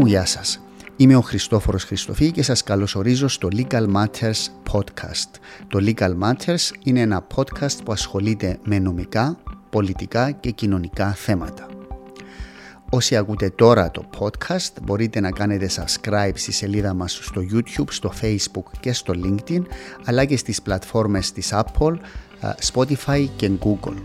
μου, γεια σας. Είμαι ο Χριστόφορος Χριστοφή και σας καλωσορίζω στο Legal Matters Podcast. Το Legal Matters είναι ένα podcast που ασχολείται με νομικά, πολιτικά και κοινωνικά θέματα. Όσοι ακούτε τώρα το podcast μπορείτε να κάνετε subscribe στη σελίδα μας στο YouTube, στο Facebook και στο LinkedIn αλλά και στις πλατφόρμες της Apple, Spotify και Google.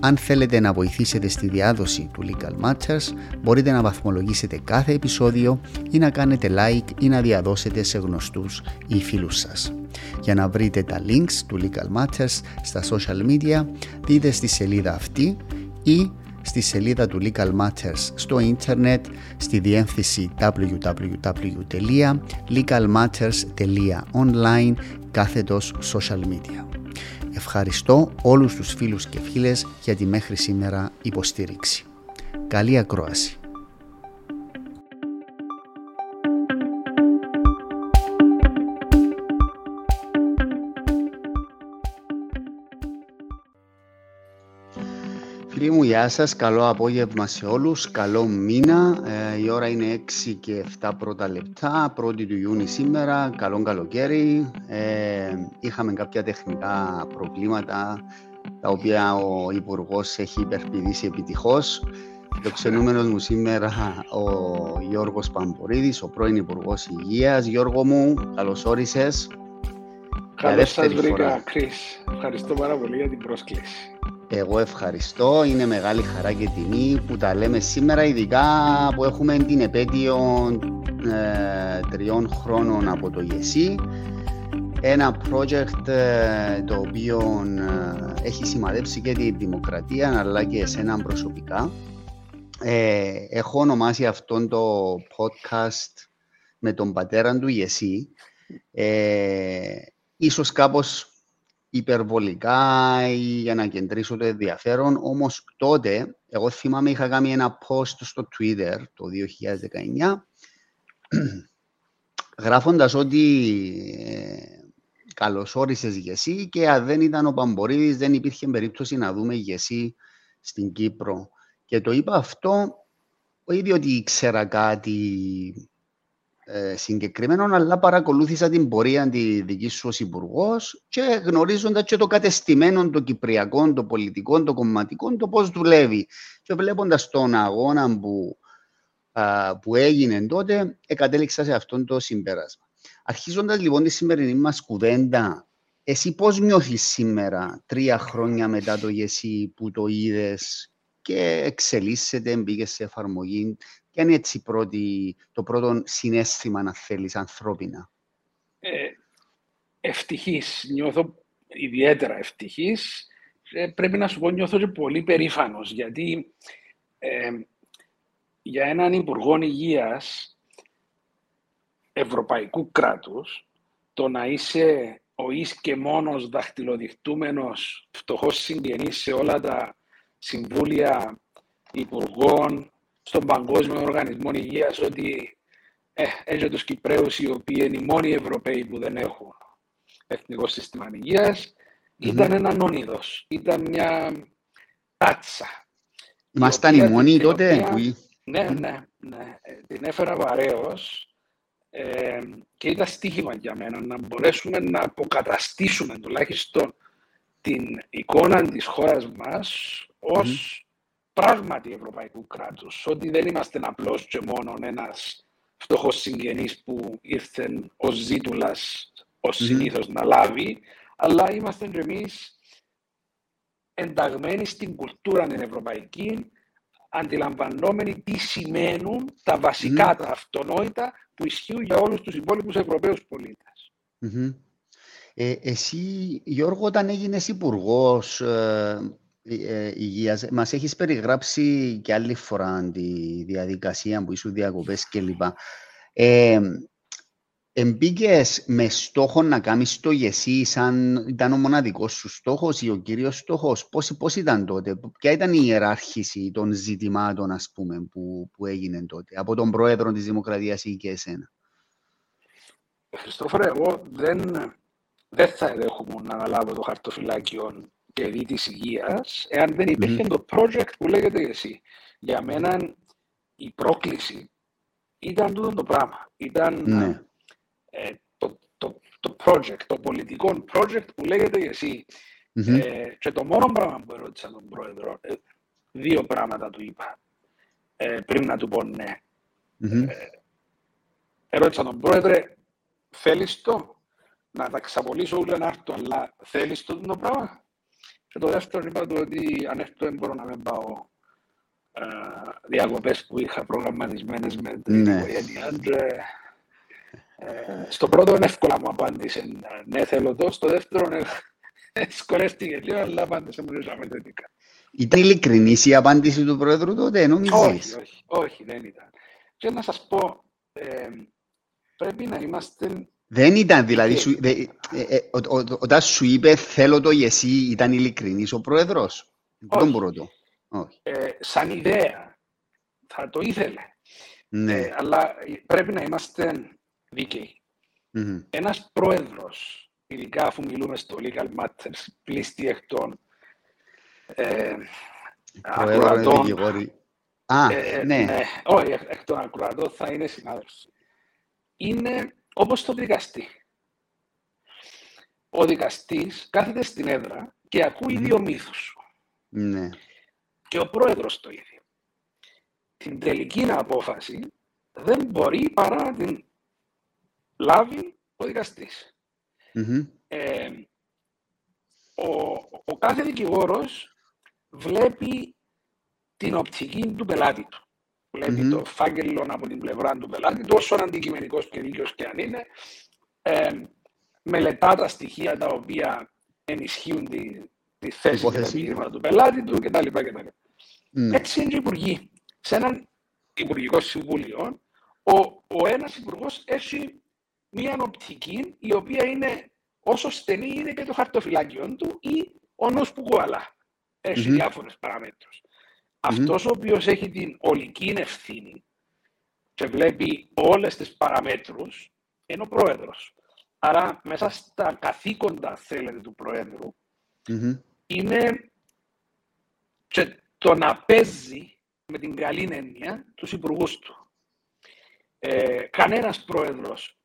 Αν θέλετε να βοηθήσετε στη διάδοση του Legal Matters, μπορείτε να βαθμολογήσετε κάθε επεισόδιο ή να κάνετε like ή να διαδώσετε σε γνωστούς ή φίλους σας. Για να βρείτε τα links του Legal Matters στα social media, δείτε στη σελίδα αυτή ή στη σελίδα του Legal Matters στο ίντερνετ στη διεύθυνση www.legalmatters.online κάθετος social media. Ευχαριστώ όλους τους φίλους και φίλες για τη μέχρι σήμερα υποστήριξη. Καλή ακρόαση. Φίλοι μου, γεια σας. Καλό απόγευμα σε όλους. Καλό μήνα. Ε, η ώρα είναι 6 και 7 πρώτα λεπτά. 1η του Ιούνιου σήμερα. Καλό καλοκαίρι. Ε, είχαμε κάποια τεχνικά προβλήματα τα οποία ο Υπουργός έχει υπερπηδήσει επιτυχώς. Το ξενούμενος μου σήμερα ο Γιώργος Παμπορίδης, ο πρώην Υπουργός Υγείας. Γιώργο μου, καλώς όρισες. Καλώς σας βρήκα, Κρίς. Ευχαριστώ πάρα πολύ για την πρόσκληση. Εγώ ευχαριστώ. Είναι μεγάλη χαρά και τιμή που τα λέμε σήμερα, ειδικά που έχουμε την επέτειο ε, τριών χρόνων από το ΓΕΣΥ. Ένα project ε, το οποίο ε, έχει σημαδέψει και τη δημοκρατία αλλά και εσένα προσωπικά. Ε, έχω ονομάσει αυτόν το podcast με τον πατέρα του ΓΕΣΥ. Ε, ίσως κάπως υπερβολικά ή για να κεντρήσω το ενδιαφέρον. Όμως τότε, εγώ θυμάμαι, είχα κάνει ένα post στο Twitter το 2019 γράφοντας ότι ε, καλώς όρισες γεσί και αν δεν ήταν ο Παμπορίδης δεν υπήρχε περίπτωση να δούμε γεσί στην Κύπρο. Και το είπα αυτό, όχι διότι ήξερα κάτι ε, συγκεκριμένο, αλλά παρακολούθησα την πορεία τη δική σου ως υπουργός και γνωρίζοντας και το κατεστημένο, το κυπριακό, το πολιτικό, το κομματικό, το πώς δουλεύει. Και βλέποντας τον αγώνα που, α, που έγινε τότε, εκατέληξα σε αυτόν το συμπέρασμα. Αρχίζοντας λοιπόν τη σημερινή μας κουβέντα, εσύ πώς νιώθεις σήμερα, τρία χρόνια μετά το γεσί που το είδες και εξελίσσεται, μπήκες σε εφαρμογή, Ποια είναι έτσι πρώτη, το πρώτο συνέστημα, να θέλεις, ανθρώπινα; Ε, ευτυχής. Νιώθω ιδιαίτερα ευτυχής. Ε, πρέπει να σου πω, νιώθω και πολύ περήφανος, γιατί ε, για έναν Υπουργό Υγείας ευρωπαϊκού κράτους, το να είσαι ο εις και μόνος δαχτυλοδειχτούμενος φτωχός συγγενής σε όλα τα συμβούλια υπουργών, στον Παγκόσμιο Οργανισμό Υγείας ότι ε, έτσι τους Κυπρέους οι οποίοι είναι οι μόνοι Ευρωπαίοι που δεν έχουν εθνικό σύστημα υγείας, ήταν ένα όνειδος, ήταν μια τάτσα. Ήμασταν οι μόνοι τότε. Ναι, ναι, ναι. Την έφερα βαρέως ε, και ήταν στοίχημα για μένα να μπορέσουμε να αποκαταστήσουμε τουλάχιστον την εικόνα της χώρας μας ως πράγματι ευρωπαϊκού κράτους, ότι δεν είμαστε απλώς και μόνο ένας φτωχός συγγενής που ήρθε ως ζήτουλας, ως συνήθως να λάβει, αλλά είμαστε και εμείς ενταγμένοι στην κουλτούρα την ευρωπαϊκή, αντιλαμβανόμενοι τι σημαίνουν τα βασικά, τα αυτονόητα που ισχύουν για όλους τους υπόλοιπους Ευρωπαίους πολίτες. Ε, εσύ, Γιώργο, όταν έγινες υπουργός, ε, ε, ε, υγείας. Μας έχεις περιγράψει και άλλη φορά τη διαδικασία που ήσουν διακοπές κλπ. Ε, Εμπήκες με στόχο να κάνεις το γεσί σαν ήταν ο μοναδικός σου στόχος ή ο κύριος στόχος; Πώς, πώς ήταν τότε, ποια ήταν η ιεράρχηση των ζητημάτων ας πούμε, που, που έγινε τότε από τον πρόεδρο της Δημοκρατίας ή και εσένα; Χριστόφορε, εγώ δεν, δεν θα δέχομαι να αναλάβω το χαρτοφυλάκιο παιδί της υγείας, εάν δεν υπήρχε το project που λέγεται εσύ. Για μένα η πρόκληση ήταν τούτο το πράγμα. Ήταν Ναι. ε, το, το, το project, το πολιτικό project που λέγεται εσύ. Μμμ. Ε, και το μόνο πράγμα που ερώτησα τον πρόεδρο, ε, δύο πράγματα του είπα ε, πριν να του πω ναι. Μμμ. Ερώτησα τον πρόεδρε, θέλεις το; Να τα ξαπολύσω όλα να έρθω, αλλά θέλεις το το πράγμα; Και το δεύτερο είπα του ότι αν έρθω δεν μπορώ να μην πάω ε, διακοπές που είχα προγραμματισμένες με την Ναι. οικογένειά. Και, ε, στο πρώτο είναι εύκολα μου απάντησε ναι θέλω το, στο δεύτερο ε, σκολεύτηκε λίγο, αλλά απάντησε μου δεν θετικά. Ήταν ειλικρινής η απάντηση του Πρόεδρου τότε, Όχι, νομίζεις. όχι, όχι, δεν ήταν. Και να σας πω, ε, πρέπει να είμαστε Δεν ήταν, δηλαδή, Ε, σου, δε, ε, ε, ο- ο- όταν σου είπε θέλω το εσύ, ήταν ειλικρινής ο Πρόεδρος; Όχι. Δεν μπορώ το. Όχι. ε, σαν ιδέα. Θα το ήθελε. Ναι. Ε, αλλά πρέπει να είμαστε δίκαιοι. Μμμ. Ένας πρόεδρος, ειδικά αφού μιλούμε στο Legal Matters, πλήστη εκ των ε, Πρόεδρο είναι ακροατών, δικηγόρη. Α, ε, ναι. όχι, εκ- εκ των ακροατών θα είναι συνάδελφος. Είναι όπως το δικαστή. Ο δικαστής κάθεται στην έδρα και ακούει Μμμ. δύο μύθους. ναι. και ο πρόεδρος το ίδιο. Την τελική απόφαση δεν μπορεί παρά να την λάβει ο δικαστής. Μμμ. Ε, ο, ο κάθε δικηγόρος βλέπει την οπτική του πελάτη του. Βλέπει Μμμ. το φάκελο από την πλευρά του πελάτη του, όσο αντικειμενικός και δίκαιος και αν είναι. Ε, μελετά τα στοιχεία τα οποία ενισχύουν τη, τη θέση και τα Υπόθεση. επιχείρηματα του πελάτη του κτλ. κτλ. Ναι. Έτσι είναι και οι υπουργοί. Σε έναν υπουργικό συμβούλιο, ο, ο ένας υπουργός έχει μία οπτική η οποία είναι όσο στενή είναι και το χαρτοφυλάκιο του ή ο νους που κουβαλά. Έχει Μμμ. διάφορες παραμέτρους. Αυτός ο οποίος έχει την ολική ευθύνη και βλέπει όλες τις παραμέτρους είναι ο πρόεδρος. Άρα μέσα στα καθήκοντα, θέλετε, του πρόεδρου Μμμ. είναι και το να παίζει με την καλή έννοια τους υπουργούς του. Ε, κανένας πρόεδρος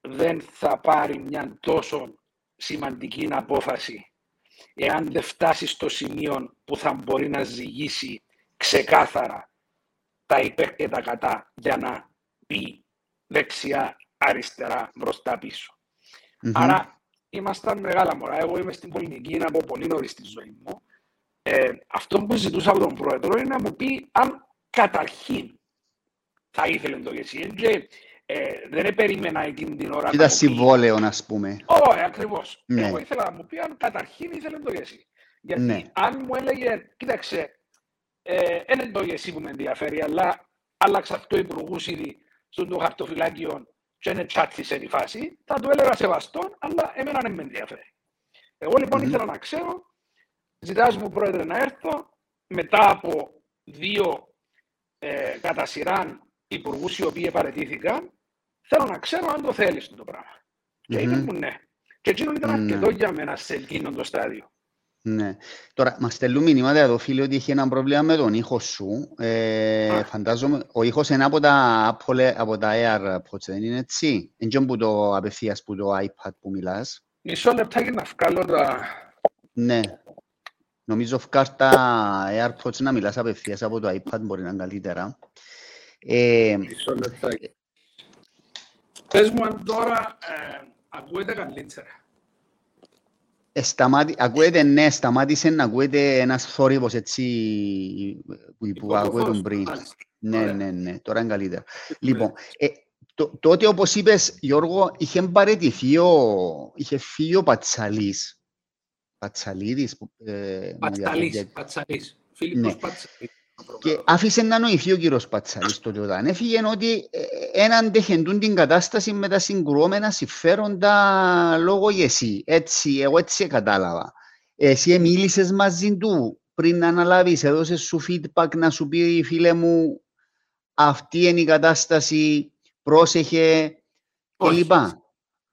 δεν θα πάρει μια τόσο σημαντική απόφαση εάν δεν φτάσεις στο σημείο που θα μπορεί να ζυγίσει ξεκάθαρα τα υπέρ και τα κατά για να πει δεξιά, αριστερά, μπροστά, πίσω. Μμμ. Άρα ήμασταν μεγάλα μωρά. Εγώ είμαι στην πολιτική από πολύ νωρίς στη ζωή μου. Ε, αυτό που ζητούσα από τον πρόεδρο είναι να μου πει αν καταρχήν θα ήθελε το ΓΕΣΥ. Και, ε, δεν περίμενα εκείνη την ώρα να Ήταν μου πει- συμβόλαιο, να πούμε. Όχι, ακριβώς. Ναι. Εγώ ήθελα να μου πει αν καταρχήν ήθελε το ΓΕΣΥ. Γιατί Ναι. αν μου έλεγε, κοίταξε, ε, δεν είναι το ΓΕΣΥ που με ενδιαφέρει, αλλά άλλαξα αυτό υπουργού ήδη στον το χαρτοφυλάκιο και είναι τσάτισε τη φάση, θα του έλεγα σεβαστό, αλλά εμένα δεν με ενδιαφέρει. Εγώ λοιπόν Μμμ. ήθελα να ξέρω, ζητάς μου πρόεδρε να έρθω, μετά από δύο ε, κατά σειράν υπουργούς οι οποίοι παρετήθηκαν, θέλω να ξέρω αν το θέλεις το πράγμα. Και είπε Μμμ. μου ναι. Και εκείνο ήταν Ναι. αρκετό για μένα σε εκείνο το στάδιο. Ναι. Τώρα, μας στέλνουν μηνύματα εδώ, φίλοι, ότι είχε ένα πρόβλημα με τον ήχο σου. Ε, Α. φαντάζομαι, ο ήχος είναι από τα, Apple, από τα AirPods, δεν είναι έτσι; Είναι που το απευθείας που το iPad που μιλάς. Μισό λεπτάκι να βγάλω τα... Ναι. Νομίζω βγάλ τα AirPods να μιλάς απευθείας από το iPad μπορεί να είναι καλύτερα. Ε, Μισό λεπτάκι. Πες μου αν τώρα ε, ακούετε καλύτερα. ε, σταμάτη, ακούεται, ναι, σταμάτησε να ακούεται ένας θόρυβος έτσι που, που ακούγεται πριν. Μάλιστα. Ναι, Ωραία. ναι, ναι, τώρα είναι καλύτερα. Λοιπόν, ε, το, τότε όπως είπες, Γιώργο, είχε παραιτηθεί ο, είχε φύγει ο Πατσαλής. Πατσαλίδης. που, ε, μου Πατσαλής. διαφεύγει. Πατσαλής. Φίλιππος Ναι. Πατσαλής. Και άφησε να νοηθεί ο κύριος Πατσαλής τότε όταν έφυγε ότι ε, έναν τεχεντούν την κατάσταση με τα συγκρουόμενα συμφέροντα λόγω εσύ. Έτσι, εγώ έτσι κατάλαβα. Εσύ μίλησες μαζί του πριν να αναλάβεις, έδωσες σου feedback να σου πει φίλε μου αυτή είναι η κατάσταση, πρόσεχε Όχι. κλπ.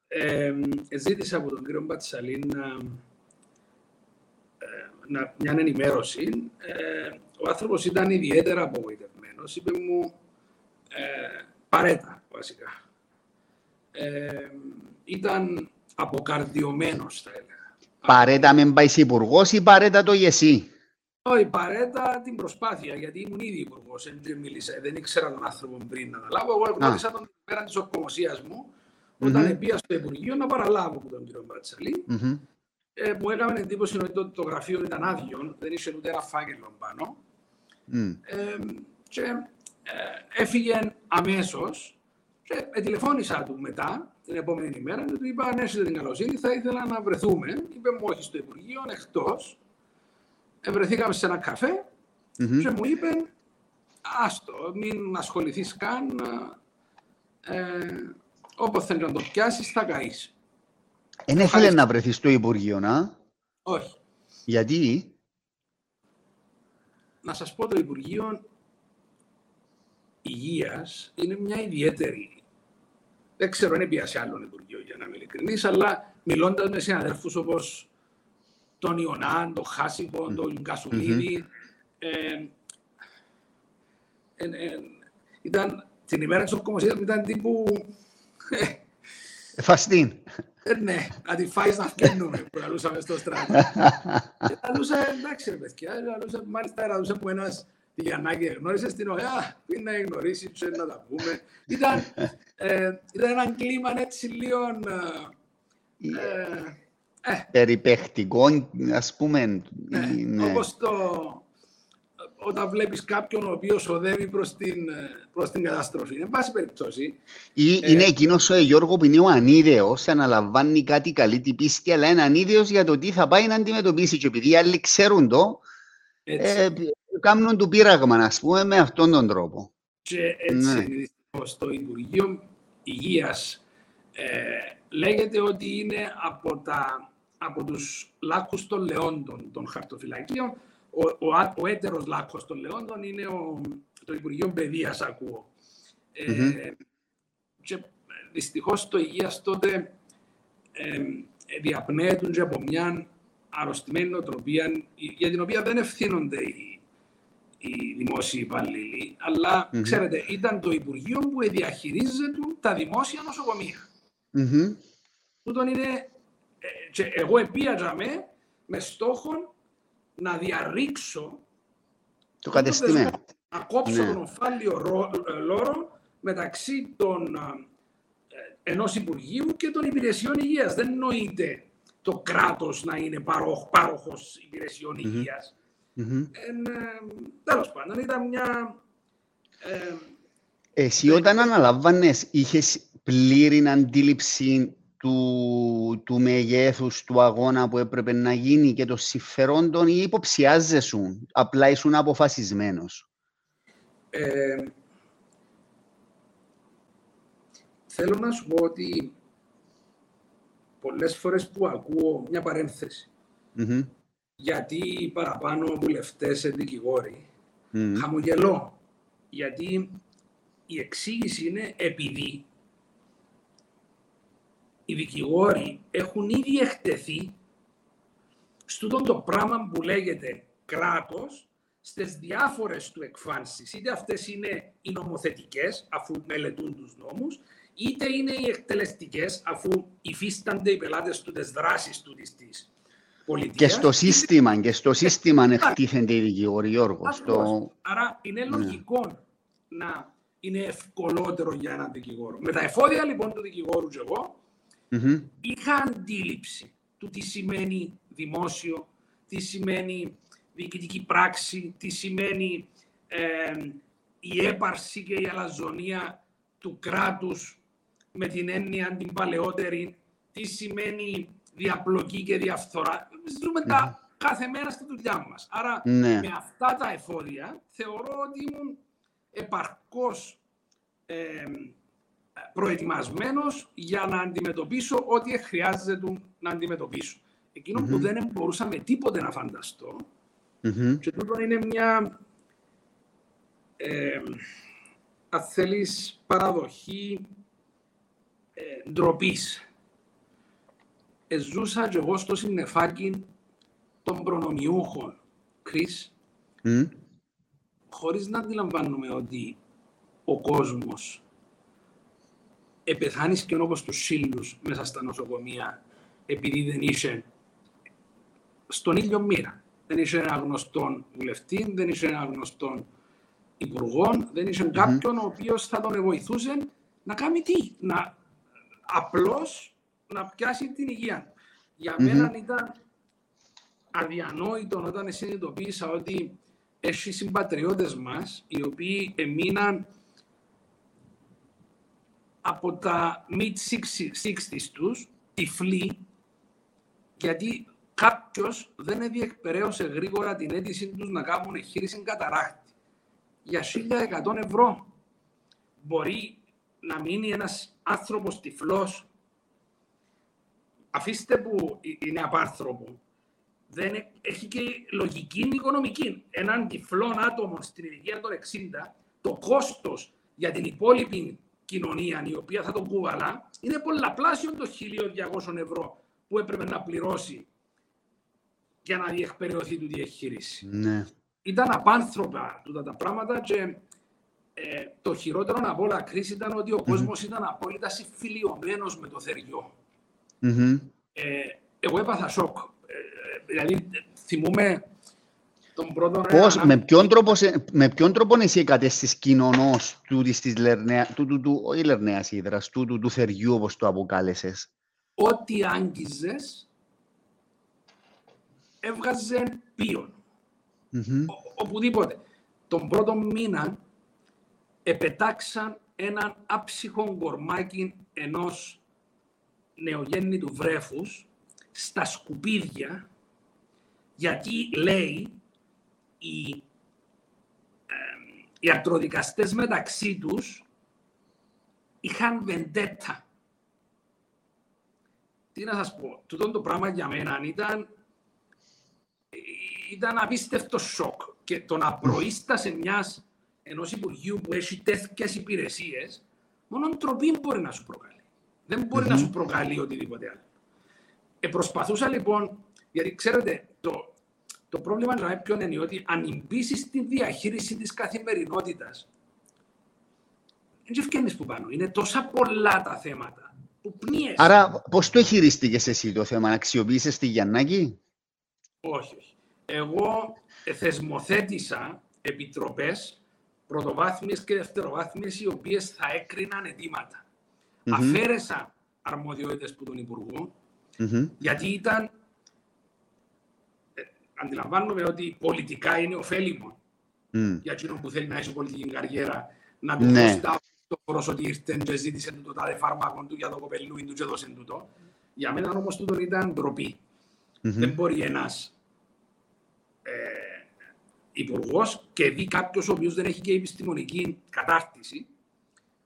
Ε, ζήτησα από τον κύριο Πατσαλή να, ε, να, μια ενημέρωση. Ε, ο άνθρωπος ήταν ιδιαίτερα απογοητευμένος. Είπε μου, ε, παρέτα, βασικά. Ε, ήταν αποκαρδιωμένος, θα έλεγα. Παρέτα με πάει υπουργός ή παρέτα το γεσί. Όχι, παρέτα την προσπάθεια, γιατί ήμουν ήδη υπουργός. Δεν ήξερα τον άνθρωπο πριν να αναλάβω. Εγώ γνώρισα τον πέραν της οκομοσία μου, όταν mm-hmm. πήγα στο Υπουργείο να παραλάβω από τον κύριο Μπρατσαλή. Mm-hmm. Ε, μου έκαμε εντύπωση ότι το, το γραφείο ήταν άδειο, δεν είχε ούτε ένα φάκελο πάνω. Mm. Ε, και ε, έφυγε αμέσως και ε, τηλεφώνησα του μετά την επόμενη μέρα και του είπα: Αν έχετε την καλοσύνη, θα ήθελα να βρεθούμε. Είπε μου: Όχι στο Υπουργείο, εκτός. Ε, βρεθήκαμε σε ένα καφέ mm-hmm. και μου είπε: Άστο, μην ασχοληθείς καν. Ε, Όπως θέλεις να το πιάσεις, θα καείς. Δεν ήθελε να βρεθείς στο Υπουργείο, να. Όχι. Γιατί; Να σας πω το Υπουργείο Υγείας είναι μια ιδιαίτερη. Δεν ξέρω αν έπιασε άλλο Υπουργείο για να είμαι ειλικρινής, αλλά μιλώντας με συναδέλφους όπως τον Ιωνάν, τον Χάσιμπο, τον Κασουλίδη, ε, ε, ήταν, την ημέρα της οκομοσίας ήταν τύπου... Φαστίν. Ε, ναι, να τη φάεις να φκένουμε που λαλούσαμε στο στράτο. και λαλούσα, εντάξει ρε παιδιά, λαλούσα, μάλιστα λαλούσα που ένας τη Γιαννάκη γνώρισε στην ΟΕΑ, πριν να γνωρίσει, τους να τα πούμε. Ήταν, ε, ήταν ένα κλίμα έτσι λίγο... Ε, ε, περιπαιχτικό, ας πούμε. Ναι, ναι. Όπως το, όταν βλέπεις κάποιον ο οποίος οδεύει προς την, προς την καταστροφή. Εν πάση περιπτώσει. Ή, ε, είναι εκείνος ο Γιώργο που είναι ο ανίδεος, αναλαμβάνει κάτι καλή την πίστη, αλλά είναι ανίδεος για το τι θα πάει να αντιμετωπίσει. Και επειδή οι άλλοι ξέρουν το, ε, κάνουν του πείραγμα, ας πούμε, με αυτόν τον τρόπο. Και έτσι, ναι. στο Υπουργείο Υγείας ε, λέγεται ότι είναι από, τα, από τους λάκους των λεόντων των χαρτοφυλακίων ο, ο, ο έτερος λάκκος των λεόντων είναι ο, το Υπουργείο Παιδείας, ακούω. Mm-hmm. Ε, και δυστυχώς το υγείας τότε ε, διαπνέεται και από μια αρρωστημένη νοοτροπία για την οποία δεν ευθύνονται οι, οι δημόσιοι υπαλλήλοι, αλλά mm-hmm. ξέρετε, ήταν το Υπουργείο που διαχειρίζεται τα δημόσια νοσοκομεία. Mm-hmm. Τούτον είναι, ε, και εγώ επίαζαμε με στόχο να διαρρήξω το κατεστημένο. Να κόψω ναι. τον οφάλιο ε, λόρο μεταξύ των, ε, ενός Υπουργείου και των υπηρεσιών υγείας. Δεν νοείται το κράτος να είναι παρόχ, πάροχος υπηρεσιών mm-hmm. υγείας. Mm-hmm. Ε, τέλος πάντων, ήταν μια... Ε, Εσύ όταν αναλάμβανες, είχες πλήρη αντίληψη του, του μεγέθους του αγώνα που έπρεπε να γίνει και των συμφερόντων ή υποψιάζεσαι, απλά ήσουν αποφασισμένος. Ε, θέλω να σου πω ότι πολλές φορές που ακούω μια παρένθεση γιατί παραπάνω βουλευτές και δικηγόροι mm. χαμογελώ γιατί η εξήγηση είναι επειδή οι δικηγόροι έχουν ήδη εκτεθεί στο το πράγμα που λέγεται κράτος στις διάφορες του εκφάνσεις. Είτε αυτές είναι οι νομοθετικές, αφού μελετούν τους νόμους, είτε είναι οι εκτελεστικές, αφού υφίστανται οι πελάτες του τις δράσεις του της, της πολιτείας. Και στο σύστημα, και στο σύστημα εκτίθενται οι δικηγόροι, Γιώργος. Στο... Άρα είναι ναι. λογικό να είναι ευκολότερο για έναν δικηγόρο. Με τα εφόδια λοιπόν του δικηγόρου και εγώ, mm-hmm. είχα αντίληψη του τι σημαίνει δημόσιο, τι σημαίνει διοικητική πράξη, τι σημαίνει ε, η έπαρση και η αλαζονία του κράτους με την έννοια την παλαιότερη, τι σημαίνει διαπλοκή και διαφθορά. Ζούμε τα κάθε μέρα στη δουλειά μας. Άρα ναι. με αυτά τα εφόδια θεωρώ ότι ήμουν επαρκώς ε, προετοιμασμένος για να αντιμετωπίσω ό,τι χρειάζεται να αντιμετωπίσω. που δεν μπορούσα με τίποτε να φανταστώ και τούτο είναι μια ε, αν θέλεις, παραδοχή ε, ντροπής. Εζούσα και εγώ στο συννεφάκι των προνομιούχων, Κρίς, χωρίς να αντιλαμβάνομαι ότι ο κόσμος επεθάνεις και όπως τους σύλλους μέσα στα νοσοκομεία επειδή δεν είσαι στον ίδιο μοίρα. Δεν είσαι ένα γνωστό βουλευτή, δεν είσαι ένα γνωστό υπουργό, δεν είσαι mm-hmm. κάποιον ο οποίος θα τον βοηθούσε να κάνει τι, να απλώς να πιάσει την υγεία. Για mm-hmm. μένα ήταν αδιανόητο όταν συνειδητοποίησα ότι έχει συμπατριώτες μας οι οποίοι έμειναν από τα mid-60s τους τυφλοί γιατί κάποιος δεν διεκπαιρέωσε γρήγορα την αίτησή τους να κάνουν εγχείρηση καταράκτη. Για 1100 ευρώ μπορεί να μείνει ένας άνθρωπος τυφλός. Αφήστε που είναι απάνθρωπο. Δεν έχει και λογική οικονομική. Έναν τυφλό άτομο στην ηλικία των 60, το κόστος για την υπόλοιπη κοινωνία η οποία θα τον κουβαλά είναι πολλαπλάσιο των 1.200 ευρώ που έπρεπε να πληρώσει για να διεκπαιρεωθεί του διαχείριση. Ναι. Ήταν απάνθρωπα τούτα τα πράγματα και ε, το χειρότερο από όλα κρίση ήταν ότι ο mm κόσμος ήταν απόλυτα συμφιλειωμένος με το θεριό. Mm-hmm. Ε, εγώ έπαθα σοκ. Ε, δηλαδή θυμούμε τον πρώτο... Πώς, με, ποιον τρόπο, με ποιον τρόπο εσύ εκατέστης κοινωνός του, της Λερνέα, του, του, του, όχι Λερνέας Ήδρας, του, του, του θεριού όπως το αποκάλεσες; Ό,τι άγγιζες έβγαζε ποιον. Mm-hmm. οπουδήποτε. Τον πρώτο μήνα επετάξαν έναν άψυχο κορμάκι ενός νεογέννητου βρέφους στα σκουπίδια γιατί λέει οι, ε, οι αρτροδικαστές μεταξύ τους είχαν βεντέτα. Τι να σας πω, τούτο το πράγμα για μένα ήταν ήταν απίστευτο σοκ. Και το να προείστασε μιας ενός Υπουργείου που έχει τέτοιες υπηρεσίες, μόνο τροπή μπορεί να σου προκαλεί. Δεν μπορει να σου προκαλεί οτιδήποτε άλλο. Ε, προσπαθούσα λοιπόν, γιατί ξέρετε, το, το πρόβλημα είναι ποιον είναι ότι αν μπει στη διαχείριση της καθημερινότητας, δεν ευκαινεί που πάνω. Είναι τόσα πολλά τα θέματα που πνίεσαι. Άρα, πώς το χειριστήκε εσύ το θέμα, να αξιοποιήσεις τη Γιαννάκη, Όχι, όχι εγώ θεσμοθέτησα επιτροπές πρωτοβάθμιες και δευτεροβάθμιες οι οποίες θα έκριναν αιτήματα. Mm-hmm. Αφαίρεσα αρμοδιότητες που τον υπουργό mm-hmm. γιατί ήταν ε, αντιλαμβάνομαι ότι πολιτικά είναι ωφέλιμο mm. για εκείνον που θέλει να έχει πολιτική καριέρα να του ναι. το πρόσωπο ότι ήρθε και ζήτησε το τάδε φάρμακο του για το κοπελούι του και έδωσε τούτο. Για μένα όμως τούτο ήταν ντροπή. Mm-hmm. Δεν μπορεί ένας ε, υπουργός και δει κάποιος ο οποίος δεν έχει και επιστημονική κατάρτιση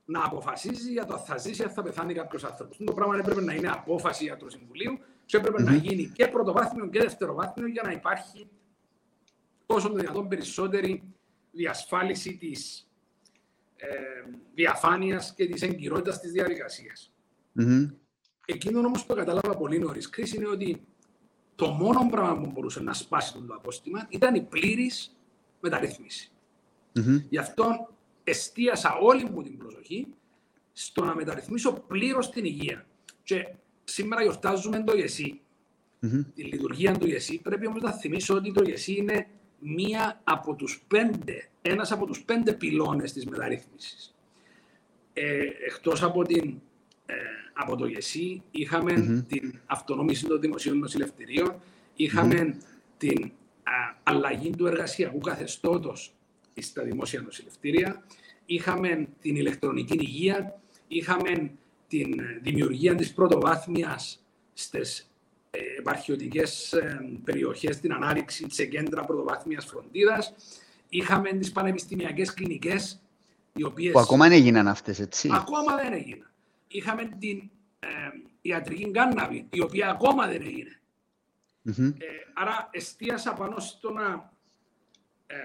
να αποφασίζει για το αν θα ζήσει, αν θα πεθάνει κάποιος άνθρωπος. Το πράγμα έπρεπε να είναι απόφαση ιατροσυμβουλίου και έπρεπε να γίνει και πρωτοβάθμιο και δευτεροβάθμιο για να υπάρχει όσο το δυνατόν περισσότερη διασφάλιση της ε, διαφάνειας και της εγκυρότητας της διαδικασίας. Mm-hmm. Εκείνο όμως που κατάλαβα πολύ νωρίς κρίση είναι ότι το μόνο πράγμα που μπορούσε να σπάσει το απόστημα ήταν η πλήρης μεταρρύθμιση. Mm-hmm. Γι' αυτό εστίασα όλη μου την προσοχή στο να μεταρρυθμίσω πλήρως την υγεία. Και σήμερα γιορτάζουμε το ΙΕΣΥ, mm-hmm. τη λειτουργία του ΙΕΣΥ. Πρέπει όμως να θυμίσω ότι το ΙΕΣΥ είναι μία από τους πέντε, ένας από τους πέντε πυλώνες της μεταρρύθμισης. Ε, εκτός από την ε, από το ΓΕΣΥ, είχαμε mm-hmm. την αυτονόμηση των δημοσίων νοσηλευτηρίων, είχαμε mm-hmm. την α, αλλαγή του εργασιακού καθεστώτος στα δημόσια νοσηλευτήρια, είχαμε την ηλεκτρονική υγεία, είχαμε την δημιουργία της πρωτοβάθμιας στις ε, επαρχιωτικές ε, περιοχές, την ανάρρηξη σε κέντρα πρωτοβάθμιας φροντίδας, είχαμε τις πανεπιστημιακές κλινικές, οι οποίες... Που ακόμα δεν έγιναν αυτές, έτσι. Ακόμα δεν έγιναν είχαμε την ε, ιατρική κάναβη, η οποία ακόμα δεν έγινε. Mm-hmm. Ε, άρα εστίασα πάνω στο να, ε,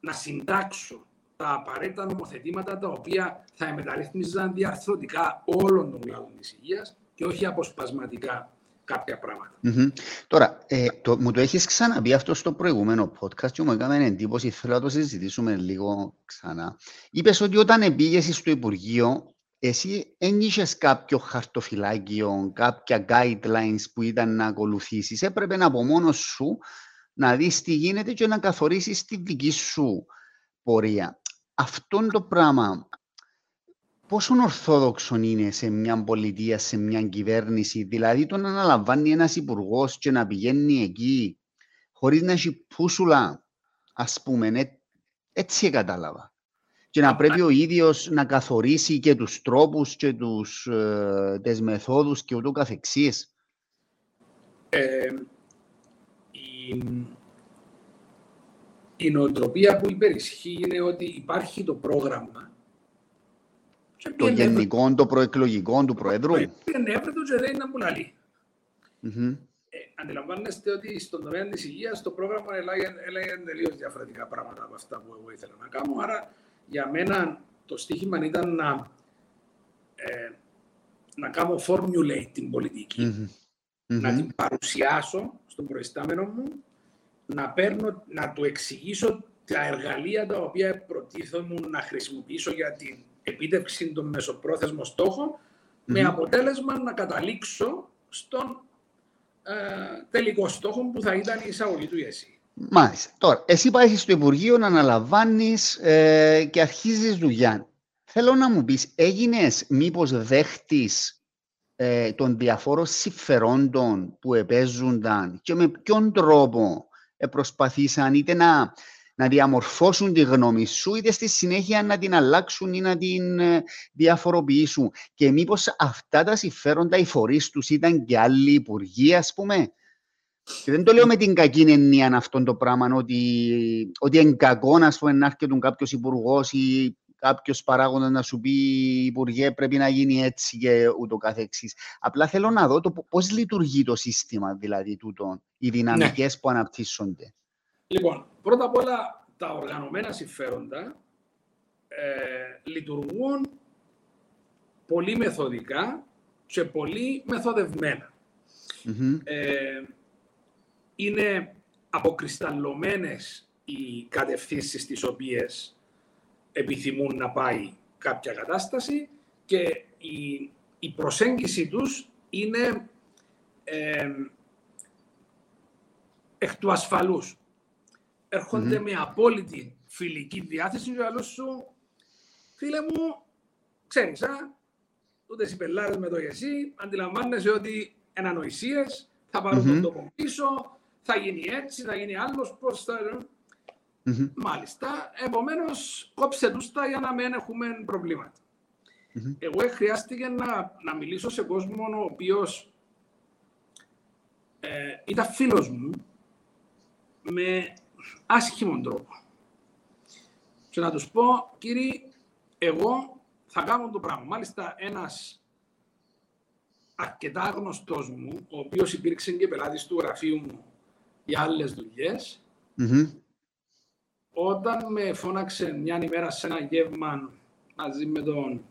να συντάξω τα απαραίτητα νομοθετήματα τα οποία θα μεταρρύθμιζαν διαρθρωτικά όλων των κλάδων της υγείας και όχι αποσπασματικά κάποια πράγματα. Mm-hmm. Τώρα, ε, το, μου το έχεις ξαναπεί αυτό στο προηγούμενο podcast και μου έκανε εντύπωση, θέλω να το συζητήσουμε λίγο ξανά. Είπες ότι όταν πήγες στο Υπουργείο εσύ ένιξε κάποιο χαρτοφυλάκιο, κάποια guidelines που ήταν να ακολουθήσεις; Έπρεπε να από μόνος σου να δεις τι γίνεται και να καθορίσεις τη δική σου πορεία. Αυτό το πράγμα, πόσο ορθόδοξο είναι σε μια πολιτεία, σε μια κυβέρνηση, δηλαδή το να αναλαμβάνει ένας υπουργός και να πηγαίνει εκεί χωρίς να έχει πούσουλα, ας πούμε, έτσι κατάλαβα και να πρέπει ο ίδιος να καθορίσει και τους τρόπους και τους, ε, τις μεθόδους και ούτω καθεξής. Ε, η, η νοοτροπία που υπερισχύει είναι ότι υπάρχει το πρόγραμμα το γενικό, το προεκλογικό του Προέδρου. Είναι έβρετο και δεν είναι να πουλαλεί. Ε, αντιλαμβάνεστε ότι στον τομέα της υγείας το πρόγραμμα έλεγε τελείω διαφορετικά πράγματα από αυτά που εγώ ήθελα να κάνω. Άρα για μένα το στίχημα ήταν να, ε, να κάνω formulate την πολιτικη να την παρουσιάσω στον προϊστάμενο μου, να, παίρνω, να του εξηγήσω τα εργαλεία τα οποία προτίθεμαι να χρησιμοποιήσω για την επίτευξη των μεσοπρόθεσμων με αποτέλεσμα να καταλήξω στον ε, τελικό στόχο που θα ήταν η εισαγωγή του ΙΕΣΥ. Μάλιστα. Τώρα, εσύ πάεις στο Υπουργείο να αναλαμβάνεις ε, και αρχίζεις δουλειά. Θέλω να μου πεις, έγινες μήπως δέχτης ε, των διαφόρων συμφερόντων που επέζονταν και με ποιον τρόπο προσπαθήσαν είτε να, να διαμορφώσουν τη γνώμη σου, είτε στη συνέχεια να την αλλάξουν ή να την ε, διαφοροποιήσουν. Και μήπως αυτά τα συμφέροντα, οι φορείς τους ήταν και άλλοι υπουργοί, ας πούμε; Και δεν το λέω με την κακή εννοία αυτό το πράγμα, ότι, ότι είναι κακό να πούμε, να έρχεται κάποιος υπουργός ή κάποιος παράγοντας να σου πει Υπουργέ, πρέπει να γίνει έτσι και ούτω καθεξής. Απλά θέλω να δω το πώς λειτουργεί το σύστημα, δηλαδή τούτο, οι δυναμικές ναι. που αναπτύσσονται. Λοιπόν, πρώτα απ' όλα τα οργανωμένα συμφέροντα ε, λειτουργούν πολύ μεθοδικά και πολύ μεθοδευμένα. Mm-hmm. Ε, είναι αποκρισταλωμένες οι κατευθύνσεις τις οποίες επιθυμούν να πάει κάποια κατάσταση και η, η προσέγγιση τους είναι ε, εκ του ασφαλούς. με απόλυτη φιλική διάθεση και άλλος σου, φίλε μου, ξέρεις, α, ούτε οι πελάρες με το εσύ, αντιλαμβάνεσαι ότι είναι ανοησίες, θα πάρουν τον τόπο πίσω, θα γίνει έτσι, θα γίνει άλλος, πώς θα. Mm-hmm. Μάλιστα. Επομένως, κόψε τους τα για να μην έχουμε προβλήματα. Mm-hmm. Εγώ χρειάστηκε να, να μιλήσω σε κόσμο ο οποίος ε, ήταν φίλος μου με άσχημο τρόπο. Και να τους πω, κύριοι, εγώ θα κάνω το πράγμα. Μάλιστα, ένας αρκετά γνωστός μου, ο οποίος υπήρξε και πελάτης του γραφείου μου για άλλες Όταν με φώναξε μια ημέρα σε ένα γεύμα μαζί με τον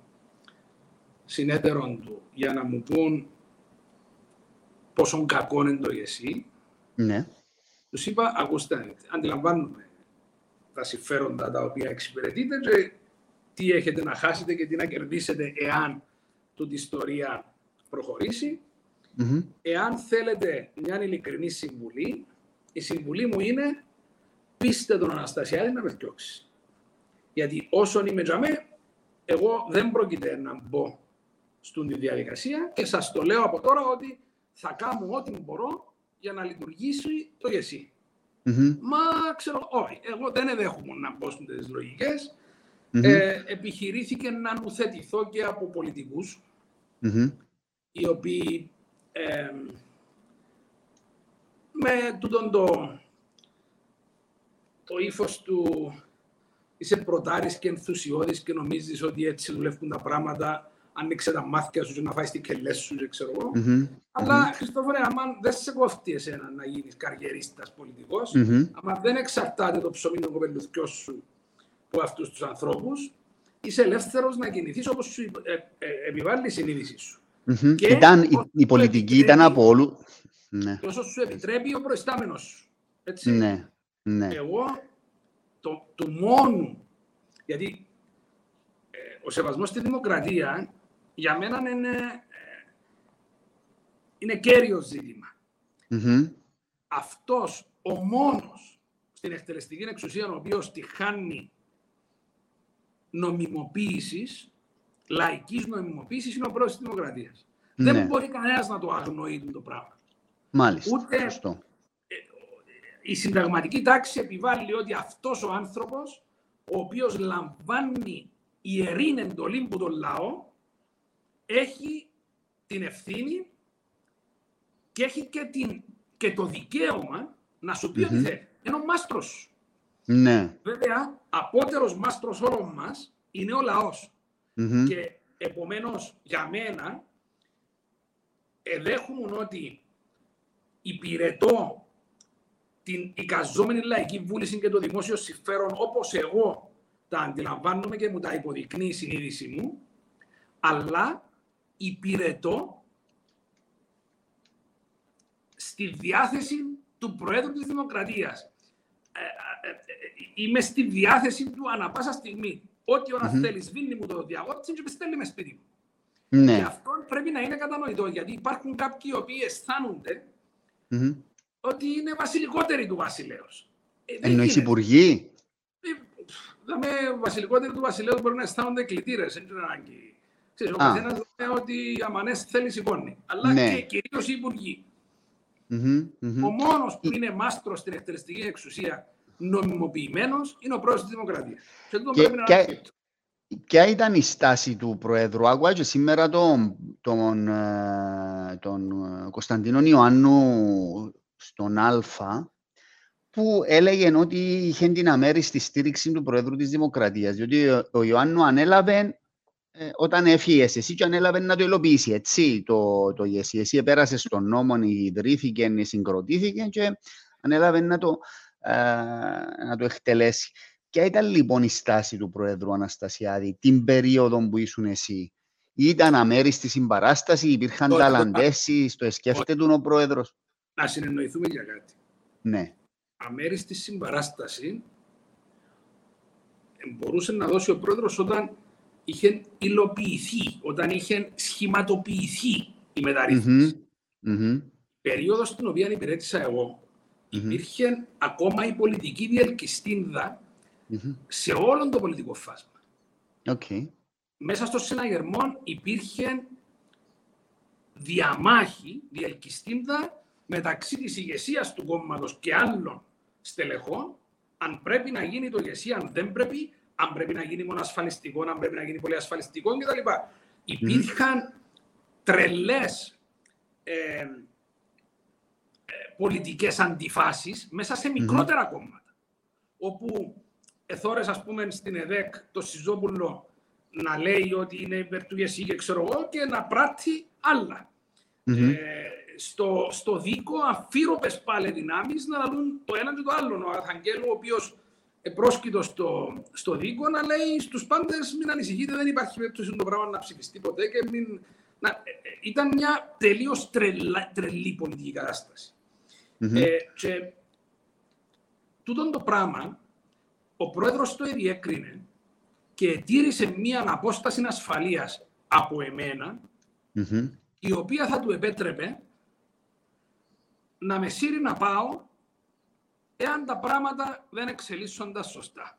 συνέτερο του για να μου πούν πόσο κακό είναι το εσύ, ναι. τους είπα, ακούστε, αντιλαμβάνουμε τα συμφέροντα τα οποία εξυπηρετείτε και τι έχετε να χάσετε και τι να κερδίσετε εάν τούτη ιστορία προχωρήσει. Εάν θέλετε μια ειλικρινή συμβουλή, η συμβουλή μου είναι πείστε τον Αναστασιάδη να με φτιάξει. Γιατί όσον είμαι τζαμέ, εγώ δεν πρόκειται να μπω στην διαδικασία και σας το λέω από τώρα ότι θα κάνω ό,τι μπορώ για να λειτουργήσει το γεσί. Μα ξέρω, όχι, εγώ δεν εδέχομαι να μπω στις λογικες Ε, επιχειρήθηκε να νουθετηθώ και από οι οποίοι ε, με τούτον το, το ύφος του είσαι πρωτάρης και ενθουσιώδης και νομίζεις ότι έτσι δουλεύουν τα πράγματα άνοιξε τα μάτια σου και να φάεις την κελές σου και ξέρω εγώ. Mm-hmm. Αλλά, mm-hmm. Χριστόφορε, άμα δεν σε κόφτει εσένα να γίνεις καριερίστας πολιτικός, mm-hmm. άμα δεν εξαρτάται το ψωμί των κοπελουθιό σου από αυτούς τους ανθρώπους, είσαι ελεύθερος να κινηθείς όπως σου ε, ε, επιβάλλει η συνείδησή σου. Mm-hmm. Και ήταν, η, η πολιτική ήταν από όλου. Ναι. Όσο σου επιτρέπει ο προϊστάμενος σου. Έτσι. Ναι. Ναι. Εγώ το, το μόνο, γιατί ε, ο σεβασμός στη δημοκρατία για μένα είναι, ε, είναι κέριο ζήτημα. Mm-hmm. Αυτός ο μόνος στην εκτελεστική εξουσία ο οποίος τη χάνει νομιμοποίησης, λαϊκής νομιμοποίησης, είναι ο πρόεδρος της Δημοκρατίας. Ναι. Δεν μπορεί κανένας να το αγνοεί το πράγμα. Μάλιστα. Ούτε Σωστό. Η συνταγματική τάξη επιβάλλει ότι αυτός ο άνθρωπος, ο οποίος λαμβάνει ιερή εντολή που τον λαό, έχει την ευθύνη και έχει και, την, και το δικαίωμα να σου πει ότι θέλει. Είναι ο μάστρος σου. Ναι. Βέβαια, απότερος μάστρος όλων μας είναι ο λαός. Μμμ. Και επομένως, για μένα, εδέχομαι ότι υπηρετώ την εικαζόμενη λαϊκή βούληση και το δημόσιο συμφέρον όπως εγώ τα αντιλαμβάνομαι και μου τα υποδεικνύει η συνείδηση μου, αλλά υπηρετώ στη διάθεση του Προέδρου της Δημοκρατίας. Ε, ε, ε, είμαι στη διάθεση του ανα πάσα στιγμή. Ό,τι ώρα Μμμ. θέλεις, σβήνει μου το διαγόρτσι και με στέλνει με σπίτι μου. Και Ναι. αυτό πρέπει να είναι κατανοητό, γιατί υπάρχουν κάποιοι οι οποίοι αισθάνονται Μμμ. Ότι είναι βασιλικότεροι του βασιλέως. Ε, δεν Εννοείς γίνεται. υπουργοί. Ε, Δηλαδή, βασιλικότεροι του βασιλέως μπορεί να αισθάνονται κλητήρες, δεν είναι ανάγκη. Ξέρεις, ο Α. καθένας λέει ότι αμανές θέλει σηκώνει. Αλλά Ναι. και κυρίως οι υπουργοί. Μμμ, μμμ. Ο μόνος που είναι μάστρος στην εκτελεστική εξουσία νομιμοποιημένος είναι ο πρόεδρος της Δημοκρατίας. Και αυτό Και- πρέπει να και- ανακαλύπτω. Ποια ήταν η στάση του Προέδρου. Άκουγα και σήμερα τον, τον, ε, τον ε, Κωνσταντίνο Ιωάννου στον Α που έλεγε ότι είχε την αμέριστη στήριξη του Προέδρου της Δημοκρατίας διότι ο, ο Ιωάννου ανέλαβε ε, όταν έφυγε εσύ και ανέλαβε να το υλοποιήσει έτσι το, το ΓΕΣΥ. Εσύ επέρασε στον νόμο, ιδρύθηκε, συγκροτήθηκε και ανέλαβε να το, ε, να το εκτελέσει. Ποια ήταν λοιπόν η στάση του Προέδρου Αναστασιάδη την περίοδο που ήσουν εσύ. Ήταν αμέριστη συμπαράσταση, υπήρχαν Όχι, ταλαντέσεις, το σκέφτεται ο Πρόεδρος. Να συνεννοηθούμε για κάτι. Ναι. αμέριστη συμπαράσταση ε, μπορούσε να δώσει ο πρόεδρος όταν είχε υλοποιηθεί, όταν είχε σχηματοποιηθεί η μεταρρύθμιση. Μμμ. Μμμ. Περίοδος στην οποία υπηρέτησα εγώ, Μμμ. υπήρχε ακόμα η πολιτική διελκυστίνδα Μμμ. σε όλο το πολιτικό φάσμα. Οκ. Μέσα στο συναγερμό υπήρχε διαμάχη, διελκυστίνδα μεταξύ της ηγεσίας του κόμματος και άλλων στελεχών, αν πρέπει να γίνει το ηγεσία, αν δεν πρέπει, αν πρέπει να γίνει μόνο ασφαλιστικό, αν πρέπει να γίνει πολύ ασφαλιστικό κτλ. Υπήρχαν τρελές ε, ε, πολιτικές αντιφάσεις μέσα σε μικρότερα κόμματα. Όπου εθώρες, ας πούμε, στην ΕΔΕΚ το Σιζόπουλο να λέει ότι είναι υπέρ του ΓΕΣΥ και ξέρω εγώ και να πράττει άλλα. Μμμ. Ε, στο, στο δίκο αφύρωπες πάλι δυνάμεις να λαλούν το ένα και το άλλο. Ο Αρχαγγέλου, ο οποίος επρόσκειτος στο, στο δίκο, να λέει στους πάντες μην ανησυχείτε, δεν υπάρχει περίπτωση το πράγμα να ψηφιστεί ποτέ και μην... Να, ε, ε, ήταν μια τελείως τρελα, τρελή πολιτική κατάσταση. Μμμ. Ε, και τούτον το πράγμα, ο πρόεδρος το διέκρινε και τήρησε μία απόσταση ασφαλείας από εμένα, Μμμ. η οποία θα του επέτρεπε να με σύρει να πάω εάν τα πράγματα δεν εξελίσσονταν σωστά.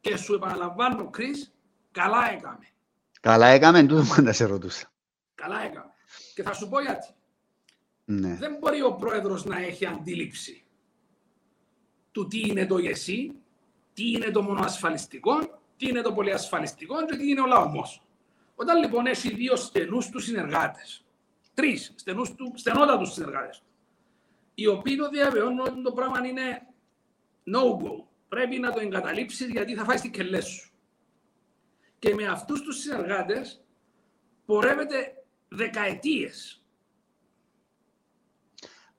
Και σου επαναλαμβάνω, Κρίς, καλά έκαμε. Καλά έκαμε, τούτο που να σε ρωτούσα. Καλά έκαμε. Και θα σου πω γιατί. Ναι. Δεν μπορεί ο πρόεδρος να έχει αντίληψη του τι είναι το ΓΕΣΥ, τι είναι το μονοασφαλιστικό, τι είναι το πολυασφαλιστικό και τι είναι ο λαομός. Όταν λοιπόν έχει δύο στενούς τους συνεργάτες, τρεις στενούς του, στενότατους συνεργάτες του, οι οποίοι το διαβεβαιώνουν ότι το πράγμα είναι no-go. Πρέπει να το εγκαταλείψεις γιατί θα φάεις την κελές σου. Και με αυτούς τους συνεργάτες πορεύεται δεκαετίες.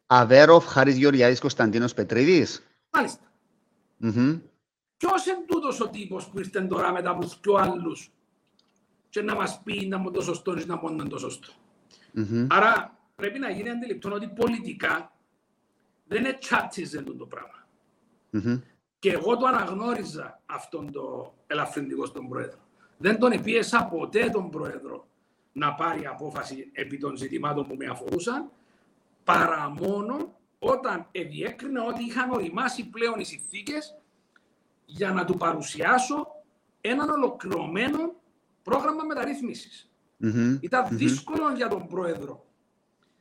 Αβέροφ, Χάρης Γεωργιάδης, Κωνσταντίνος Πετρίδης. Μάλιστα. Μμμ. Ποιος είναι τούτος ο τύπος που ήρθε τώρα μετά από τους πιο άλλους και να μας πει να μου το σωστός ή να μου είναι το σωστό. Μμμ. Άρα πρέπει να γίνει αντιληπτό ότι πολιτικά δεν είναι τσάτσιζε το πράγμα. Μμμ. Και εγώ το αναγνώριζα αυτόν το ελαφρυντικό στον πρόεδρο. Δεν τον επίεσα ποτέ τον πρόεδρο να πάρει απόφαση επί των ζητημάτων που με αφορούσαν, παρά μόνο όταν διέκρινα ότι είχαν οριμάσει πλέον οι συνθήκες για να του παρουσιάσω έναν ολοκληρωμένο πρόγραμμα Ήταν δύσκολο για τον πρόεδρο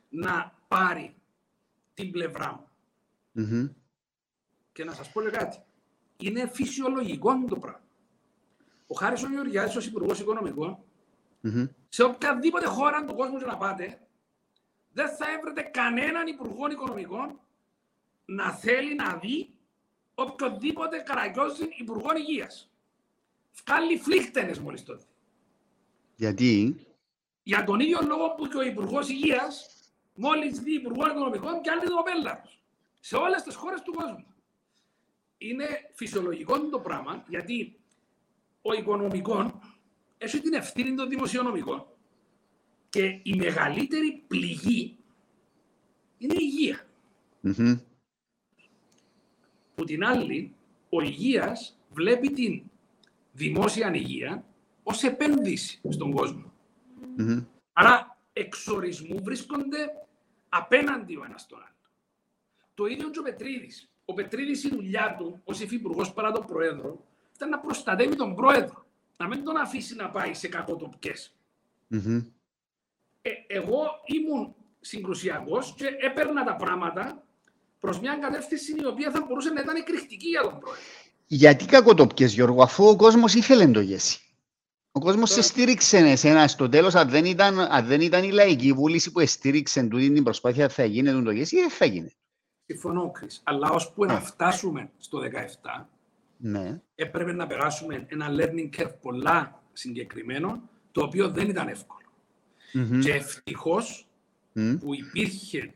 να πάρει την πλευρά μου. Και να σας πω κάτι. Είναι φυσιολογικό το πράγμα. Ο Χάρης ο Γεωργιάδης, ως Υπουργός σε οποιαδήποτε χώρα του κόσμου να πάτε, δεν θα έβρετε κανέναν Υπουργό Οικονομικών να θέλει να δει οποιοδήποτε καραγκιόζη Υπουργό Υγείας. Βγάλει φλίχτενες μόλις τότε. Γιατί; Για τον ίδιο λόγο που και ο Υπουργός Υγείας μόλις δει Υπουργό Οικονομικών και άλλη το Σε όλες τις χώρες του κόσμου. Είναι φυσιολογικό το πράγμα γιατί ο οικονομικός έχει την ευθύνη των δημοσιονομικών και η μεγαλύτερη πληγή είναι η υγεία. Mm-hmm. Που την άλλη, ο υγείας βλέπει την δημόσια υγεία ως επένδυση στον κόσμο. Mm-hmm. Άρα, εξορισμού βρίσκονται απέναντι ο ένας τον άλλο. Το ίδιο και ο Πετρίδης. Ο Πετρίδης η δουλειά του ως υφυπουργός παρά τον Πρόεδρο ήταν να προστατεύει τον Πρόεδρο. Να μην τον αφήσει να πάει σε κακοτοπικές. Mm-hmm. Ε, εγώ ήμουν συγκρουσιακός και έπαιρνα τα πράγματα προς μια κατεύθυνση η οποία θα μπορούσε να ήταν εκρηκτική για τον πρόεδρο. Γιατί κακοτοπιές, Γιώργο, αφού ο κόσμος ήθελε το γέσι. Ο κόσμος σε στήριξε εσένα στο τέλος, αν, δεν ήταν, αν δεν ήταν η λαϊκή βούληση που στήριξε τούτη την προσπάθεια, θα γίνει το γέσι ή δεν θα γίνει. Συμφωνώ, Κρι. Αλλά ώσπου να φτάσουμε στο 17, ναι. έπρεπε να περάσουμε ένα learning curve πολλά συγκεκριμένο, το οποίο δεν ήταν εύκολο. Mm-hmm. Και ευτυχώς mm. που υπήρχε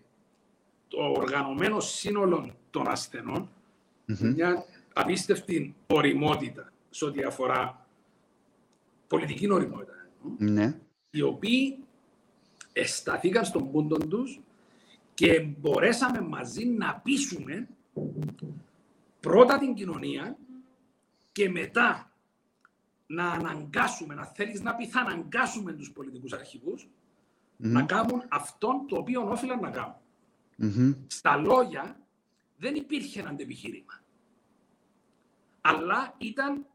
το οργανωμένο σύνολο των ασθενών mm-hmm. μια απίστευτη οριμότητα σε ό,τι αφορά πολιτική οριμότητα. Ναι. Οι οποίοι εσταθήκαν στον πούντο τους και μπορέσαμε μαζί να πείσουμε πρώτα την κοινωνία και μετά να αναγκάσουμε, να θέλεις να πεις θα αναγκάσουμε τους πολιτικούς αρχηγούς να κάνουν αυτό το οποίο όφυλαν να κάνουν. Στα λόγια δεν υπήρχε ένα αντεπιχείρημα. Αλλά ήταν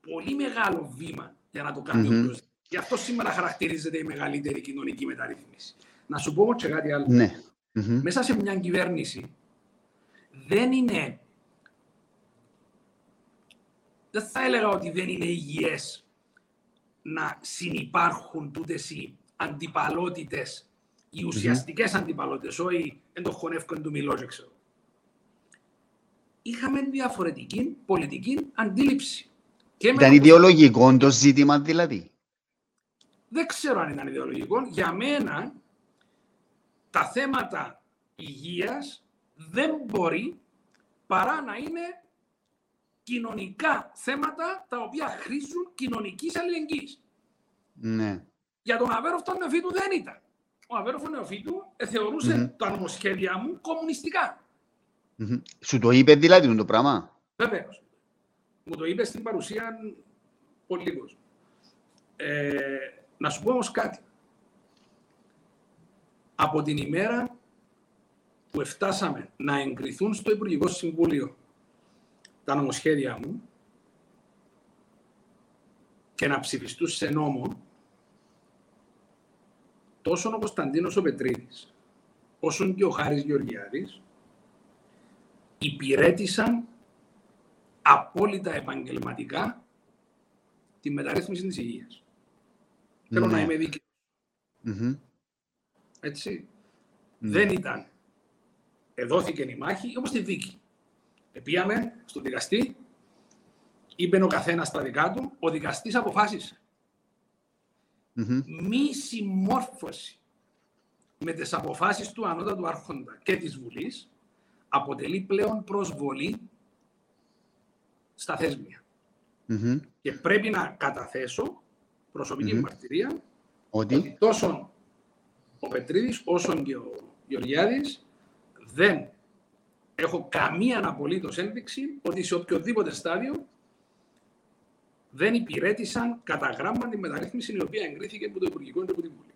πολύ μεγάλο βήμα για να το κάνει mm-hmm. Γι' αυτό σήμερα χαρακτηρίζεται η μεγαλύτερη κοινωνική μεταρρύθμιση. Να σου πω όμως και κάτι άλλο. Ναι. Μέσα σε μια κυβέρνηση δεν είναι δεν θα έλεγα ότι δεν είναι υγιές να συνυπάρχουν τούτες οι αντιπαλότητες, οι ουσιαστικές mm-hmm. αντιπαλότητες, όχι εν το χωνεύκον του μιλώ, ξέρω. Είχαμε διαφορετική πολιτική αντίληψη. Και ήταν με... ιδεολογικό το ζήτημα δηλαδή. Δεν ξέρω αν ήταν ιδεολογικό. Για μένα τα θέματα υγείας δεν μπορεί παρά να είναι κοινωνικά θέματα τα οποία χρήζουν κοινωνικής αλληλεγγύης. Ναι. Για τον Αβέροφ τον νεοφύτου δεν ήταν. Ο Αβέροφ νεοφύτου θεωρούσε mm-hmm. τα νομοσχέδια μου κομμουνιστικά. Mm-hmm. Σου το είπε δηλαδή το πράγμα; Βεβαίως. Μου το είπε στην παρουσία πολύ λίγος. Ε, να σου πω όμως κάτι. Από την ημέρα που φτάσαμε να εγκριθούν στο Υπουργικό Συμβούλιο τα νομοσχέδια μου και να ψηφιστούν σε νόμο, τόσο ο Κωνσταντίνος ο Πετρίδης, όσο και ο Χάρης Γεωργιάδης, υπηρέτησαν απόλυτα επαγγελματικά τη μεταρρύθμιση της υγείας. Θέλω να ναι. είμαι Έτσι. Ναι. Δεν ήταν. Εδώθηκε η μάχη, όπως τη δίκη. Επίαμε στον δικαστή, είπε ο καθένας στα δικά του, ο δικαστής αποφάσισε. Μη συμμόρφωση με τις αποφάσεις του ανώτατου άρχοντα και της Βουλής αποτελεί πλέον προσβολή στα θεσμια Και πρέπει να καταθέσω προσωπική mm-hmm. μαρτυρία ότι... ότι τόσο ο Πετρίδης όσο και ο Γεωργιάδης δεν έχω καμία απολύτω ένδειξη ότι σε οποιοδήποτε στάδιο δεν υπηρέτησαν κατά γράμμα τη μεταρρύθμιση η οποία εγκρίθηκε από το Υπουργικό και από την Βουλή.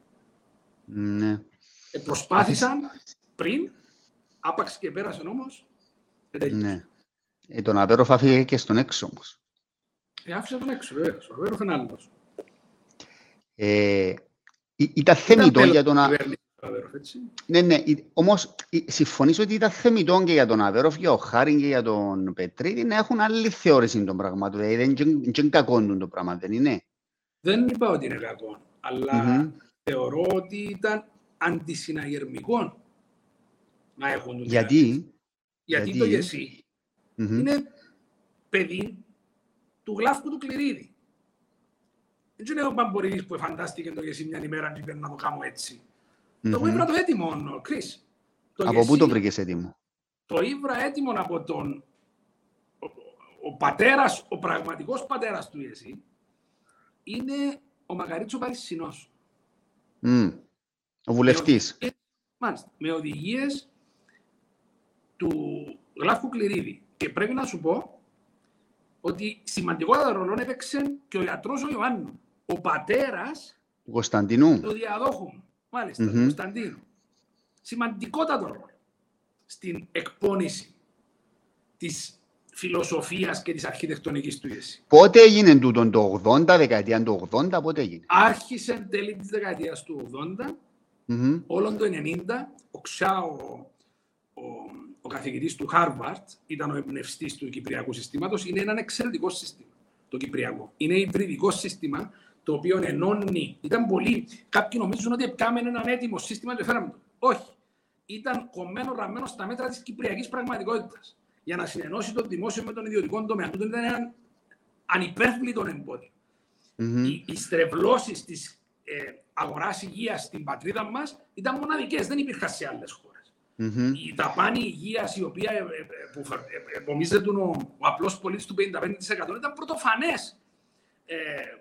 Ναι. Ε, προσπάθησαν πριν, άπαξ και πέρασε όμω. Ναι. Ε, τον Αβέροφ άφηγε και στον έξω όμως. Ε, άφησε τον έξω, βέβαια. Ο Αβέροφ είναι άλλος. Ε, ήταν θεμητό για τον Αβέροφ. Ναι, ναι. Όμως συμφωνήσω ότι ήταν θεμητό και για τον Αβέροφ, για ο Χάριν και για τον Πετρίδη να έχουν άλλη θεώρηση των πραγμάτων. Δηλαδή δεν είναι κακό το πράγμα, δεν είναι. Δεν είπα ότι είναι κακό, αλλά mm-hmm. θεωρώ ότι ήταν αντισυναγερμικό να έχουν τον Γιατί; Γιατί, Γιατί; το γεσί mm-hmm. είναι παιδί του γλάφκου του κληρίδι. Δεν είναι ο Μπαμπορίδης που φαντάστηκε το γεσί μια ημέρα και να το κάνω έτσι. Mm-hmm. Το ήβρα το έτοιμο, Κρίς. από πού το βρήκες έτοιμο; Το ήβρα έτοιμο από τον... Ο, ο πατέρας, ο πραγματικός πατέρας του Ιεσί είναι ο Μαγαρίτσο Παρισινός. Mm. Ο βουλευτής. Μάλιστα. Με οδηγίες του Γλάφκου Κληρίδη. Και πρέπει να σου πω ότι σημαντικότατο ρόλο έπαιξε και ο γιατρός ο Ιωάννου. Ο πατέρας του Κωνσταντινού. Του διαδόχου μάλιστα, mm-hmm. του Κωνσταντίνου. Σημαντικότατο ρόλο στην εκπόνηση της φιλοσοφίας και της αρχιτεκτονικής του Ιεσί. Πότε έγινε τούτο, το 80, δεκαετία του 80, πότε έγινε; Άρχισε τέλη της δεκαετίας του 80, mm-hmm. όλον το 90, ο Ξάο, ο, ο καθηγητής του Χάρβαρτ, ήταν ο εμπνευστής του Κυπριακού συστήματος, είναι ένα εξαιρετικό σύστημα, το Κυπριακό. Είναι υβριδικό σύστημα, το οποίο ενώνει. Ήταν πολύ. Κάποιοι νομίζουν ότι έπιαμε ένα έτοιμο σύστημα και φέραμε το. Όχι. Ήταν κομμένο, ραμμένο στα μέτρα της κυπριακής πραγματικότητας. Για να συνενώσει το δημόσιο με τον ιδιωτικό τομέα. Αυτό ήταν ένα ανυπέρβλητο εμπόδιο. Mm-hmm. Οι, οι στρεβλώσεις της ε, αγοράς υγείας στην πατρίδα μας ήταν μοναδικές. Δεν υπήρχαν σε άλλες χώρες. Mm-hmm. Η δαπάνη υγείας, η οποία ε, ε, που επομίζεται ο, ο απλός πολίτης του 55% ήταν πρωτοφανές ε,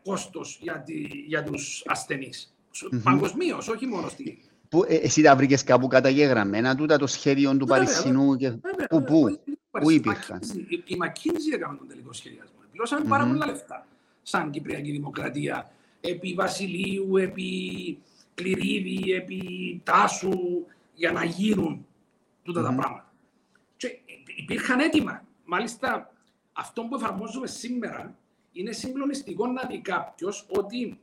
κόστος για, τη, για τους ασθενείς. Mm-hmm. Παγκοσμίως, όχι μόνο στη... Που, ε, εσύ τα βρήκες κάπου καταγεγραμμένα τούτα το σχέδιο του Παρισινού και... Βέβαια, πού, πού, πού υπήρχαν; Η Μακίνζη έκαμε τον τελικό σχεδιασμό. Πλώσαμε mm-hmm. πάρα πολλά λεφτά σαν Κυπριακή Δημοκρατία επί Βασιλείου, επί Κληρίδη, επί Τάσου για να γίνουν τούτα mm-hmm. τα πράγματα. Και υπήρχαν έτοιμα. Μάλιστα, αυτό που εφαρμόζουμε σήμερα είναι συγκλονιστικό να δει κάποιος ότι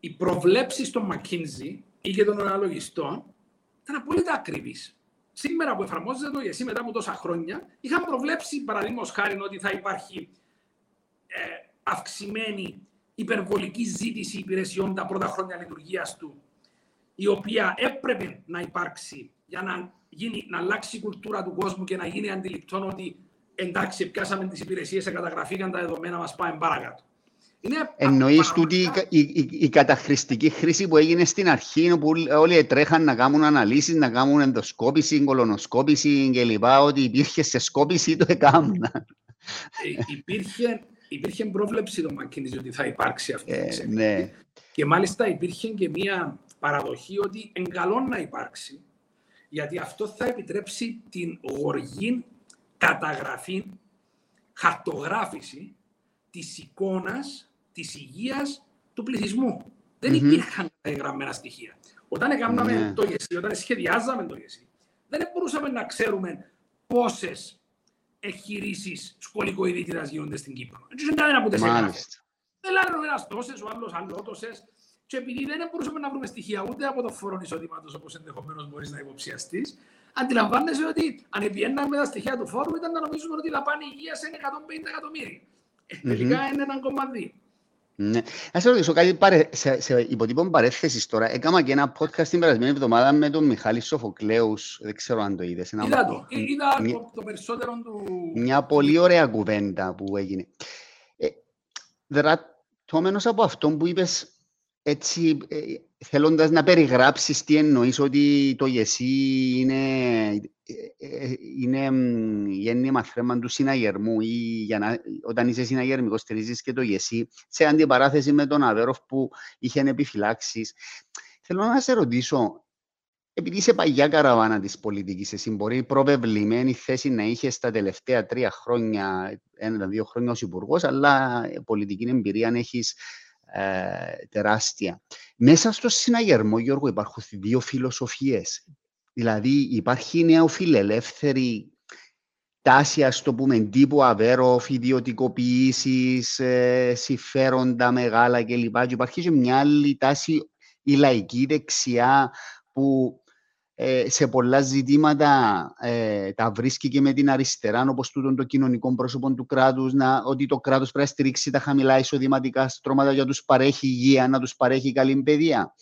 οι προβλέψεις των McKinsey ή και των αναλογιστών ήταν απόλυτα ακριβείς. Σήμερα που εφαρμόζεται το ΕΣΥ μετά από τόσα χρόνια, είχαν προβλέψει παραδείγματος χάρη ότι θα υπάρχει ε, αυξημένη υπερβολική ζήτηση υπηρεσιών τα πρώτα χρόνια λειτουργίας του, η οποία έπρεπε να υπάρξει για να, γίνει, να αλλάξει η κουλτούρα του κόσμου και να γίνει αντιληπτό ότι εντάξει, πιάσαμε τις υπηρεσίες, καταγραφήκαν τα δεδομένα μας, πάμε παρακάτω. Εννοείς τούτη η, η, η, καταχρηστική χρήση που έγινε στην αρχή, όπου όλοι τρέχαν να κάνουν αναλύσεις, να κάνουν ενδοσκόπηση, κολονοσκόπηση κλπ. Ότι υπήρχε σε σκόπηση το έκαναν. Ε, υπήρχε, υπήρχε πρόβλεψη το McKinsey ότι θα υπάρξει αυτή ε, ναι. Και μάλιστα υπήρχε και μία παραδοχή ότι εγκαλώ να υπάρξει, γιατί αυτό θα επιτρέψει την γοργή καταγραφή, χαρτογράφηση της εικόνας της υγείας του πληθυσμού. Mm-hmm. Δεν υπήρχαν εγγραμμένα στοιχεία. Όταν έκαναμε yeah. Ναι. το ΓΕΣΥ, όταν σχεδιάζαμε το ΓΕΣΥ, δεν μπορούσαμε να ξέρουμε πόσες εγχειρήσεις σκολικοειδίτιδας γίνονται στην Κύπρο. Δεν είναι κανένα που δεν Δεν λένε ο ένας τόσες, ο άλλος άλλο τόσες. Και επειδή δεν μπορούσαμε να βρούμε στοιχεία ούτε από το φόρο εισοδήματος, όπως ενδεχομένως μπορείς να υποψιαστείς, αντιλαμβάνεσαι ότι αν με τα στοιχεία του φόρου ήταν να νομίζουμε ότι η πάνε υγείας είναι 150 εκατομμύρια. Ε, τελικά mm-hmm. είναι ένα κομμάτι. Ναι. Να σε ρωτήσω κάτι παρε... σε, σε υποτύπων παρέθεσης τώρα. Έκανα και ένα podcast την περασμένη εβδομάδα με τον Μιχάλη Σοφοκλέους. Δεν ξέρω αν το είδες. Ένα... Είδα το. Είδα Μια... το περισσότερο του... Μια πολύ ωραία κουβέντα που έγινε. Ε, δρατώμενος από αυτό που είπες έτσι, ε, θέλοντας να περιγράψεις τι εννοείς ότι το ΓΕΣΥ είναι, ε, ε, είναι γέννημα θέμα του συναγερμού ή για να, όταν είσαι συναγερμικός στηρίζεις και το ΓΕΣΥ σε αντιπαράθεση με τον Αβέροφ που είχε επιφυλάξεις. Θέλω να σε ρωτήσω, επειδή είσαι παγιά καραβάνα της πολιτικής, εσύ μπορεί προβεβλημένη θέση να είχε στα τελευταία τρία χρόνια, ένα-δύο χρόνια ως υπουργός, αλλά πολιτική εμπειρία αν έχεις ε, τεράστια. Μέσα στο συναγερμό, Γιώργο, υπάρχουν δύο φιλοσοφίες. Δηλαδή, υπάρχει νεοφιλελεύθερη τάση, ας το πούμε, τύπου αβέροφ, ιδιωτικοποιήσεις, ε, συμφέροντα μεγάλα κλπ. Και υπάρχει και μια άλλη τάση, η λαϊκή δεξιά, που ε, σε πολλά ζητήματα ε, τα βρίσκει και με την αριστερά, όπως τούτο το κοινωνικό πρόσωπο του κράτους, να, ότι το κράτος πρέπει να στηρίξει τα χαμηλά εισοδηματικά στρώματα για να τους παρέχει υγεία, να τους παρέχει καλή παιδεία.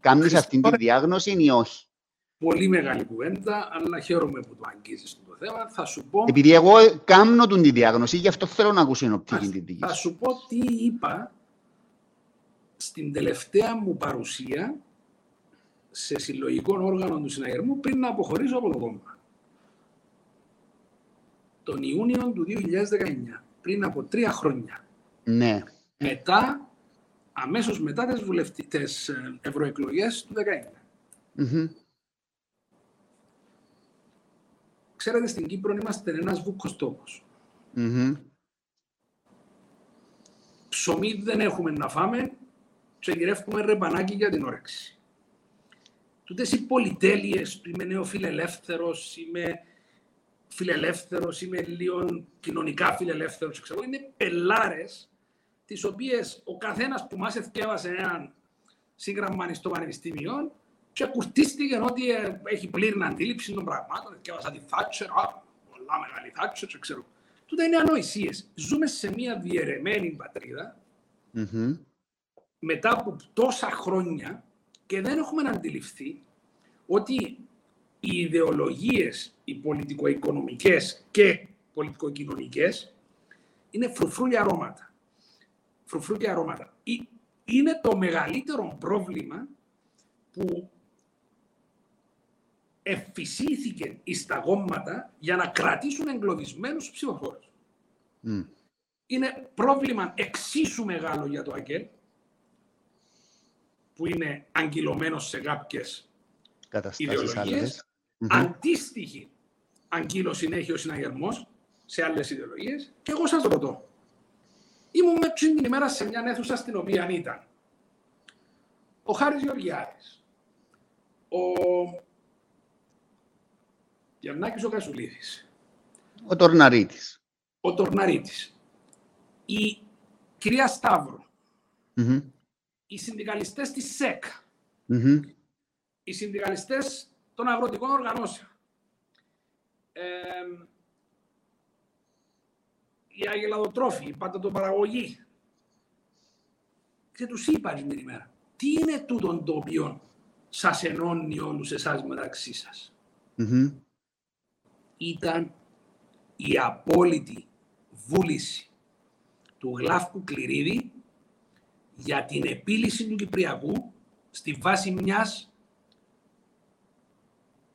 Κάνεις αυτή τη διάγνωση ή όχι; Πολύ μεγάλη κουβέντα, αλλά χαίρομαι που το αγγίζεις το θέμα. Θα σου πω... Επειδή εγώ κάνω την τη διάγνωση, γι' αυτό θέλω να ακούσω την οπτική τη δική Θα σου πω τι είπα στην τελευταία μου παρουσία σε συλλογικό όργανο του συναγερμού πριν να αποχωρήσω από το κόμμα. Τον Ιούνιο του 2019, πριν από τρία χρόνια. Ναι. Μετά, αμέσως μετά τις βουλευτικές ε, ευρωεκλογές του 2019. mm Ξέρετε, στην Κύπρο είμαστε ένας βούκος τόπος. Mm-hmm. Ψωμί δεν έχουμε να φάμε και γυρεύουμε ρεμπανάκι για την όρεξη τούτες οι πολυτέλειες του είμαι νεοφιλελεύθερο, είμαι φιλελεύθερος, είμαι λίγο κοινωνικά φιλελεύθερος, ξέρω, είναι πελάρες τις οποίες ο καθένας που μας εθιέβασε έναν σύγγραμμα στο πανεπιστήμιο και κουρτίστηκε ότι ε, έχει πλήρη αντίληψη των πραγμάτων. Εθιέβασα τη Θάτσερ, α, πολλά μεγάλη Θάτσερ, ξέρω. Τούτα είναι ανοησίες. Ζούμε σε μια διαιρεμένη μετά από τόσα χρόνια και δεν έχουμε αντιληφθεί ότι οι ιδεολογίες, οι πολιτικο-οικονομικές και πολιτικο-κοινωνικές είναι φρουφρούλια αρώματα. Φρουφρούλια αρώματα. Είναι το μεγαλύτερο πρόβλημα που εφησίθηκε στα γόμματα για να κρατήσουν εγκλωβισμένους ψηφοφόρους. Είναι πρόβλημα εξίσου μεγάλο για το ΑΚΕΛ, που είναι αγκυλωμένο σε κάποιες ιδεολογίες. Αντίστοιχη αγκύλωση έχει ο συναγερμός σε άλλες ιδεολογίες. Και εγώ σας ρωτώ, ήμουν με την ημέρα σε μια αίθουσα στην οποία ήταν ο Χάρης Γεωργιάδης, ο Γιαννάκης ο Κασουλίδης, ο Τορναρίτης, ο Τορναρίτης, η κυρία Σταύρο, οι συνδικαλιστές της ΣΕΚ, mm-hmm. οι συνδικαλιστές των αγροτικών οργανώσεων, ε, οι αγελαδοτρόφοι, η πατατοπαραγωγή. Και τους είπα την ημέρα, τι είναι τούτο το οποίο σας ενώνει όλους εσάς μεταξύ σας; Mm-hmm. Ήταν η απόλυτη βούληση του Γλάφκου Κληρίδη για την επίλυση του Κυπριακού στη βάση μιας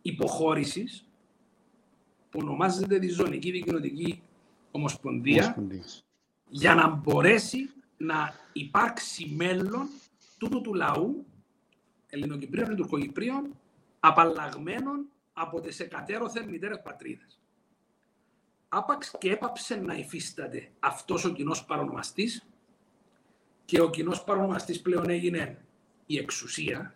υποχώρησης που ονομάζεται τη Ζωνική Δικαιωτική Ομοσπονδίας για να μπορέσει να υπάρξει μέλλον τούτου του λαού Ελληνοκυπρίων και Τουρκοκυπρίων απαλλαγμένων από τις εκατέρωθεν μητέρες πατρίδες. Άπαξ και έπαψε να υφίσταται αυτός ο κοινός παρονομαστής και ο κοινός παρονομαστής πλέον έγινε η εξουσία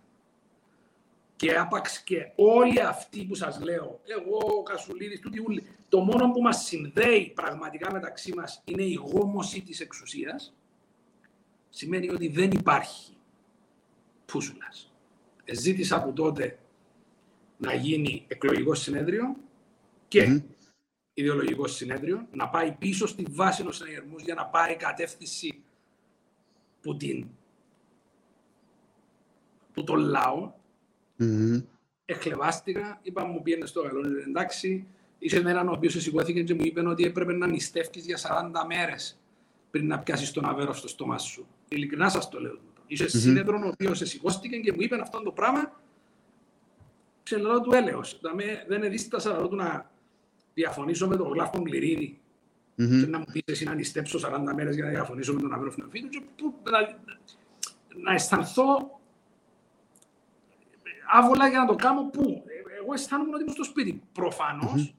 και άπαξ και όλοι αυτοί που σας λέω, εγώ, ο Κασουλίδης, τούτοι ούλοι, το μόνο που μας συνδέει πραγματικά μεταξύ μας είναι η γόμωση της εξουσίας, σημαίνει ότι δεν υπάρχει πούσουλας. Ζήτησα από τότε να γίνει εκλογικό συνέδριο και mm ιδεολογικό συνέδριο, να πάει πίσω στη βάση των συνεργασμού για να πάρει κατεύθυνση που, την, που τον λαό. Mm-hmm. Εχλεβάστηκα, είπα μου πήγαινε στο καλό, εντάξει. Είσαι έναν ο οποίος σηκώθηκε και μου είπε ότι έπρεπε να νηστεύει για 40 μέρες πριν να πιάσεις τον αβέρο στο στόμα σου. Ειλικρινά σας το λέω. Είσαι mm-hmm. σύνεδρο ο οποίος σηκώθηκε και μου είπε αυτό το πράγμα. Ξέρω του έλεος. Δεν εδίστασα να διαφωνήσω με τον Γλάφκον Κληρίδη Mm-hmm. Και να μου πεις εσύ να νηστέψω 40 μέρες για να διαφωνήσω με τον Αβρόφινο φίλο και να, να αισθανθώ άβολα για να το κάνω πού. Ε, εγώ αισθάνομαι ότι είμαι στο σπίτι μου. Προφανώς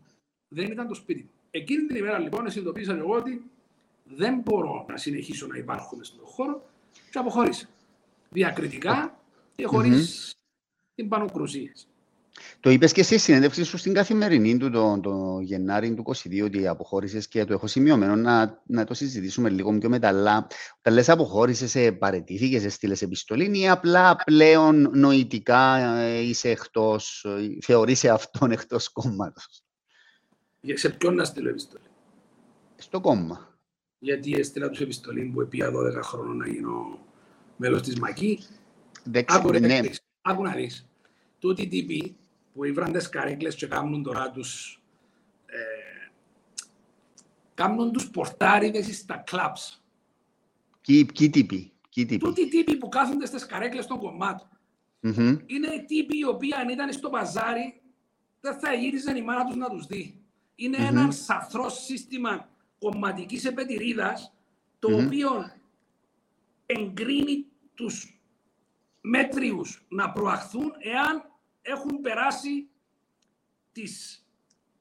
δεν ήταν το σπίτι μου. Εκείνη την ημέρα λοιπόν συνειδητοποίησα εγώ ότι δεν μπορώ να συνεχίσω να υπάρχω στον χώρο και αποχώρησα. Διακριτικά και χωρίς την πανοκρουσία. Το είπες και στη συνέντευξη σου στην καθημερινή του το, το Γενάρη του 2022 ότι αποχώρησες και το έχω σημειωμένο να, να το συζητήσουμε λίγο πιο μετά. Αλλά όταν λες αποχώρησες, παρετήθηκες, στείλε επιστολή ή απλά πλέον νοητικά ε, είσαι εκτός, ε, θεωρείσαι αυτόν εκτός κόμματος; Σε ποιον να στείλω επιστολή; Στο κόμμα. Γιατί έστειλα τους επιστολή που επί 12 χρόνια να γίνω μέλος της ΜΑΚΗ. Άκου, ναι. άκου να δεις. Τούτη τύποι που ήβραν τις καρέκλες και κάνουν τώρα τους... Ε, κάνουν τους πορτάριδες στα κλαμπς. Ποιοι τύποι. Τούτοι τύποι που κάθονται στις καρέκλες των κομμάτων. Mm-hmm. Είναι τύποι οι οποίοι αν ήταν στο παζάρι δεν θα γύριζαν η μάνα τους να τους δει. Είναι mm-hmm. ένα σαθρό σύστημα κομματικής επετηρίδας το mm-hmm. οποίο εγκρίνει τους μέτριους να προαχθούν εάν έχουν περάσει τις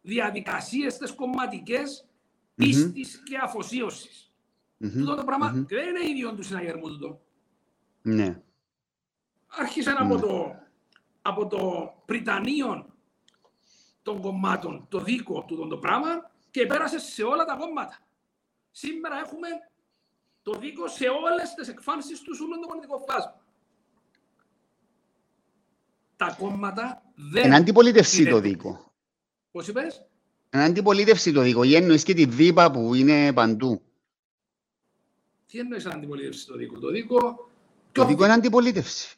διαδικασίες τις κομματικές πίστης και αφοσίωσης. Mm-hmm. Τούτο το πράγμα mm-hmm. δεν είναι ίδιο του συναγερμού τούτο. Ναι. Άρχισαν από ναι. το, από το Πριτανείο των κομμάτων, το δίκο του το πράγμα και πέρασε σε όλα τα κόμματα. Σήμερα έχουμε το δίκο σε όλες τις εκφάνσεις του όλων των πολιτικών φάσμα τα κόμματα δεν... Εν αντιπολίτευση το δίκο. Πώς είπες; Εν αντιπολίτευση το δίκο. Ή εννοείς και τη δίπα που είναι παντού. Τι εννοείς εν αντιπολίτευση το δίκο; Το δίκο... Το δίκο είναι αντιπολίτευση.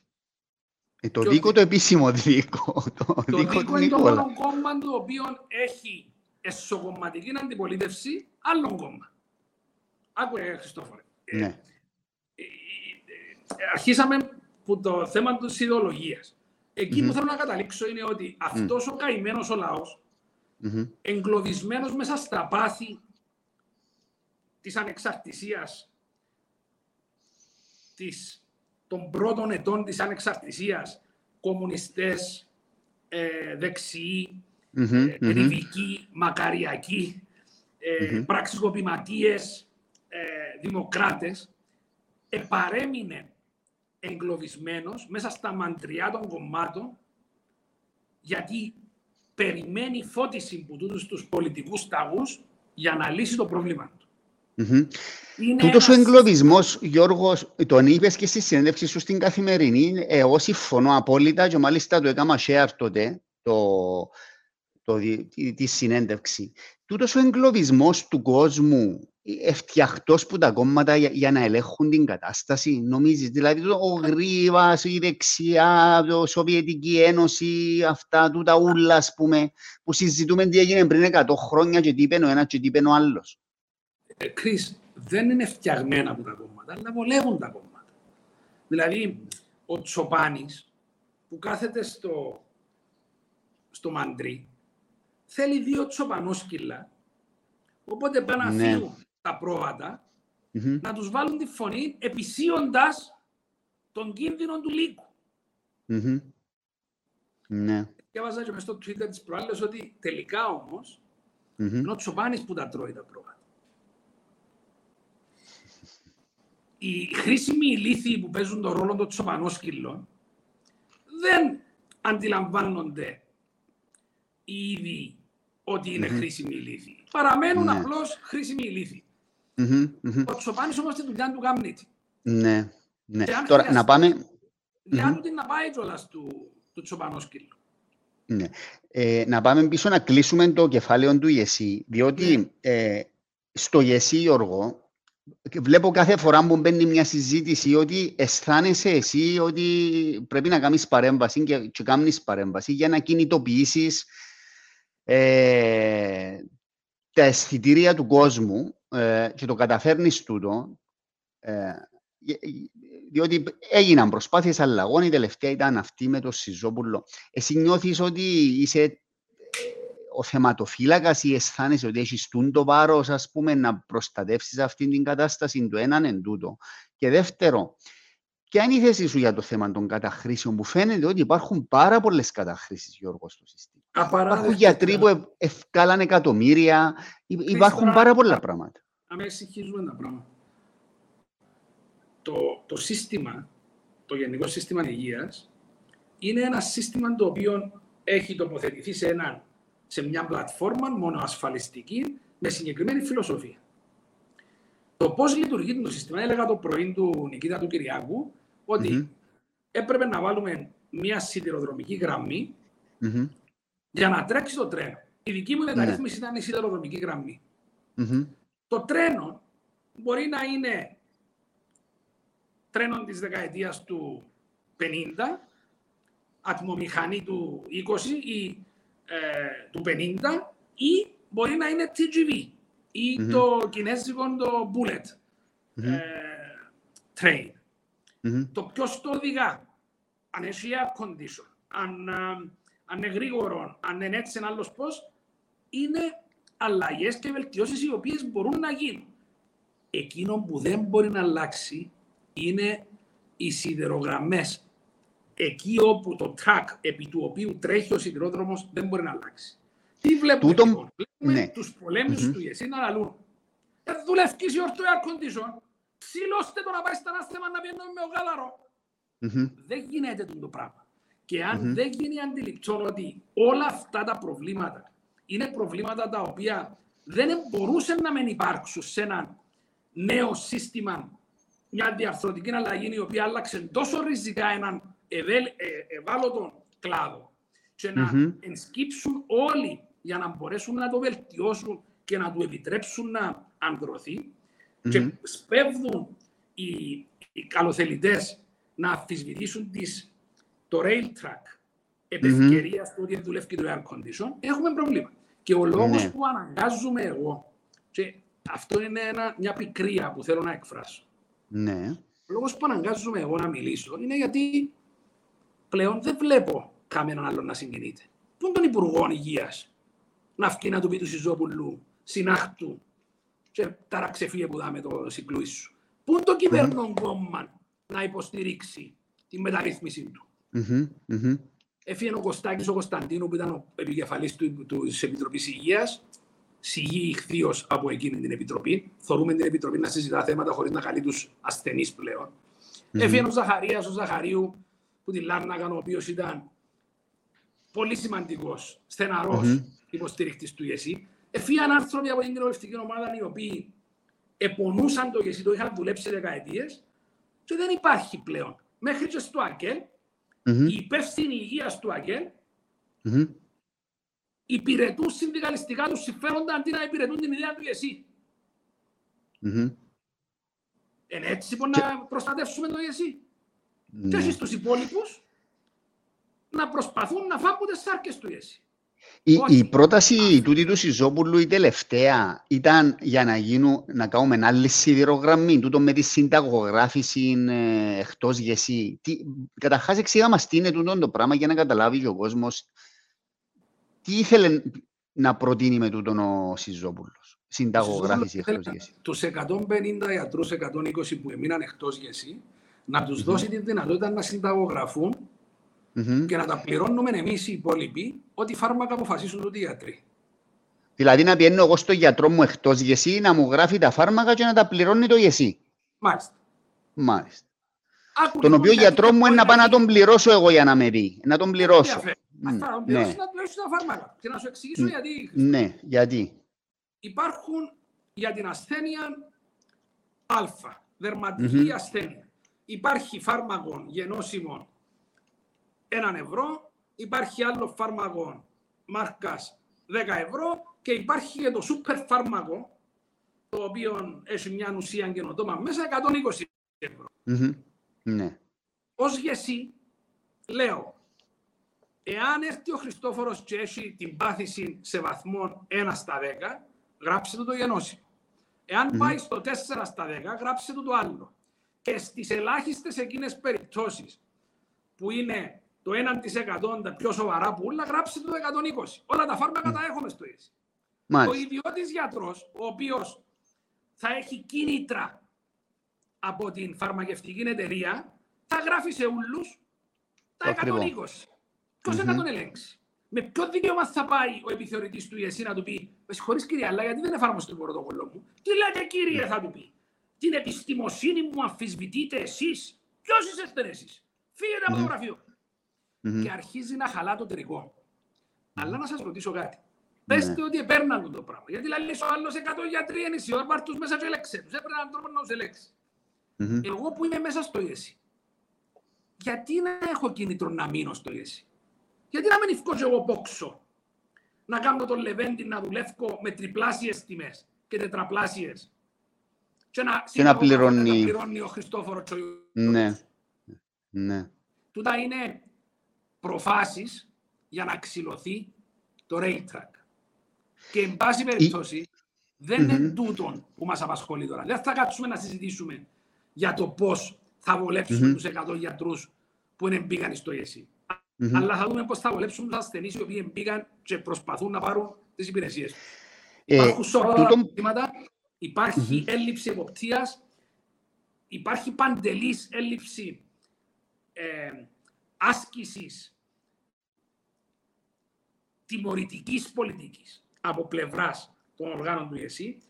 Ε, το δίκο το επίσημο δίκο. Το, το δίκο, δίκο είναι το μόνο κόμμα το οποίο έχει εσωκομματική αντιπολίτευση άλλων κόμμα. Άκουε, Χριστόφορε. Ναι. Ε, ε, ε, αρχίσαμε που το θέμα της ιδεολογίας. Εκεί που θέλω να καταλήξω είναι ότι αυτός ο καημένος ο λαός, εγκλωβισμένος μέσα στα πάθη της ανεξαρτησίας, της, των πρώτων ετών της ανεξαρτησίας, κομμουνιστές, ε, δεξιοί, mm μακαριακοί, ε, πραξικοπηματίες, ε, δημοκράτες, επαρέμεινε εγκλωβισμένος μέσα στα μαντριά των κομμάτων γιατί περιμένει φώτιση από τούτους τους πολιτικούς ταγούς για να λύσει το πρόβλημα του. Mm-hmm. Τούτος ένας... ο εγκλωβισμός, Γιώργος, τον είπες και στη συνέντευξη σου στην καθημερινή, εγώ συμφωνώ απόλυτα και μάλιστα το έκανα share τότε, το, το, τη, τη συνέντευξη. Τούτος ο εγκλωβισμός του κόσμου ευτιαχτό που τα κόμματα για, για, να ελέγχουν την κατάσταση. Νομίζεις, δηλαδή ο Γρήβας, η δεξιά, η Σοβιετική Ένωση, αυτά του τα ούλα, ας πούμε, που συζητούμε τι έγινε πριν 100 χρόνια και τι είπε ο ένας και τι είπε ο άλλος. Ε, Κρίς, δεν είναι φτιαγμένα από τα κόμματα, αλλά βολεύουν τα κόμματα. Δηλαδή, ο Τσοπάνης που κάθεται στο, στο μαντρί, θέλει δύο τσοπανόσκυλα, οπότε πάνε να ναι. φύγουν τα προβατα να τους βάλουν τη φωνή επισύοντας τον κίνδυνο του λύκου. Mm-hmm. Ναι. Και έβαζα και μες στο Twitter της προάλλες ότι τελικά όμως mm-hmm. είναι ο Τσοπάνης που τα τρώει τα πρόβατα. Οι χρήσιμοι ηλίθιοι που παίζουν τον ρόλο των τσοπανόσκυλων δεν αντιλαμβάνονται ήδη ότι είναι mm-hmm. χρήσιμοι ηλίθιοι. Παραμένουν ναι. απλώς χρήσιμοι ηλίθιοι. Mm-hmm, Ο Τσοπάνης όμως τη δουλειά του κάνει Ναι, ναι. Τώρα, να πάμε... Για mm-hmm. να πάει κιόλας του, του Τσοπανόσκυλου. Ναι. Ε, να πάμε πίσω να κλείσουμε το κεφάλαιο του ΙΕΣΥ, διότι ναι. ε, στο ΙΕΣΥ, Γιώργο, βλέπω κάθε φορά που μπαίνει μια συζήτηση ότι αισθάνεσαι εσύ ότι πρέπει να κάνεις παρέμβαση και, και κάνεις παρέμβαση για να κινητοποιήσεις ε, τα αισθητήρια του κόσμου ε, και το καταφέρνεις τούτο, ε, διότι έγιναν προσπάθειες αλλαγών, η τελευταία ήταν αυτή με το Σιζόπουλο. Εσύ νιώθεις ότι είσαι ε, ο θεματοφύλακας ή αισθάνεσαι ότι έχεις το βάρος, ας πούμε, να προστατεύσεις αυτή την κατάσταση, το έναν εν τούτο. Και δεύτερο, Ποια είναι η θέση σου για το θέμα των καταχρήσεων που φαίνεται ότι υπάρχουν πάρα πολλές καταχρήσεις, Γιώργος, στο σύστημα. Υπάρχουν γιατροί που ευκάλαν εκατομμύρια. Υπάρχουν πάρα πολλά πράγματα. Να με συγχύζουμε τα πράγματα. Το, το σύστημα, το Γενικό Σύστημα Υγείας, είναι ένα σύστημα το οποίο έχει τοποθετηθεί σε, ένα, σε μια πλατφόρμα μονοασφαλιστική με συγκεκριμένη φιλοσοφία. Το πώς λειτουργεί το σύστημα, έλεγα το πρωί του Νικήτα του Κυριάκου, ότι έπρεπε να βάλουμε μια σιδηροδρομική για να τρέξει το τρένο. Η δική μου μεταρρύθμιση ήταν η σιδηροδρομική Το τρένο μπορεί να είναι τρένο της δεκαετίας του 50, ατμομηχανή του 20 ή ε, του 50 ή μπορεί να είναι TGV ή το κινέζικο το bullet ε, train. Το ποιο το οδηγά, αν έχει air condition, αν, αν είναι γρήγορο, αν είναι έτσι ένα άλλο πώ, είναι αλλαγές και βελτιώσεις οι οποίες μπορούν να γίνουν. Εκείνο που δεν μπορεί να αλλάξει είναι οι σιδερογραμμέ. Εκεί όπου το track επί του οποίου τρέχει ο σιδηρόδρομος δεν μπορεί να αλλάξει. Τι βλέπουμε Τούτο... λοιπόν; Βλέπουμε ναι. τους πολέμους mm-hmm. του ΙΕΣΥ να λαλούν. Ε, δουλεύκεις η ορτού air condition. Ψήλωστε το να πάει στα ανάστημα να πιένουμε με ο γάλαρο. Mm-hmm. Δεν γίνεται το πράγμα. Και αν mm-hmm. δεν γίνει αντιληπτό ότι όλα αυτά τα προβλήματα είναι προβλήματα τα οποία δεν μπορούσαν να μην υπάρξουν σε ένα νέο σύστημα, μια διαρθρωτική αλλαγή η οποία άλλαξε τόσο ριζικά έναν ευέλ, ε, ευάλωτο κλάδο και να mm-hmm. ενσκύψουν όλοι για να μπορέσουν να το βελτιώσουν και να του επιτρέψουν να ανδρωθεί και σπέβδουν οι, οι καλοθελητές να αμφισβητήσουν τις, το rail track επ' ευκαιρίας του ότι δουλεύει το air condition, έχουμε πρόβλημα. Και ο λόγος ναι. που αναγκάζουμε εγώ, και αυτό είναι ένα, μια πικρία που θέλω να εκφράσω. Ναι. Ο λόγος που αναγκάζουμε εγώ να μιλήσω είναι γιατί πλέον δεν βλέπω κανέναν άλλο να συγκινείται. Πού είναι τον Υπουργό Υγείας; Να βγει να του πει του Σιζόπουλου, συνάχτου, και τώρα ξεφύγε που δάμε το συγκλούι σου. Πού είναι το κυβέρνον κόμμα να υποστηρίξει τη μεταρρύθμιση του; Έφυγε ο Κωστάκης ο Κωνσταντίνου που ήταν ο επικεφαλής του, του, της Επιτροπής Υγείας, σιγή ηχθείω από εκείνη την Επιτροπή. Θεωρούμε την Επιτροπή να συζητά θέματα χωρίς να καλεί τους ασθενείς πλέον. Mm-hmm. Έφυγε ο Ζαχαρίας, ο Ζαχαρίου, που την Λάρνακα, ο οποίος ήταν πολύ σημαντικός, στεναρός mm-hmm. υποστηρικτής του ΙΕΣΥ. Εφύγαν άνθρωποι από την κοινοβουλευτική ομάδα οι οποίοι επονούσαν το ΙΕΣΥ, το είχαν δουλέψει δεκαετίες και δεν υπάρχει πλέον. Μέχρι και στο ΑΚΕΛ, mm-hmm. οι υπεύθυνοι υγείας του ΑΚΕΛ mm-hmm. υπηρετούν συνδικαλιστικά τους συμφέροντα αντί να υπηρετούν την ιδέα του ΙΕΣΥ. Mm-hmm. Είναι έτσι που και... να προστατεύσουμε το ΙΕΣΥ. Ναι. Και εσείς τους υπόλοιπους να προσπαθούν να φάγουν τις σάρκες του ΙΕΣΥ. Η, η πρόταση τούτη του Σιζόπουλου η τελευταία ήταν για να, γίνουν, να κάνουμε άλλη σιδηρογραμμή, τούτο με τη συνταγογράφηση ε, εκτός γεσί. Καταρχάς εξήγα μας τι είναι τούτο το πράγμα για να καταλάβει και ο κόσμος τι ήθελε να προτείνει με τούτο ο Σιζόπουλος. Συνταγογράφηση εκτός γεσί. Τους 150 ιατρούς, 120 που έμειναν εκτός γεσί, να τους mm-hmm. δώσει τη δυνατότητα να συνταγογραφούν mm-hmm. και να τα πληρώνουμε εμείς οι υπόλοιποι ό,τι φάρμακα αποφασίσουν τούτοι οι γιατροί. Δηλαδή να πιένω εγώ στο γιατρό μου εκτός γεσί να μου γράφει τα φάρμακα και να τα πληρώνει το γεσί. Μάλιστα. Μάλιστα. Άκου, τον οποίο γιατρό μου είναι να πάω να τον πληρώσω εγώ για να με δει. Να τον πληρώσω. Αυτά να τον πληρώσει ναι. να πληρώσει τα φάρμακα. Και να σου εξηγήσω γιατί. Ναι, γιατί. Υπάρχουν για την ασθένεια Α, δερματική mm-hmm. ασθένεια. Υπάρχει φάρμακο γενώσιμο έναν ευρώ, υπάρχει άλλο φάρμακο μάρκας 10 ευρώ και υπάρχει και το σούπερ φάρμακο το οποίο έχει μια ουσία καινοτόμα μέσα 120 ευρώ. Mm-hmm. Ναι. Ως γεσί, λέω, εάν έρθει ο Χριστόφορος και έχει την πάθηση σε βαθμό 1 στα 10, γράψτε το το γενώσιμο. Εάν mm-hmm. πάει στο 4 στα 10, γράψτε το το άλλο. Και στις ελάχιστες εκείνες περιπτώσεις που είναι το 1% τα πιο σοβαρά που όλα γράψτε το 120. Όλα τα φάρμακα τα έχουμε στο ίση. Ο ιδιώτης γιατρός, ο οποίος θα έχει κίνητρα από την φαρμακευτική εταιρεία, θα γράφει σε όλου τα 120. Ποιο mm-hmm. να τον ελέγξει; Με ποιο δικαίωμα θα πάει ο επιθεωρητής του ΙΕΣΥ να του πει Με συγχωρεί κύριε, αλλά γιατί δεν εφάρμοσε το πρωτόκολλο μου. Τι λέτε κύριε, θα του πει. Την επιστημοσύνη μου αμφισβητείτε εσείς. Ποιος είστε εσείς; Φύγετε από το γραφείο. Και αρχίζει να χαλά το τρικό. Αλλά να σας ρωτήσω κάτι. Πετε ναι. ότι επέρναν το πράγμα. Γιατί λέει ο άλλος 100 γιατροί είναι η ώρα, του μέσα και έλεξε του. Έπρεπε έναν τρόπο να τους ελέξει. Εγώ που είμαι μέσα στο ΙΕΣΥ, γιατί να έχω κίνητρο να μείνω στο ΙΕΣΥ; Γιατί να μην ευκώ εγώ πόξω. Να κάνω τον Λεβέντι να δουλεύω με τριπλάσιες τιμές και τετραπλάσιες. Και να, και να πληρώνει... να πληρώνει ο Χριστόφορος Τσοϊού. Ναι. ναι. Τούτα είναι προφάσεις για να ξυλωθεί το rail track. Και εν πάση περιπτώσει δεν mm-hmm. είναι τούτον που μας απασχολεί τώρα. Δεν θα κάτσουμε να συζητήσουμε για το πώς θα βολέψουμε mm-hmm. τους 100 γιατρούς που είναι μπήκαν στο ΕΣΥ. Mm-hmm. Αλλά θα δούμε πώς θα βολέψουν τους ασθενείς οι οποίοι μπήκαν και προσπαθούν να πάρουν τις υπηρεσίες. Ε, Υπάρχουν σωρά τούτο... υπάρχει mm-hmm. έλλειψη εποπτείας, υπάρχει παντελής έλλειψη ε, άσκησης τιμωρητικής πολιτικής από πλευράς των οργάνων του ΕΣΥ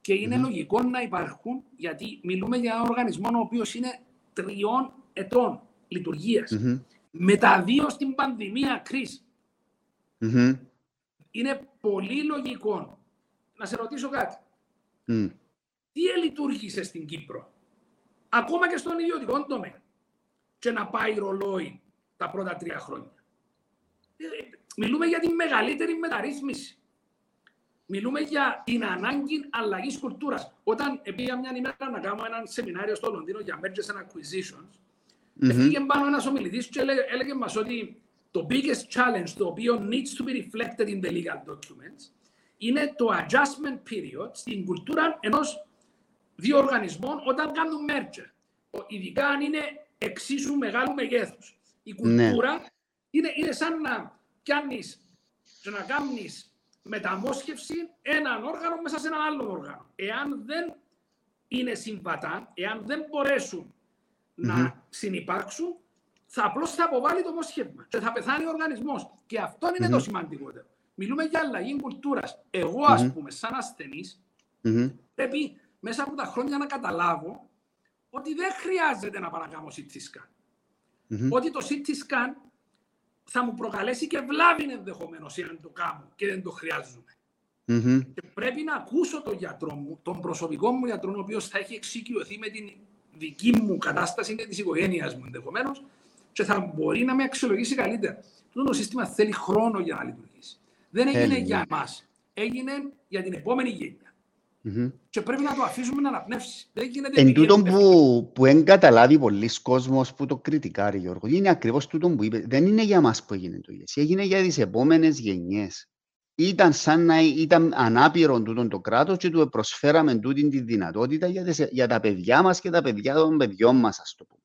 και είναι mm-hmm. λογικό να υπάρχουν, γιατί μιλούμε για ένα οργανισμό ο οποίος είναι τριών ετών λειτουργίας. Mm-hmm. Με τα δύο στην πανδημία κρίση. Mm-hmm. Είναι πολύ λογικό να σε ρωτήσω κάτι. Mm. Τι λειτουργήσε στην Κύπρο, ακόμα και στον ιδιωτικό τομέα, και να πάει ρολόι τα πρώτα τρία χρόνια. Ε, μιλούμε για τη μεγαλύτερη μεταρρύθμιση. Μιλούμε για την ανάγκη αλλαγής κουλτούρας. Όταν πήγα μια ημέρα να κάνω ένα σεμινάριο στο Λονδίνο για mergers and acquisitions, mm-hmm. έφυγε πάνω ένας ομιλητής και έλεγε, έλεγε μας ότι το biggest challenge το οποίο needs to be reflected in the legal documents είναι το adjustment period στην κουλτούρα ενός δύο οργανισμών όταν κάνουν merger. Ειδικά αν είναι εξίσου μεγάλου μεγέθους. Η ναι. κουλτούρα ναι. είναι, είναι σαν να πιάνεις και να κάνεις μεταμόσχευση έναν όργανο μέσα σε ένα άλλο όργανο. Εάν δεν είναι συμβατά, εάν δεν μπορέσουν να συνεπάρξουν, θα απλώς θα αποβάλει το μόσχευμα και θα πεθάνει ο οργανισμός. Και αυτό είναι το σημαντικότερο. Μιλούμε για αλλαγή κουλτούρας. Εγώ, ας πούμε, σαν ασθενής, πρέπει μέσα από τα χρόνια να καταλάβω ότι δεν χρειάζεται να παρακάμω CT scan. Ότι το CT scan θα μου προκαλέσει και βλάβη ενδεχομένως αν το κάνω και δεν το χρειάζομαι. Mm-hmm. Και πρέπει να ακούσω τον γιατρό μου, τον προσωπικό μου γιατρό, ο οποίος θα έχει εξοικειωθεί με την δική μου κατάσταση και της οικογένειας μου ενδεχομένως και θα μπορεί να με αξιολογήσει καλύτερα. Το σύστημα θέλει χρόνο για να λειτουργήσει. Δεν έγινε για εμά. Έγινε για την επόμενη γενιά. Mm-hmm. Και πρέπει να το αφήσουμε να αναπνεύσει. Δεν γίνεται Εν τούτο που, που δεν καταλάβει πολλοί κόσμος που το κριτικάρει, Γιώργο, είναι ακριβώς τούτο που είπε. Δεν είναι για μας που έγινε το ΙΕΣ. Έγινε για τις επόμενες γενιές. Ήταν σαν να ήταν ανάπηρο τούτο το κράτος και του προσφέραμε τούτη τη δυνατότητα για, τις, για τα παιδιά μας και τα παιδιά των παιδιών μας, ας το πούμε.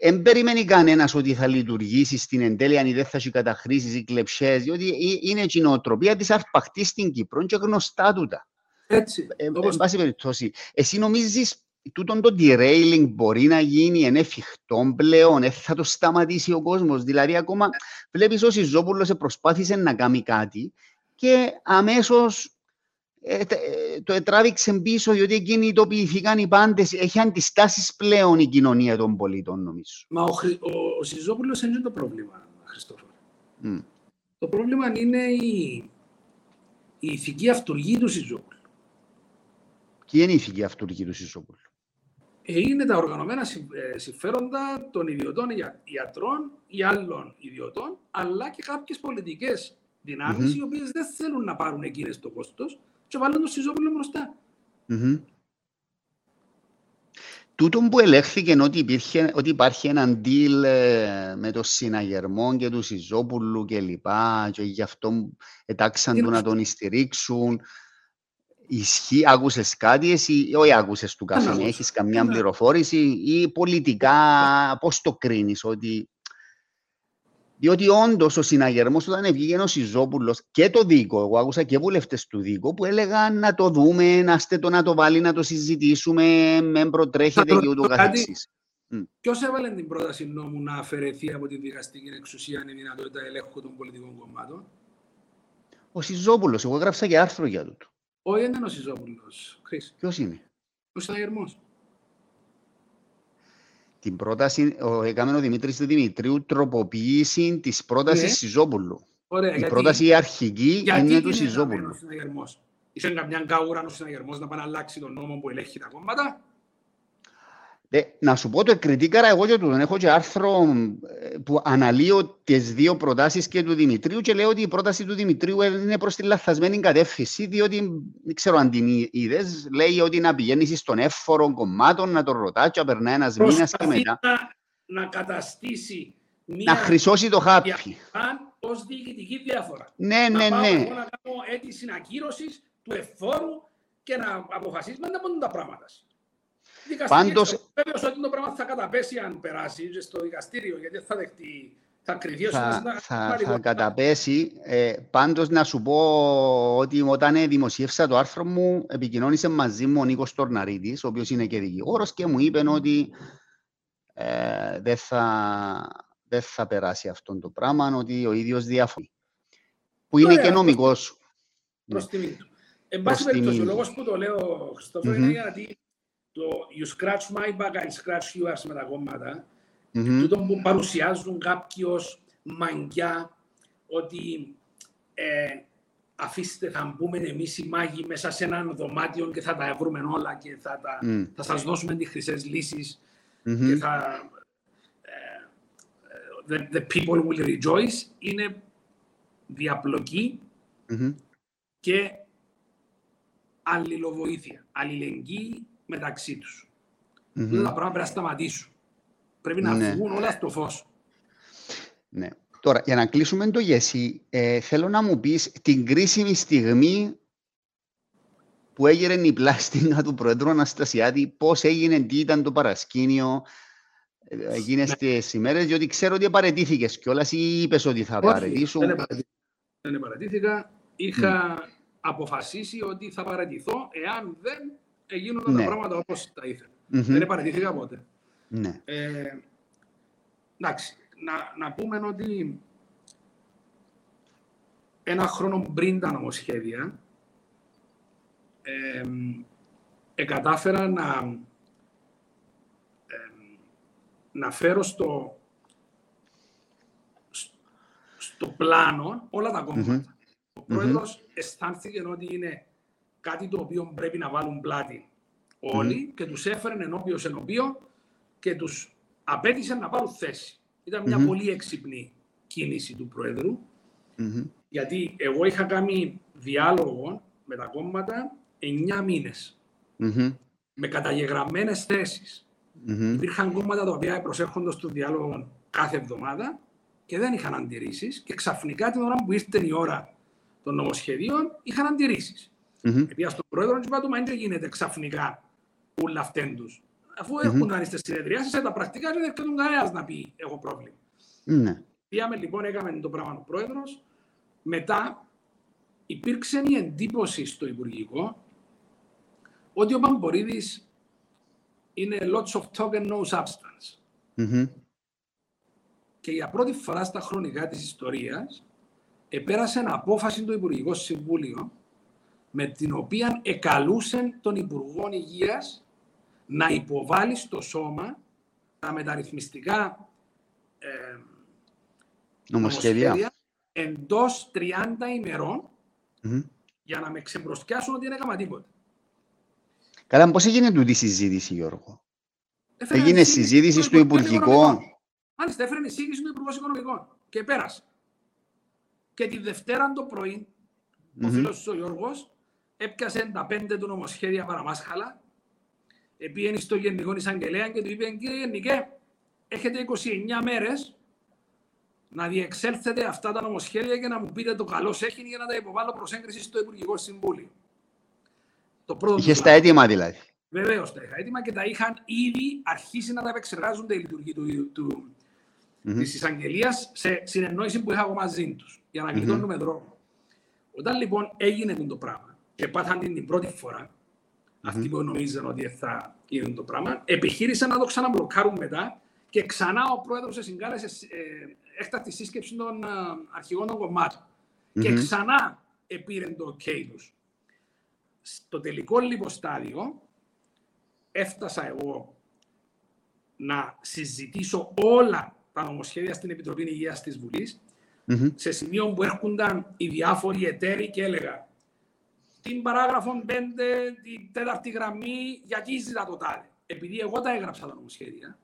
Δεν περιμένει κανένας ότι θα λειτουργήσει στην εντέλεια αν δεν θα έχει καταχρήσεις ή κλεψές, διότι είναι η νοοτροπία τη αρπαχτής στην Κύπρο και γνωστά τούτα. Έτσι. Ε, εν πάση περιπτώσει, εσύ νομίζεις τούτον το derailing μπορεί να γίνει, είναι εφικτό πλέον, θα το σταματήσει ο κόσμος. Δηλαδή, ακόμα βλέπεις ο Σιζόπουλο προσπάθησε να κάνει κάτι και αμέσως ε, ε, το ετράβηξε πίσω διότι κινητοποιηθήκαν οι πάντες. Έχει αντιστάσεις πλέον η κοινωνία των πολιτών νομίζω. Μα ο, Χρυ, ο, ο Σιζόπουλος είναι το πρόβλημα, Χριστόφορο. Mm. Το πρόβλημα είναι η, η ηθική αυτοργή του Σιζόπουλου. Ποια είναι η ηθική αυτοργή του Σιζόπουλου; Ε, είναι τα οργανωμένα συμφέροντα των ιδιωτών ιατρών ή άλλων ιδιωτών, αλλά και κάποιες πολιτικές δυνάμεις mm-hmm. οι οποίες δεν θέλουν να πάρουν εκείνες το κόστος και βάλουν το Σιζόπουλο μπροστά. Mm-hmm. Τούτο που ελέγχθηκε ότι, υπήρχε, ότι υπάρχει ένα deal ε, με το συναγερμό και του Σιζόπουλου και λοιπά και γι' αυτό ετάξαν του να τον στηρίξουν. Ισχύει, άκουσες κάτι εσύ, όχι άκουσες του καθένα, έχεις καμιά πληροφόρηση ή πολιτικά πώς το κρίνεις ότι διότι όντως ο συναγερμός όταν βγήκε ο Σιζόπουλος και το δίκο, εγώ άκουσα και βουλευτές του δίκο που έλεγαν να το δούμε, να, το, να το βάλει, να το συζητήσουμε, με προτρέχετε και ούτω καθεξής. Μμ. Ποιος έβαλε την πρόταση νόμου να αφαιρεθεί από τη δικαστική εξουσία η δυνατότητα ελέγχου των πολιτικών κομμάτων; Ο Σιζόπουλος, εγώ έγραψα και άρθρο για τούτο. Όχι, δεν είναι ο Σιζόπουλος. Χρήση. Ποιος είναι; Ο συναγερμός. Την πρόταση, ο, έκαμε ο Δημήτρης του Δημητρίου τροποποίηση της πρότασης Ναι. Σιζόπουλου. Ωραία, Η γιατί, πρόταση αρχική γιατί είναι την του έκαμε Σιζόπουλου. ο συναγερμός; Είσαι καμιά καούρα ο συναγερμός να πάει να αλλάξει τον νόμο που ελέγχει τα κόμματα. Ε, να σου πω το κριτήκαρα εγώ και τούτον. Έχω και άρθρο ε, που αναλύω τις δύο προτάσεις και του Δημητρίου και λέω ότι η πρόταση του Δημητρίου είναι προς τη λαθασμένη κατεύθυνση διότι δεν ξέρω αν την είδες, λέει ότι να πηγαίνεις στον εύφορο κομμάτων να τον ρωτάς και να περνάει ένας μήνας και Προσπαθεί μετά να, να καταστήσει να μία χρυσώσει το χάπι. διαφορά ως διοικητική διάφορα. Ναι, να ναι, πάω ναι. εγώ να κάνω αίτηση ακύρωσης του εφόρου και να αποφασίσουμε να πούν τα πράγματα. Δικαστική Πάντως- εξ- Βέβαιος ότι το πράγμα θα καταπέσει αν περάσει και στο δικαστήριο, γιατί θα δεχτεί, θα κρυθεί ως ένα θα, συνα- θα, θα συνταγματικό. καταπέσει. Ε, πάντως να σου πω ότι όταν ε, δημοσίευσα το άρθρο μου επικοινώνησε μαζί μου ο Νίκος Τορναρίτης, ο οποίος είναι και δικηγόρος και μου είπε ότι ε, δεν, θα, δεν θα περάσει αυτό το πράγμα, ότι ο ίδιος διαφωνεί. Που είναι Ωραία, και νομικός. Προς τιμή του. Εν πάση Προς περιπτώσει, ο τιμή. λόγος που το λέω, Χριστόφο, Μμμ. είναι γιατί το you scratch my back, I scratch yours με τα κόμματα, Μμμ. τούτο που παρουσιάζουν κάποιοι ως μαγκιά, ότι ε, αφήστε θα μπούμε εμείς οι μάγοι μέσα σε έναν δωμάτιο και θα τα βρούμε όλα και θα, τα, Μμ. θα σας δώσουμε τις χρυσές λύσεις Μμμ. και θα... ε, ε, the, the people will rejoice είναι διαπλοκή Μμμ. και αλληλοβοήθεια, αλληλεγγύη μεταξύ τους. Μμμ. Αυτά τα πράγματα πρέπει να σταματήσουν. Πρέπει να Ναι. βγουν όλα στο φως. Ναι. Τώρα, για να κλείσουμε το γεσί, ε, θέλω να μου πεις την κρίσιμη στιγμή που έγινε η πλάστιγκα του Προέδρου Αναστασιάτη, πώς έγινε, τι ήταν το παρασκήνιο ε, εκείνες Ναι. τις ημέρες, διότι ξέρω ότι παρετήθηκες κιόλας ή είπες ότι θα Όχι, παρετήσουν. δεν επαρατήθηκα. Δεν επαρατήθηκα. Είχα αποφασίσει ότι θα παρατηθώ εάν δεν έγιναν Ναι. τα πράγματα όπως τα ήθελα. Μμμ. Δεν επαρατήθηκα ποτέ. Ναι. Ε, εντάξει, να, να πούμε ότι ένα χρόνο πριν τα νομοσχέδια ε, εκατάφερα να, ε, να φέρω στο, σ- στο πλάνο όλα τα κόμματα. Ο πρόεδρος αισθάνθηκε ότι είναι κάτι το οποίο πρέπει να βάλουν πλάτη όλοι και τους έφερε ενώπιος σε ενώπιο και τους απέτησε να πάρουν θέση. Ήταν μια Μμμ. πολύ έξυπνη κίνηση του Πρόεδρου, Μμμ. γιατί εγώ είχα κάνει διάλογο με τα κόμματα 9 μήνες, Μμμ. με καταγεγραμμένες θέσεις. Μμμ. Υπήρχαν κόμματα τα οποία προσέρχονται στο διάλογο κάθε εβδομάδα και δεν είχαν αντιρρήσεις και ξαφνικά την ώρα που ήρθε η ώρα των νομοσχεδίων είχαν αντιρρήσεις. Μμμ. Επειδή στον πρόεδρο του είπα του, μα δεν γίνεται ξαφνικά ούλα αυτήν τους. Αφού Μμμ. έχουν άριστες συνεδριάσεις, ε, τα πρακτικά δεν έρχεται κανένας να πει έχω πρόβλημα. Ναι. Πήγαμε λοιπόν, έκαμε το πράγμα ο πρόεδρος. Μετά υπήρξε η εντύπωση στο Υπουργικό ότι ο Παμπορίδης είναι lots of talk and no substance. Μμμ. Και για πρώτη φορά στα χρονικά της ιστορίας επέρασε ένα απόφαση του Υπουργικό Συμβούλιο με την οποία εκαλούσε τον Υπουργό Υγείας να υποβάλει στο σώμα τα μεταρρυθμιστικά ε, Νομοσχέδια. εντός 30 ημερών Μμμ. για να με ξεμπροστιάσουν ότι δεν έκανα τίποτα. Καλά, πώς έγινε τούτη η συζήτηση, Γιώργο; Έφερε Έγινε εισήγηση συζήτηση στο Υπουργικό. Οικονομικών. Μάλιστα, έφερε εισήγηση του Υπουργού Οικονομικών και πέρασε. Και τη Δευτέρα το πρωί, ο Μμμ. φίλος του ο Γιώργος έπιασε τα πέντε του νομοσχέδια παραμάσχαλα, επήγαινε στο Γενικό Εισαγγελέα και του είπε, κύριε Γενικέ, έχετε 29 μέρες να διεξέλθετε αυτά τα νομοσχέδια και να μου πείτε το καλό έχει για να τα υποβάλω προς έγκριση στο Υπουργικό Συμβούλιο. Το πρώτο Είχες του τα έτοιμα δηλαδή. Βεβαίως τα είχα έτοιμα και τα είχαν ήδη αρχίσει να τα επεξεργάζονται οι λειτουργοί του, του, Μμμ. της εισαγγελίας σε συνεννόηση που είχα εγώ μαζί τους για να Μμμ. γλιτώνουμε δρόμο. Όταν λοιπόν έγινε το πράγμα και πάθαν την, την πρώτη φορά, αυτοί που νομίζαν ότι θα είδε το πράγμα. Επιχείρησαν να το ξαναμπλοκάρουν μετά και ξανά ο πρόεδρος συγκάλεσε ε, έκτακτη σύσκεψη των ε, αρχηγών των κομματων Και ξανά επήρε το OK τους. Στο τελικό λοιπόν στάδιο έφτασα εγώ να συζητήσω όλα τα νομοσχέδια στην Επιτροπή Υγείας της βουλης σε σημείο που έρχονταν οι διάφοροι εταίροι και έλεγα την παράγραφο 5, την τέταρτη γραμμή, γιατί ζητά το τάδε. Επειδή εγώ τα έγραψα τα νομοσχέδια,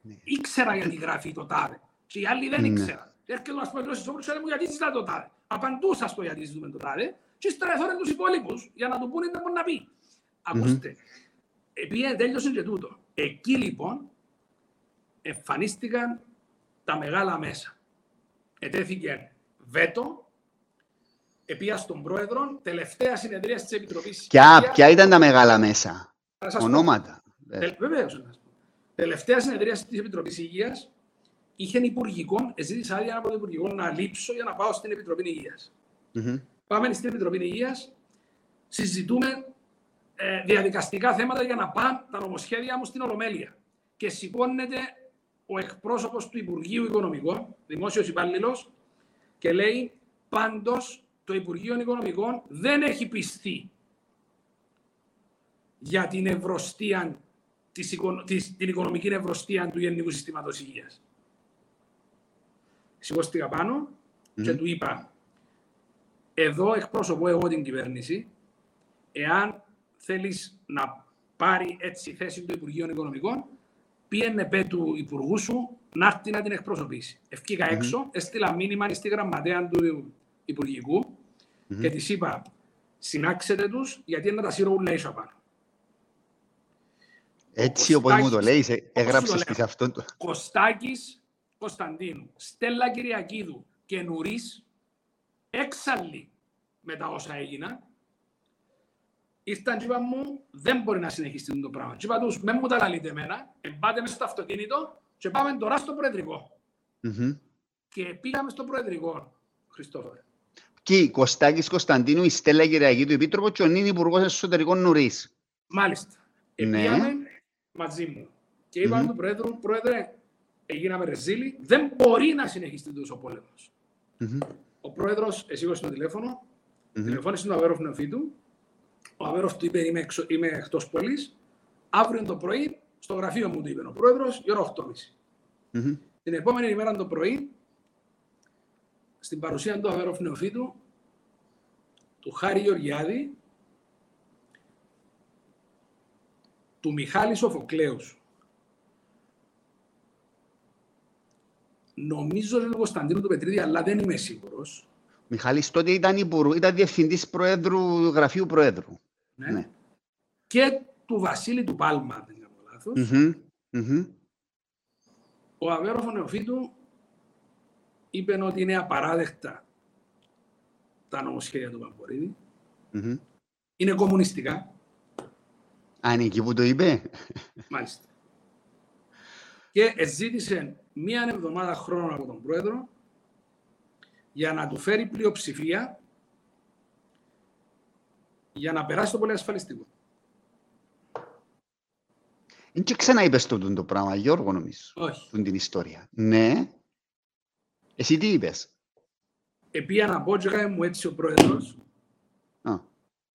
ναι. ήξερα γιατί γράφει το τάδε. Και οι άλλοι δεν ναι. ήξεραν. Έρχεται ο ασπελός της μου γιατί ζητά το τάδε. Απαντούσα στο γιατί ζητούμε το τάδε και στρέφωρε τους υπόλοιπους για να του πούνε τι μπορεί να πει. Ακούστε, επειδή τέλειωσε και τούτο. Εκεί λοιπόν εμφανίστηκαν τα μεγάλα μέσα. Ετέθηκε βέτο, επία στον πρόεδρο, τελευταία συνεδρία της Επιτροπής. Ποια, ποια ήταν τα μεγάλα μέσα, ονόματα. Βεβαίως. Τελευταία συνεδρία της Επιτροπής Υγείας είχε υπουργικό, ζήτησα άδεια από το υπουργικό να λείψω για να πάω στην Επιτροπή Υγείας. Mm-hmm. Πάμε στην Επιτροπή Υγείας, συζητούμε ε, διαδικαστικά θέματα για να πάνε τα νομοσχέδια μου στην Ολομέλεια. Και σηκώνεται ο εκπρόσωπος του Υπουργείου Οικονομικών, δημόσιος υπάλληλος, και λέει πάντως το Υπουργείο Οικονομικών δεν έχει πιστεί για την ευρωστία, την οικονομική ευρωστία του Γενικού Συστήματος Υγείας. Σηκώστηκα πάνω και του είπα εδώ εκπρόσωπο εγώ την κυβέρνηση εάν θέλεις να πάρει έτσι θέση του Υπουργείου Οικονομικών πήγαινε πέ του Υπουργού σου να έρθει να την εκπροσωπήσει. Ευκήκα mm-hmm. έξω, έστειλα μήνυμα στη γραμματέα του Υπουργικού mm-hmm. και της είπα συνάξετε τους γιατί να τα σύρω ούλα ίσο πάνω. Έτσι όπως μου το λέει, έγραψες και σε αυτόν το... Κωστάκης Κωνσταντίνου, Στέλλα Κυριακίδου και Νουρίς, έξαλλοι με τα όσα έγιναν, ήρθαν και είπαν μου, δεν μπορεί να συνεχίσει το πράγμα. Και είπα τους, με μου τα λαλείτε εμένα, εμπάτε μέσα στο αυτοκίνητο και πάμε τώρα στο Προεδρικό. Mm-hmm. Και πήγαμε στο Προεδρικό, Χριστόφορε. Και Κωστάκης Κωνσταντίνου, η Στέλλα Κυριακή του Επίτροπο και ο νυν Υπουργός Εσωτερικών Νουρίς. Μάλιστα. Ναι. Πήγαμε μαζί μου. Και είπαμε mm-hmm. του Πρόεδρου, Πρόεδρε, έγιναμε ρεζίλοι, δεν μπορεί να συνεχίσει τόσο ο πόλεμος. Mm-hmm. Ο Πρόεδρος εσήκωσε το τηλέφωνο, mm-hmm. τηλεφώνησε τον Αβέροφ Νεοφίτου ο Αβέροφ του είπε είμαι, εξω, είμαι εκτός πόλης. Αύριο το πρωί στο γραφείο μου του είπε ο πρόεδρος η ώρα 8.30. Mm-hmm. Την επόμενη ημέρα το πρωί στην παρουσία του Αβέροφ Νεοφίτου του Χάρη Γεωργιάδη του Μιχάλη Σοφοκλέους νομίζω ότι είναι Κωνσταντίνου του Πετρίδη, αλλά δεν είμαι σίγουρος. Μιχάλης τότε ήταν, υπουργού, ήταν διευθυντής προέδρου, γραφείου προέδρου. Ναι. ναι. Και του Βασίλη του Πάλμα, δεν κάνω λάθος. Mm-hmm. Mm-hmm. Ο Αβέροφο Νεοφίτου είπε ότι είναι απαράδεκτα τα νομοσχέδια του Παμπορίδη. Mm-hmm. Είναι κομμουνιστικά. Αν είναι εκεί που το είπε; Μάλιστα. Και ζήτησε μία εβδομάδα χρόνο από τον Πρόεδρο για να του φέρει πλειοψηφία για να περάσει το πολυασφαλιστικό. Δεν και ξαναείπες το, το πράγμα, Γιώργο, νομίζω. Όχι. Τον την ιστορία. Ναι. Εσύ τι είπες; Επία να πω και μου έτσι ο πρόεδρος. Α.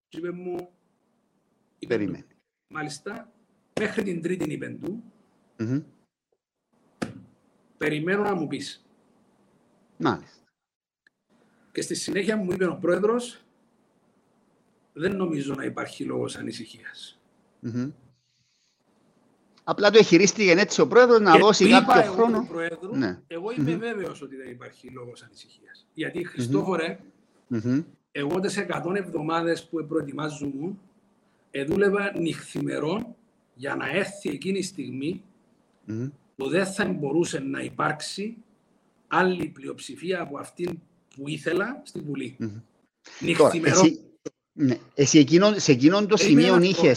Και είπε μου... Περίμενε. Μάλιστα, μέχρι την τρίτη είπε του. Mm-hmm. Περιμένω να μου πεις. Μάλιστα. Και στη συνέχεια μου είπε ο πρόεδρος, δεν νομίζω να υπάρχει λόγος ανησυχίας. Mm-hmm. Απλά το εχειρίστηκε έτσι ο πρόεδρος να δώσει κάποιο εγώ χρόνο. Πρόεδρου, ναι. Εγώ είμαι mm-hmm. βέβαιος ότι δεν υπάρχει λόγος ανησυχίας. Γιατί, Χριστόφορε, mm-hmm. εγώ τις 100 εβδομάδες που προετοιμάζομαι, δούλευα νυχθημερών για να έρθει εκείνη η στιγμή mm-hmm. που δεν θα μπορούσε να υπάρξει άλλη πλειοψηφία από αυτήν που ήθελα στην Βουλή. Mm-hmm. Νυχθημερών. Εσύ, ναι. Εσύ εκείνο, σε εκείνον το σημείο είχε.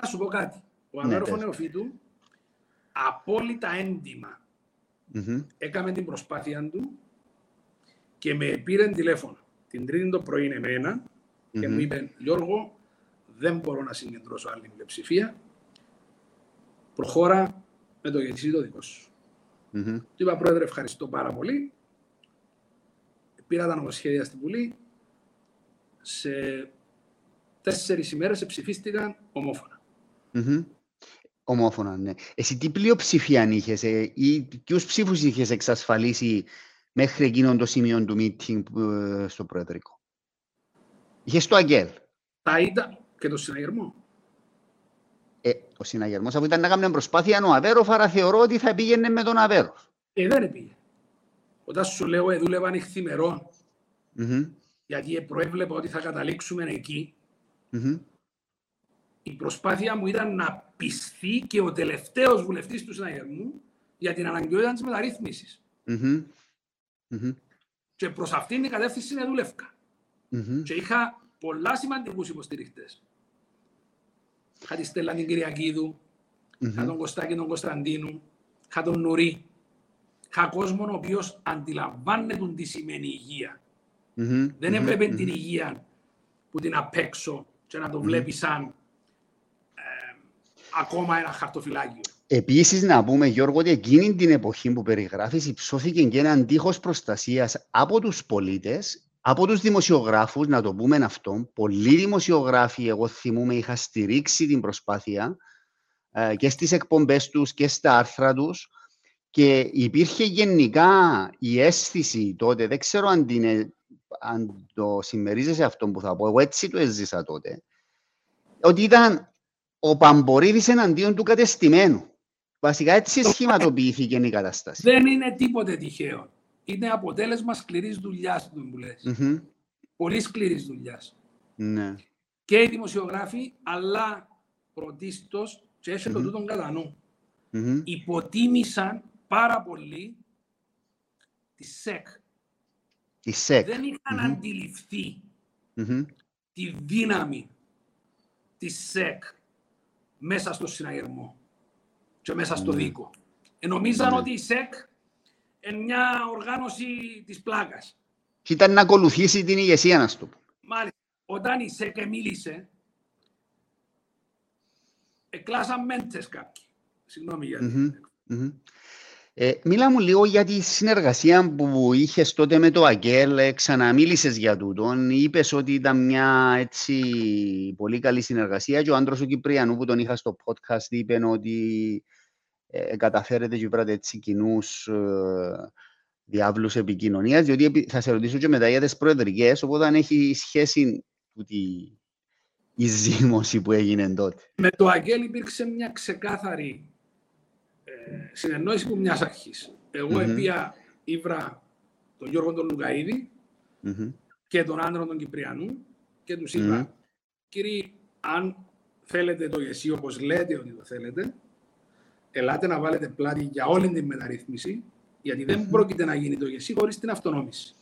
Να σου πω κάτι. Ο Αμέροφο ναι, Νεοφίτου, απόλυτα έντιμα, mm-hmm. έκαμε την προσπάθεια του και με πήρε τηλέφωνο την τρίτη το πρωί εμένα mm-hmm. και μου είπε Γιώργο, δεν μπορώ να συγκεντρώσω άλλη πλειοψηφία. προχώρα με το γιατί το δικό σου. Mm-hmm. Του είπα, Πρόεδρε, ευχαριστώ πάρα πολύ. Πήρα τα νομοσχέδια στην Βουλή. Σε τέσσερις ημέρες ψηφίστηκαν ομόφωνα. Mm-hmm. Ομόφωνα, ναι. Εσύ τι πλειοψηφία είχες ε, ή ποιους ψήφους είχες εξασφαλίσει μέχρι εκείνον το σημείο του meeting ε, στο Προεδρικό; Είχες το Αγγέλ. Τα ήταν και το συναγερμό. Ε, ο συναγερμός αφού ήταν να κάνει μια προσπάθεια ο Αβέροφ, άρα θεωρώ ότι θα πήγαινε με τον Αβέροφ. Ε, δεν πήγε. Όταν σου λέω, ε, δούλευα νυχθημερών, mm-hmm. γιατί προέβλεπα ότι θα καταλήξουμε εκεί, mm-hmm. Η προσπάθεια μου ήταν να πιστεί και ο τελευταίος βουλευτής του συναγερμού για την αναγκαιότητα της μεταρρύθμισης. Mm-hmm. Και προς αυτήν την κατεύθυνση είναι δούλευκα. Και είχα πολλά σημαντικούς υποστηριχτές. Είχα τη Στέλλα την Κυριακίδου, είχα τον Κωστάκη τον Κωνσταντίνου, είχα τον Νουρί. Είχα κόσμο ο οποίος αντιλαμβάνεται τι σημαίνει υγεία. Δεν έβλεπε την υγεία που την απ' έξω και να το βλέπει σαν ε, ακόμα ένα χαρτοφυλάκιο. Επίσης, να πούμε, Γιώργο, ότι εκείνη την εποχή που περιγράφεις, υψώθηκε και ένα τείχο προστασίας από τους πολίτες από τους δημοσιογράφους, να το πούμε αυτό, πολλοί δημοσιογράφοι, εγώ θυμούμαι, είχα στηρίξει την προσπάθεια ε, και στις εκπομπές τους και στα άρθρα τους και υπήρχε γενικά η αίσθηση τότε, δεν ξέρω αν, είναι, αν το συμμερίζεσαι αυτό που θα πω, εγώ έτσι το έζησα τότε, ότι ήταν ο Παμπορίδης εναντίον του κατεστημένου. Βασικά έτσι σχηματοποιήθηκε η κατάσταση. Δεν είναι τίποτε τυχαίο είναι αποτέλεσμα σκληρής δουλειάς που λες. Mm-hmm. Πολύ σκληρής δουλειάς. Ναι. Και οι δημοσιογράφοι, αλλά πρωτίστως, και έσαι mm-hmm. το τούτον κατά νου, mm-hmm. υποτίμησαν πάρα πολύ τη ΣΕΚ. Τη ΣΕΚ. Δεν είχαν αντιληφθεί τη δύναμη της ΣΕΚ μέσα στο συναγερμό και μέσα στο δίκο. Ενομίζαν ότι η ΣΕΚ εν μια οργάνωση της πλάκας. Και ήταν να ακολουθήσει την ηγεσία, να σου Μάλιστα. Όταν η ΣΕΚΕ μίλησε, εκλάσαν μέντες κάποιοι. Συγγνώμη για mm-hmm. Ε, μίλα μου λίγο για τη συνεργασία που είχες τότε με το Αγγέλ. Ε, ξαναμίλησες για τούτον. Είπες ότι ήταν μια έτσι πολύ καλή συνεργασία και ο άντρος ο Κυπριανού που τον είχα στο podcast είπε ότι ε, καταφέρετε και βρείτε έτσι κοινούς ε, διάβλους επικοινωνίας, διότι θα σε ρωτήσω και μετά για τις προεδρικές, οπότε αν έχει σχέση τη, η ζήμωση που έγινε τότε. Με το Αγγέλ υπήρξε μια ξεκάθαρη ε, συνεννόηση που μιας αρχής. Εγώ mm-hmm. επία ήβρα τον Γιώργο τον λουκαιδη mm-hmm. και τον άντρα τον Κυπριανού και τους είπα, mm-hmm. κύριοι, αν θέλετε το γεσί όπως λέτε ότι το θέλετε, ελάτε να βάλετε πλάτη για όλη την μεταρρύθμιση, γιατί δεν πρόκειται να γίνει το γεσί χωρίς την αυτονόμηση.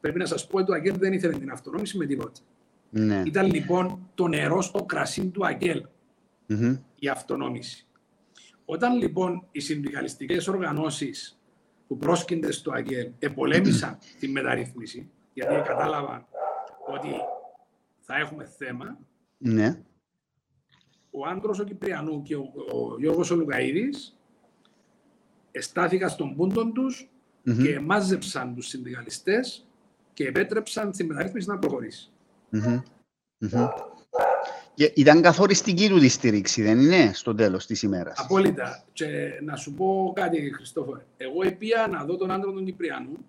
Πρέπει να σας πω ότι το Αγγέλ δεν ήθελε την αυτονόμηση με τίποτα. Ναι. Ήταν λοιπόν το νερό στο κρασί του αγγελ η αυτονόμηση. Όταν λοιπόν οι συνδικαλιστικές οργανώσεις που πρόσκυνται στο ΑΓΕΛ επολέμησαν τη μεταρρύθμιση, γιατί κατάλαβαν ότι θα έχουμε θέμα, ναι ο άντρος ο Κυπριανού και ο, ο Γιώργος ο Λουκαίδης εστάθηκαν στον πούντον τους mm-hmm. και μάζεψαν τους συνδικαλιστές και επέτρεψαν τη μεταρρύθμιση να προχωρήσει. Mm-hmm. Mm-hmm. Και ήταν καθοριστική του τη στήριξη, δεν είναι, στο τέλος της ημέρας; Απόλυτα. Και να σου πω κάτι, Χριστόφορε. Εγώ επία να δω τον άντρο του Κυπριανού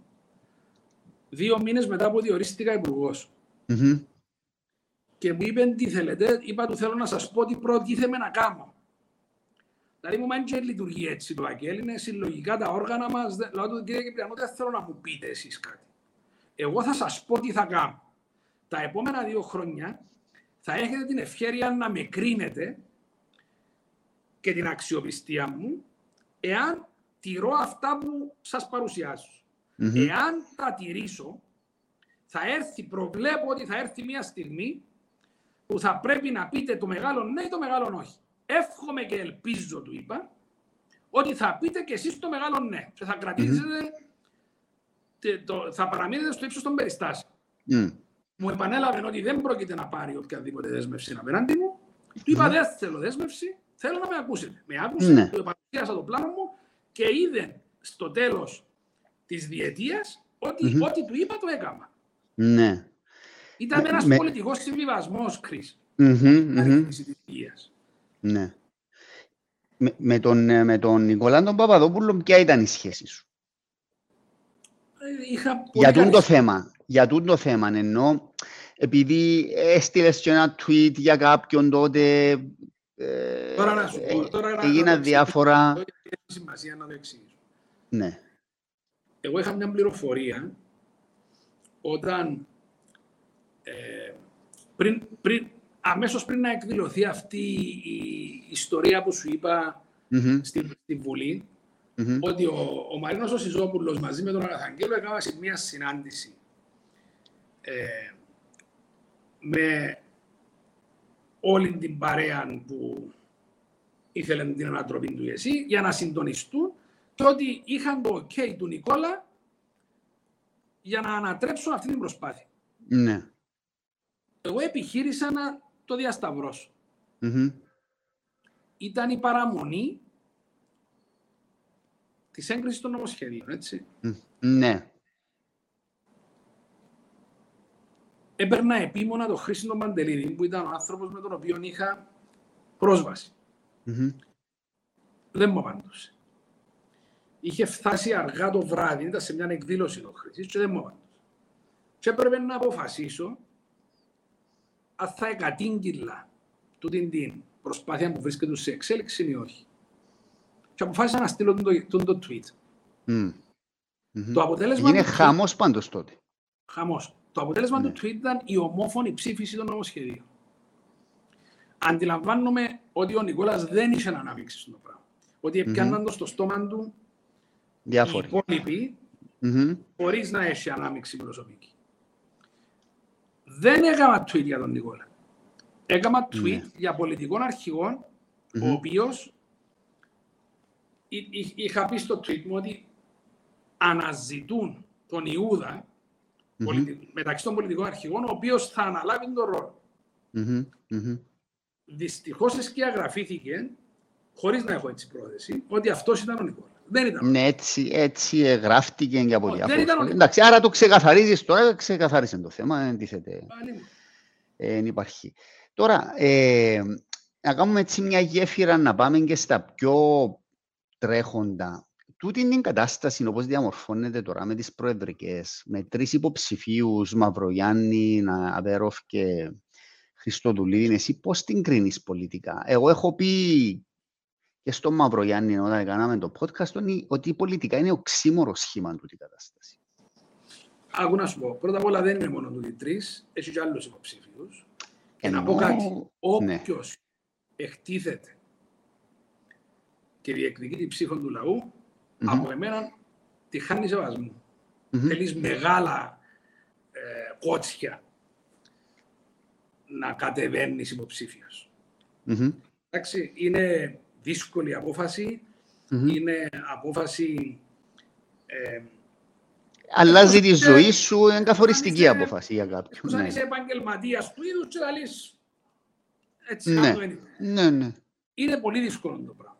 δύο μήνες μετά που διορίστηκα υπουργός. Mm-hmm και μου είπε τι θέλετε, είπα του θέλω να σας πω τι προτίθεμαι να κάνω. Δηλαδή μου μένει και λειτουργεί έτσι το ΑΚΕΛ, είναι συλλογικά τα όργανα μας, δηλαδή του κύριε Κυπριανό δεν θέλω να μου πείτε εσείς κάτι. Εγώ θα σας πω τι θα κάνω. Τα επόμενα δύο χρόνια θα έχετε την ευχαίρεια να με κρίνετε και την αξιοπιστία μου εάν τηρώ αυτά που σας παρουσιάζω. Mm-hmm. Εάν τα τηρήσω, θα έρθει, προβλέπω ότι θα έρθει μια στιγμή που θα πρέπει να πείτε το μεγάλο ναι ή το μεγάλο όχι. Εύχομαι και ελπίζω, του είπα, ότι θα πείτε και εσείς το μεγάλο ναι. Και θα κρατήσετε, το, θα παραμείνετε στο ύψος των περιστάσεων. Mm. Μου επανέλαβε ότι δεν πρόκειται να πάρει οποιαδήποτε δέσμευση απέναντι μου. Του είπα δεν θέλω δέσμευση, Θέλω να με ακούσετε. Με άκουσε, ναι. το παρουσίασα το πλάνο μου και είδε στο τέλος της διετίας ότι mm-hmm. ό,τι του είπα το έκανα. Ναι. Ήταν ένας με... πολιτικός συμβιβασμός, Κρίς. Mm-hmm, Ναι. Με, με, τον, ε, με τον Νικολά τον Παπαδόπουλο, ποια ήταν η σχέση σου; Ε, είχα για τον το θέμα. Για τον το θέμα, ενώ επειδή έστειλες και ένα tweet για κάποιον τότε. Ε, τώρα να σου πω. Τώρα έγιναν διάφορα. Έχει σημασία να το εξηγήσω. Ναι. Εγώ είχα μια πληροφορία όταν ε, πριν, πριν, αμέσως πριν να εκδηλωθεί αυτή η ιστορία που σου είπα mm-hmm. στη, στη Βουλή, mm-hmm. ότι ο, ο Μαρίνος ο Σιζόπουλος μαζί με τον Αραθαγγέλο έκανα μια συνάντηση ε, με όλη την παρέα που ήθελε την ανατροπή του ΕΣΥ για να συντονιστούν και ότι είχαν το OK του Νικόλα για να ανατρέψουν αυτή την προσπάθεια. Ναι. Εγώ επιχείρησα να το διασταυρώσω. Mm-hmm. Ήταν η παραμονή της έγκρισης των νομοσχεδίων, έτσι. Ναι. Έπαιρνα επίμονα το Χρήστο Μαντελίδη, που ήταν ο άνθρωπος με τον οποίο είχα πρόσβαση. Mm-hmm. Δεν μου απαντούσε. Είχε φτάσει αργά το βράδυ, ήταν σε μια εκδήλωση το Χρήστος και δεν μου απαντούσε. Και έπρεπε να αποφασίσω αν θα εκατήγγυλα τούτη την προσπάθεια που βρίσκεται σε εξέλιξη ή όχι. Και αποφάσισα να στείλω τον το, το, το tweet. Mm. Το αποτέλεσμα Είναι χαμός πάντως τότε. Χαμός. Το αποτέλεσμα ναι. του tweet ήταν η ομόφωνη ψήφιση των νομοσχεδίων. Αντιλαμβάνομαι ότι ο Νικόλας δεν είχε να αναπτύξει στο πράγμα. Ότι έπιαναν mm-hmm. το στο στόμα του Διάφοροι. οι υπόλοιποι mm-hmm. χωρίς να έχει ανάμειξη προσωπική. Δεν έκανα tweet για τον Νικόλα. Έκανα tweet ναι. για πολιτικών αρχηγών, mm-hmm. ο οποίος είχα πει στο tweet μου ότι αναζητούν τον Ιούδα mm-hmm. μεταξύ των πολιτικών αρχηγών, ο οποίος θα αναλάβει τον ρόλο. Mm-hmm. Δυστυχώς εσκιαγραφήθηκε, χωρίς να έχω έτσι πρόθεση, ότι αυτός ήταν ο Νικόλας. Δεν ήταν. Ναι, έτσι, έτσι γράφτηκε και από διάφορα. Εντάξει, άρα το ξεκαθαρίζεις τώρα, ξεκαθάρισε το θέμα, δεν τίθεται. Ε, δεν υπάρχει. Τώρα, ε, να κάνουμε έτσι μια γέφυρα να πάμε και στα πιο τρέχοντα. Τούτη είναι η κατάσταση όπως διαμορφώνεται τώρα με τις προεδρικές, με τρεις υποψηφίους, Μαυρογιάννη, Αβέροφ και Χριστοδουλίδη. Εσύ πώς την κρίνεις πολιτικά; Εγώ έχω πει και στον Μαυρογιάννη όταν κάναμε το podcast ότι η πολιτικά είναι οξύμορο σχήμα του την κατάσταση. Άκου να σου πω. Πρώτα απ' όλα δεν είναι μόνο του τρεις, έχει και άλλους υποψήφιου. Και να πω κάτι. Όποιος ναι. εκτίθεται και διεκδικεί την ψήφο του λαού, mm-hmm. από εμένα τη χάνει σεβασμού. Mm-hmm. Θέλεις μεγάλα ε, κότσια να κατεβαίνεις υποψήφιος. Mm-hmm. Εντάξει, είναι δύσκολη απόφαση. Mm-hmm. Είναι απόφαση... Ε, Αλλάζει τη ζωή σου, είναι καθοριστική απόφαση για κάποιον. Αν ναι. είσαι επαγγελματίας του είδους και θα έτσι ναι. ναι, ναι. Είναι πολύ δύσκολο το πράγμα.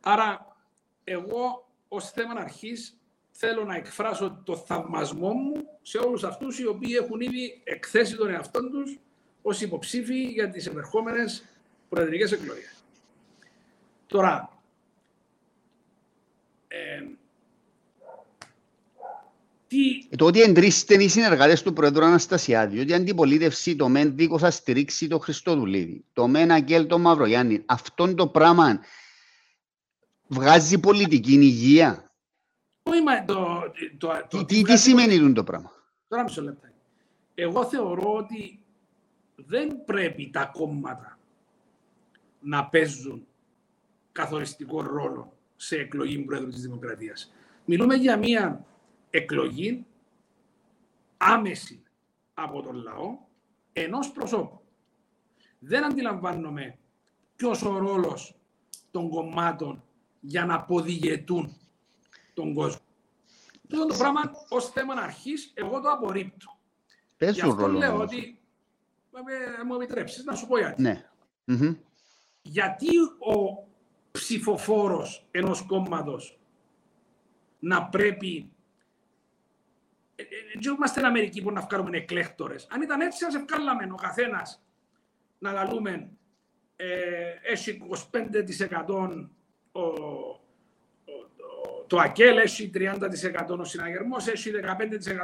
Άρα, εγώ ως θέμα αρχής θέλω να εκφράσω το θαυμασμό μου σε όλους αυτούς οι οποίοι έχουν ήδη εκθέσει τον εαυτό τους ως υποψήφοι για τις επερχόμενες προεδρικές εκλογές. Τώρα, ε, τι... Το ότι εντρήστε οι συνεργάτες του Πρόεδρου Αναστασιάδη, ότι η αντιπολίτευση το ΜΕΝ δίκο θα στηρίξει το Χριστόδουλίδη, το ΜΕΝ Αγγέλ το Μαυρογιάννη, αυτό το πράγμα βγάζει πολιτική υγεία. Όχι, μα το, το, το, τι, τι, σημαίνει το πράγμα; Τώρα μισό λεπτό. Εγώ θεωρώ ότι δεν πρέπει τα κόμματα να παίζουν καθοριστικό ρόλο σε εκλογή Πρόεδρου της Δημοκρατίας. Μιλούμε για μια εκλογή άμεση από τον λαό ενός προσώπου. Δεν αντιλαμβάνομαι ποιος ο ρόλος των κομμάτων για να αποδηγετούν τον κόσμο. Αυτό το πράγμα ως θέμα αρχής, εγώ το απορρίπτω. Παίζουν ρόλο. λέω ότι. Μου επιτρέψεις να σου πω γιατί. Ναι. Mm-hmm. γιατί ο ψηφοφόρος ενός κόμματος να πρέπει δεν ε, είμαστε στην Αμερική που να βγάλουμε εκλέκτορες. Αν ήταν έτσι, ας ευκάλαμε ο καθένας να λαλούμε ε, έχει 25% ο, το ΑΚΕΛ, έχει 30% ο συναγερμός, έχει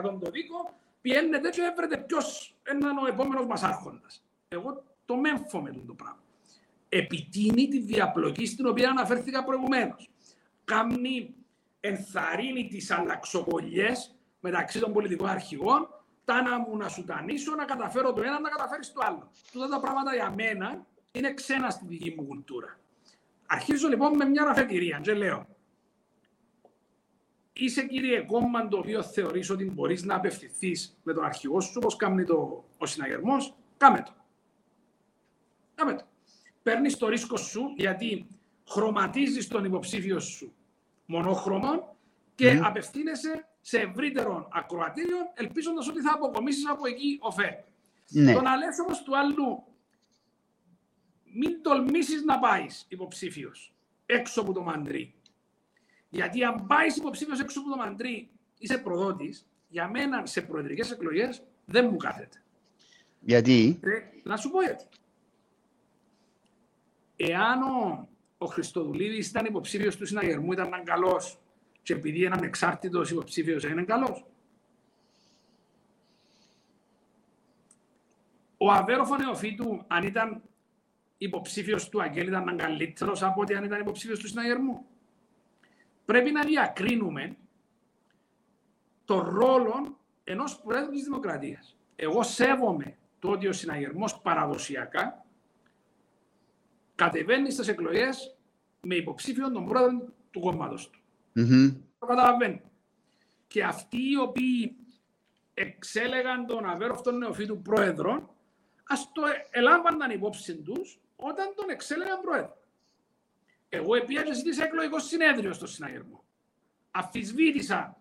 15% το δίκο, πιένετε και έβρετε ποιος είναι ο επόμενος μας άρχοντας. Εγώ το μέμφω με το πράγμα. Επιτείνει τη διαπλοκή στην οποία αναφέρθηκα προηγουμένως. Κάμνει, ενθαρρύνει τις αλλαξοκολλιές μεταξύ των πολιτικών αρχηγών, τα να μου να σου τανίσω, να καταφέρω το ένα, να καταφέρεις το άλλο. Τούτα τα πράγματα για μένα είναι ξένα στη δική μου κουλτούρα. Αρχίζω λοιπόν με μια αφετηρία και λέω είσαι κύριε κόμμα το οποίο θεωρείς ότι μπορείς να απευθυνθείς με τον αρχηγό σου όπως κάνει το, ο συναγερμός, κάμε το. Κάμε το. Παίρνεις το ρίσκο σου γιατί χρωματίζεις τον υποψήφιο σου μονόχρωμο και mm. απευθύνεσαι σε ευρύτερο ακροατήριο, ελπίζοντας ότι θα αποκομίσεις από εκεί ωφέλη. Ναι. Το να λες όμως του άλλου, μην τολμήσεις να πάεις υποψήφιος έξω από το μαντρί. Γιατί αν πάεις υποψήφιος έξω από το μαντρί, είσαι προδότης, για μένα σε προεδρικές εκλογές δεν μου κάθεται. Γιατί; Ε, να σου πω γιατί. Εάν ο, ο Χριστοδουλίδης ήταν υποψήφιος του συναγερμού, ήταν καλός και επειδή έναν εξάρτητος υποψήφιος έγινε καλός. Ο Αβέροφο Νεοφίτου, αν ήταν υποψήφιος του Αγγέλ, ήταν καλύτερο από ότι αν ήταν υποψήφιος του Συναγερμού. Πρέπει να διακρίνουμε το ρόλο ενός Πρόεδρου της Δημοκρατίας. Εγώ σέβομαι το ότι ο συναγερμό παραδοσιακά κατεβαίνει στις εκλογές με υποψήφιο τον πρόεδρο του κόμματος του. Mm-hmm. Το καταλαβαίνω. Και αυτοί οι οποίοι εξέλεγαν τον αβέροφτον νεοφύτου πρόεδρο, ας το ελάμβαναν υπόψη τους όταν τον εξέλεγαν πρόεδρο. Εγώ επίση ζήτησα εκλογικό συνέδριο στο συναγερμό. Αφισβήτησα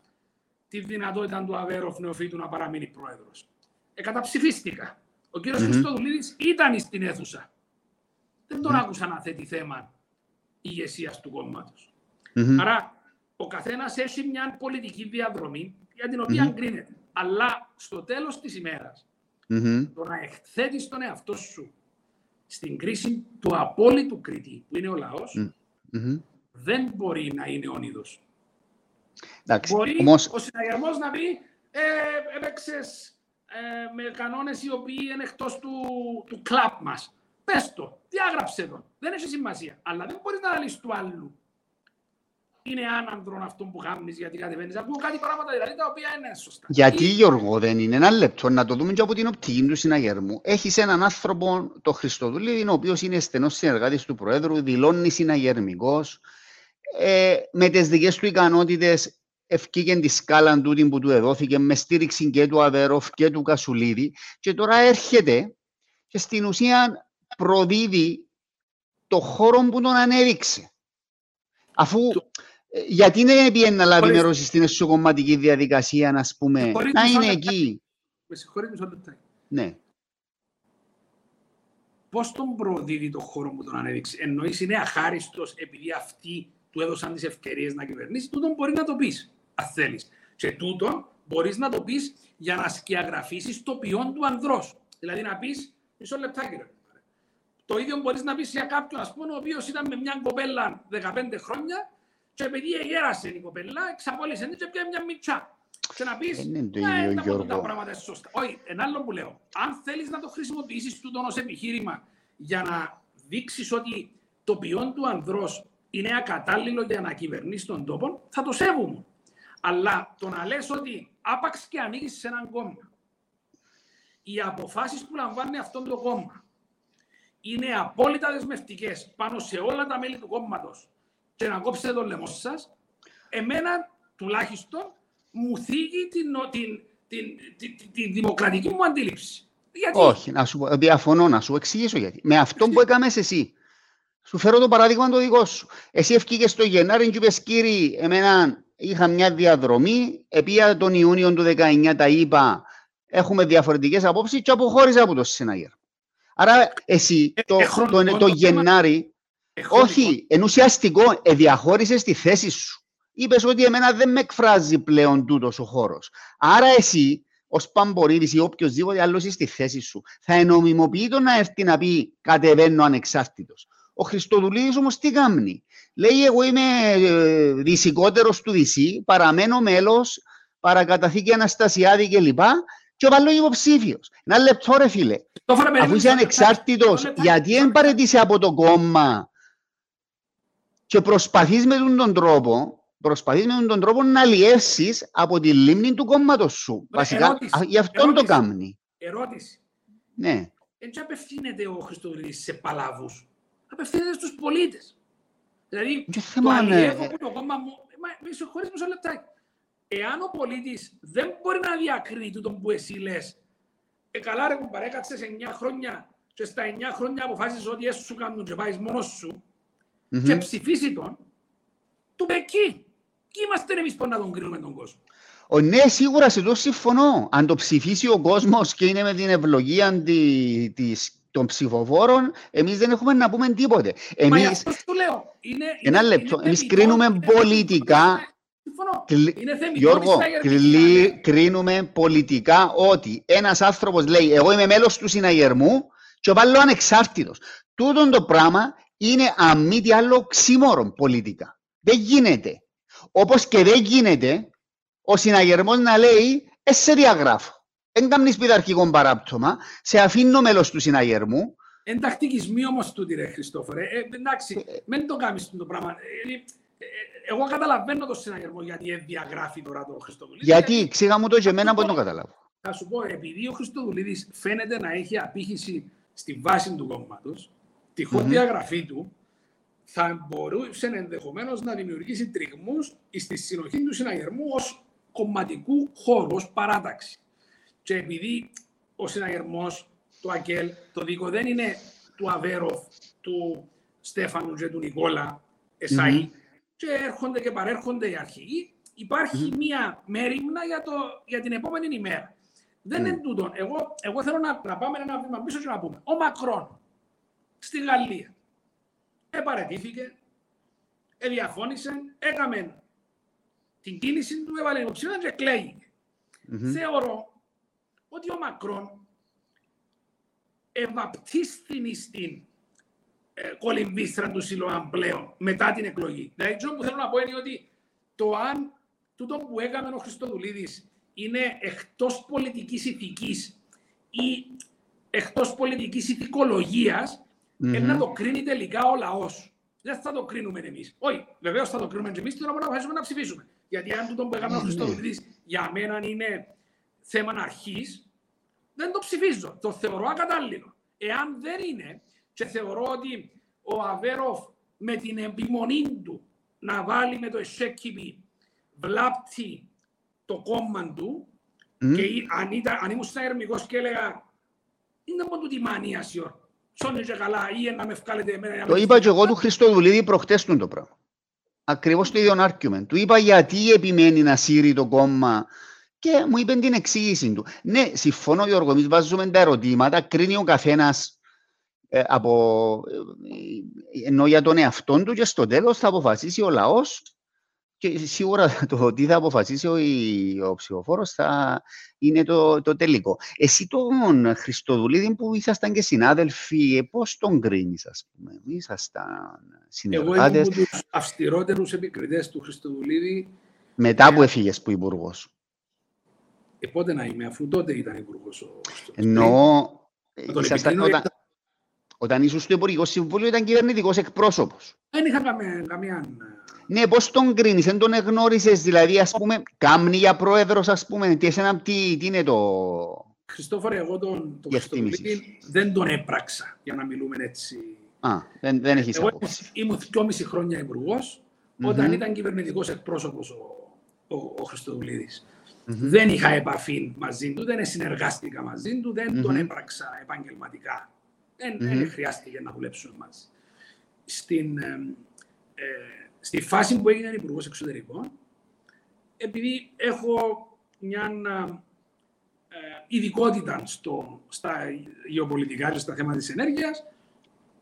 τη δυνατότητα του Αβέροφ Νεοφύτου να παραμείνει πρόεδρος. Εκαταψηφίστηκα. Ο κύριος mm-hmm. Χριστοδουλίδης ήταν στην αίθουσα. Δεν τον mm-hmm. άκουσα να θέτει θέμα ηγεσίας του κόμματος. Mm-hmm. Άρα ο καθένας έχει μια πολιτική διαδρομή για την οποία mm-hmm. κρίνεται. Αλλά στο τέλος της ημέρας, mm-hmm. το να εκθέτεις τον εαυτό σου στην κρίση του απόλυτου κριτή, που είναι ο λαός, mm-hmm. δεν μπορεί να είναι όνειδος. Μπορεί όμως... ο συναγερμός να πει ε, έπαιξες ε, με κανόνες οι οποίοι είναι εκτός του, του κλαπ μας. Πες το, διάγραψε τον. Δεν έχει σημασία. Αλλά δεν μπορείς να λύσεις του άλλου είναι άνανδρον αυτό που κάνει γιατί κατεβαίνεις. Ακούω κάτι πράγματα δηλαδή τα οποία είναι σωστά. Γιατί Γιώργο δεν είναι ένα λεπτό να το δούμε και από την οπτική του συναγερμού. Έχεις έναν άνθρωπο, το Χριστοδουλίδη, ο οποίος είναι στενός συνεργάτης του Προέδρου, δηλώνει συναγερμικός. Ε, με τις δικές του ικανότητες ευκήκε τη σκάλα του που του εδόθηκε με στήριξη και του Αβέροφ και του Κασουλίδη και τώρα έρχεται και στην ουσία προδίδει το χώρο που τον ανέδειξε. Αφού ε, γιατί δεν πήγαινε να λάβει μέρο στην εσωκομματική διαδικασία, να πούμε, να είναι εκεί. Με συγχωρείτε μισό λεπτά. Ναι. Πώς τον προδίδει το χώρο που τον ανέδειξε, εννοείς είναι αχάριστος επειδή αυτοί του έδωσαν τις ευκαιρίες να κυβερνήσει, τούτον μπορεί να το πεις, αν θέλεις. Και τούτο μπορείς να το πεις για να σκιαγραφίσεις το ποιόν του ανδρός. Δηλαδή να πεις, μισό λεπτάκι, Το ίδιο μπορείς να πεις για κάποιον, ας πούμε, ο οποίος ήταν με μια κοπέλα 15 χρόνια και επειδή γέρασε η κοπέλα, εξαπόλυσε και πια μια μητσά. Και να πεις, ναι, τα πράγματα σωστά. Όχι, ένα άλλο που λέω. Αν θέλεις να το χρησιμοποιήσεις τούτο ως επιχείρημα για να δείξεις ότι το ποιόν του ανδρός είναι ακατάλληλο για να κυβερνήσει τον τόπο, θα το σέβουμε. Αλλά το να λες ότι άπαξ και ανοίγεις σε έναν κόμμα, οι αποφάσεις που λαμβάνει αυτό το κόμμα είναι απόλυτα δεσμευτικές πάνω σε όλα τα μέλη του κόμματος και να κόψετε το λαιμό σας, εμένα τουλάχιστον μου θίγει την, την, την, την, την δημοκρατική μου αντίληψη. Γιατί; Όχι, να σου, διαφωνώ να σου εξηγήσω γιατί. Με αυτό που έκαμες εσύ, σου φέρω το παράδειγμα το δικό σου. Εσύ ευκήκες στο Γενάρη και είπες κύριε, εμένα είχα μια διαδρομή, επία τον Ιούνιο του 19 τα είπα, έχουμε διαφορετικές απόψεις και αποχώρησα από το Συναγέρ. Άρα εσύ ε, το, το, το, το Γενάρη, όχι, εν ουσιαστικό, ε, διαχώρισε τη θέση σου. Είπες ότι εμένα δεν με εκφράζει πλέον τούτος ο χώρος. Άρα εσύ, ως Παμπορίδης ή οποιοδήποτε άλλος στη θέση σου, θα ενομιμοποιεί το να έρθει να πει κατεβαίνω ανεξάρτητος. Ο Χριστοδουλίδης όμως τι κάνει. Λέει, εγώ είμαι ε, δυσικότερο του Δυσί, παραμένω μέλος, παρακαταθήκη Αναστασιάδη κλπ. Και ο Βαλό υποψήφιος. Ένα λεπτό, ρε φίλε. Αφού είσαι ανεξάρτητος, γιατί δεν παρετήσει από το κόμμα και προσπαθείς με τον τρόπο προσπαθείς με τον τρόπο να λιεύσεις από τη λίμνη του κόμματος σου. Βασικά, ερώτηση, γι' αυτόν το κάνει. Ερώτηση. Ναι. Έτσι απευθύνεται ο Χριστοδουλής σε παλάβους. Απευθύνεται στους πολίτες. Δηλαδή, το αλλιεύω που το κόμμα μου... Μα, με συγχωρείς μισό λεπτάκι. Εάν ο πολίτης δεν μπορεί να διακρίνει τον που εσύ λες, ε, καλά ρε κουμπαρέ, έκατσες 9 χρόνια και στα 9 χρόνια αποφάσισες ότι έσου σου κάνουν και πάεις μόνος σου mm-hmm. και ψηφίσει τον, του εκεί. Ποιοι είμαστε εμείς που να τον κρίνουμε τον κόσμο. Ο, ναι, σίγουρα σε το συμφωνώ. Αν το ψηφίσει ο κόσμος και είναι με την ευλογία τη, της, των ψηφοφόρων, εμείς δεν έχουμε να πούμε τίποτε. Εμείς... Μα αυτό το λέω. Είναι, ένα είναι, λεπτό. Εμείς κρίνουμε είναι πολιτικά. Συμφωνώ. Είναι Γιώργο, κρίνουμε πολιτικά ότι ένας άνθρωπος λέει: Εγώ είμαι μέλος του συναγερμού και βάλω ανεξάρτητος. Τούτο το πράγμα είναι αν μη τι άλλο ξύμορο πολιτικά. Δεν γίνεται. Όπως και δεν γίνεται ο συναγερμός να λέει «Ε, σε διαγράφω». Δεν κάνεις πειθαρχικό παράπτωμα, σε αφήνω μέλος του συναγερμού. Εντακτικισμοί όμως τούτη ρε Χριστόφορε. Ε, εντάξει, μην το κάνεις το πράγμα. Ε, ε, εγώ καταλαβαίνω το συναγερμό γιατί διαγράφει τώρα το Χριστοδουλίδη. Γιατί, ξήγα μου το και εμένα που το καταλάβω. Θα σου πω, επειδή ο Χριστοδουλίδης φαίνεται να έχει απήχηση στη βάση του κόμματος, τυχόν mm-hmm. διαγραφή του, θα μπορούσε ενδεχομένως να δημιουργήσει τριγμούς στη συνοχή του συναγερμού ως κομματικού χώρου, ως παράταξη. Και επειδή ο συναγερμός, το ΑΚΕΛ, το δίκο δεν είναι του Αβέροφ, του Στέφανου και του Νικόλα Εσάη, και έρχονται και παρέρχονται οι αρχηγοί, μία μέρημνα για, το, για την επόμενη ημέρα. Δεν είναι τούτο. Εγώ, εγώ θέλω να, να πάμε ένα βήμα πίσω και να πούμε. Ο Μακρόν στη Γαλλία επαρετήθηκε, εδιαφώνησε, έκαμε την κίνηση του, έβαλε υποψήφια και κλαίγει. Mm-hmm. Θεωρώ ότι ο Μακρόν ευαπτίστην στην ε, κολυμβίστρα του Σιλοάν πλέον μετά την εκλογή. Δηλαδή, αυτό που θέλω να πω είναι ότι το αν τούτο που έκαμε ο Χριστοδουλίδης είναι εκτός πολιτικής ηθικής ή εκτός πολιτικής ηθικολογίας, mm-hmm. να το κρίνει τελικά ο λαός. Δεν θα το κρίνουμε εμείς. Όχι, βεβαίως θα το κρίνουμε εμείς, τώρα μπορούμε να να ψηφίσουμε. Γιατί αν τούτο που έκαμε ο Χριστοδουλίδη για μένα είναι θέμα αρχής, δεν το ψηφίζω. Το θεωρώ ακατάλληλο. Εάν δεν είναι, και θεωρώ ότι ο Αβέροφ με την επιμονή του να βάλει με το εσέκυπη βλάπτει το κόμμα του mm. και αν, ήταν, αν ήμουν ερμηγός και έλεγα είναι μόνο τη μανία σιόρ και καλά ή να με βγάλετε εμένα. Το είπα και εγώ του Χριστοδουλίδη προχτές του το πράγμα. Ακριβώς το ίδιο argument. Του είπα γιατί επιμένει να σύρει το κόμμα και μου είπε την εξήγηση του. Ναι, συμφωνώ Γιώργο, εμείς βάζουμε τα ερωτήματα, κρίνει ο καθένας ε, από, ε, ενώ για τον εαυτό του και στο τέλος θα αποφασίσει ο λαός και σίγουρα το τι θα αποφασίσει ο, ο ψηφοφόρος θα είναι το, το τελικό. Εσύ τον Χριστοδουλίδη που ήσασταν και συνάδελφοι, ε, πώς τον κρίνεις, ας πούμε, ήσασταν συνεργάτε. Εγώ ήμουν από τους αυστηρότερους επικριτές του Χριστοδουλίδη. Μετά που έφυγες που υπουργός. Ε, πότε να είμαι, αφού τότε ήταν υπουργός ο Ενώ. Ήσασταν, όταν, όταν ήσουν στο Υπουργικό Συμβούλιο ήταν κυβερνητικός εκπρόσωπος. Δεν είχα καμία ναι, πώς τον κρίνεις, δεν τον εγνώρισες, δηλαδή, ας πούμε, κάμνη για πρόεδρος, ας πούμε, τι, εσένα, τι, τι είναι το... Χριστόφορε, εγώ τον, τον δεν τον έπραξα, για να μιλούμε έτσι. Α, δεν, δεν έχεις εγώ άποψη. Ήμουν δυόμιση χρόνια υπουργός, mm-hmm. όταν ήταν κυβερνητικός εκπρόσωπος ο, ο, ο Χριστοδουλίδης. Mm-hmm. Δεν είχα επαφή μαζί του, δεν συνεργάστηκα μαζί του, δεν mm-hmm. τον έπραξα επαγγελματικά. Δεν, δεν χρειάστηκε να δουλέψουμε μαζί. Στην, ε, ε, στη φάση που έγινε υπουργός εξωτερικών, επειδή έχω μια ε, ειδικότητα στο, στα γεωπολιτικά και στα θέματα της ενέργειας.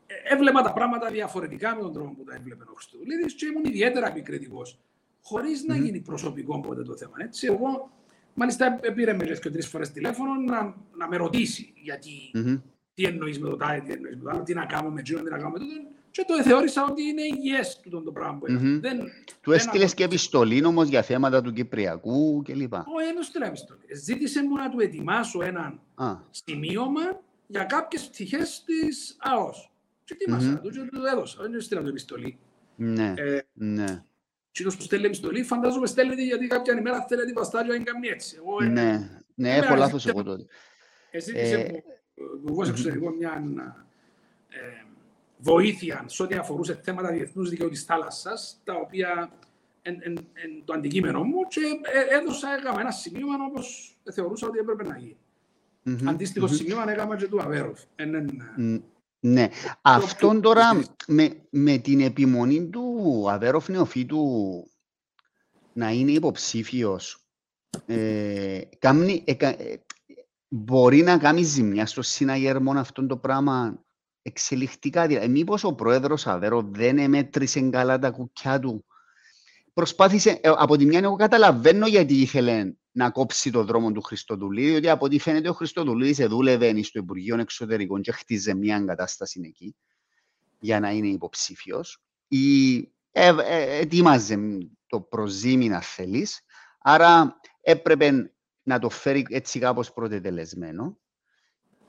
Ε, έβλεπα τα πράγματα διαφορετικά με τον τρόπο που τα έβλεπε ο Χριστοδουλίδης και ήμουν ιδιαίτερα επικριτικός, χωρίς mm. να γίνει προσωπικό ποτέ το θέμα. Έτσι, εγώ, μάλιστα, πήρε με και τρεις φορές τηλέφωνο να, να με ρωτήσει γιατί, mm-hmm. τι εννοείς με το τάδε, τι εννοείς με το άλλο, τι να κάνουμε με τζίνο, τι να κάνουμε με το και το θεώρησα ότι είναι υγιές του το πράγμα που mm-hmm. δεν, Του έστειλες και επιστολή όμως για θέματα του Κυπριακού κλπ. Όχι, δεν έστειλε επιστολή. Ζήτησε μου να του ετοιμάσω ένα ah. σημείωμα για κάποιες πτυχές της ΑΟΣ. Και ετοίμασα, mm-hmm. του και του έδωσα. Δεν έστειλα του επιστολή. Ναι, ε, ναι. Κοινός που στέλνει επιστολή, φαντάζομαι στέλνεται γιατί κάποια ημέρα θέλετε παστάριο να κάνει έτσι. Εγώ, ε, ναι, ναι, έχω λάθος εγώ τότε. Ζήτησε ε, μου, εγώ εξωτερικό μια ε, βοήθεια σε ό,τι αφορούσε θέματα διεθνούς δικαίου της θάλασσας, τα οποία είναι το αντικείμενο μου και ε, έδωσα, έκανα ένα σημείο όπως θεωρούσα ότι έπρεπε να γίνει. Mm-hmm. Αντίστοιχο mm-hmm. σημείο έκανα και του Αβέροφ. Ναι. Αυτόν τώρα με, με την επιμονή του Αβέροφ Νεοφύτου να είναι υποψήφιος. Ε, ε, ε, μπορεί να κάνει ζημιά στο συναγερμό αυτό το πράγμα εξελιχτικά. Δηλαδή, μήπως ο πρόεδρος Αβέρο δεν εμέτρησε καλά τα κουκιά του. Προσπάθησε, ε, από τη μια εγώ καταλαβαίνω γιατί ήθελε να κόψει το δρόμο του Χριστοδουλίδη, διότι από ό,τι φαίνεται ο Χριστοδουλίδης δούλευε στο Υπουργείο Εξωτερικών και χτίζε μια εγκατάσταση εκεί για να είναι υποψήφιος. Ή ε, ε, ετοίμαζε το προζήμι να θέλεις, άρα έπρεπε να το φέρει έτσι κάπως πρωτετελεσμένο.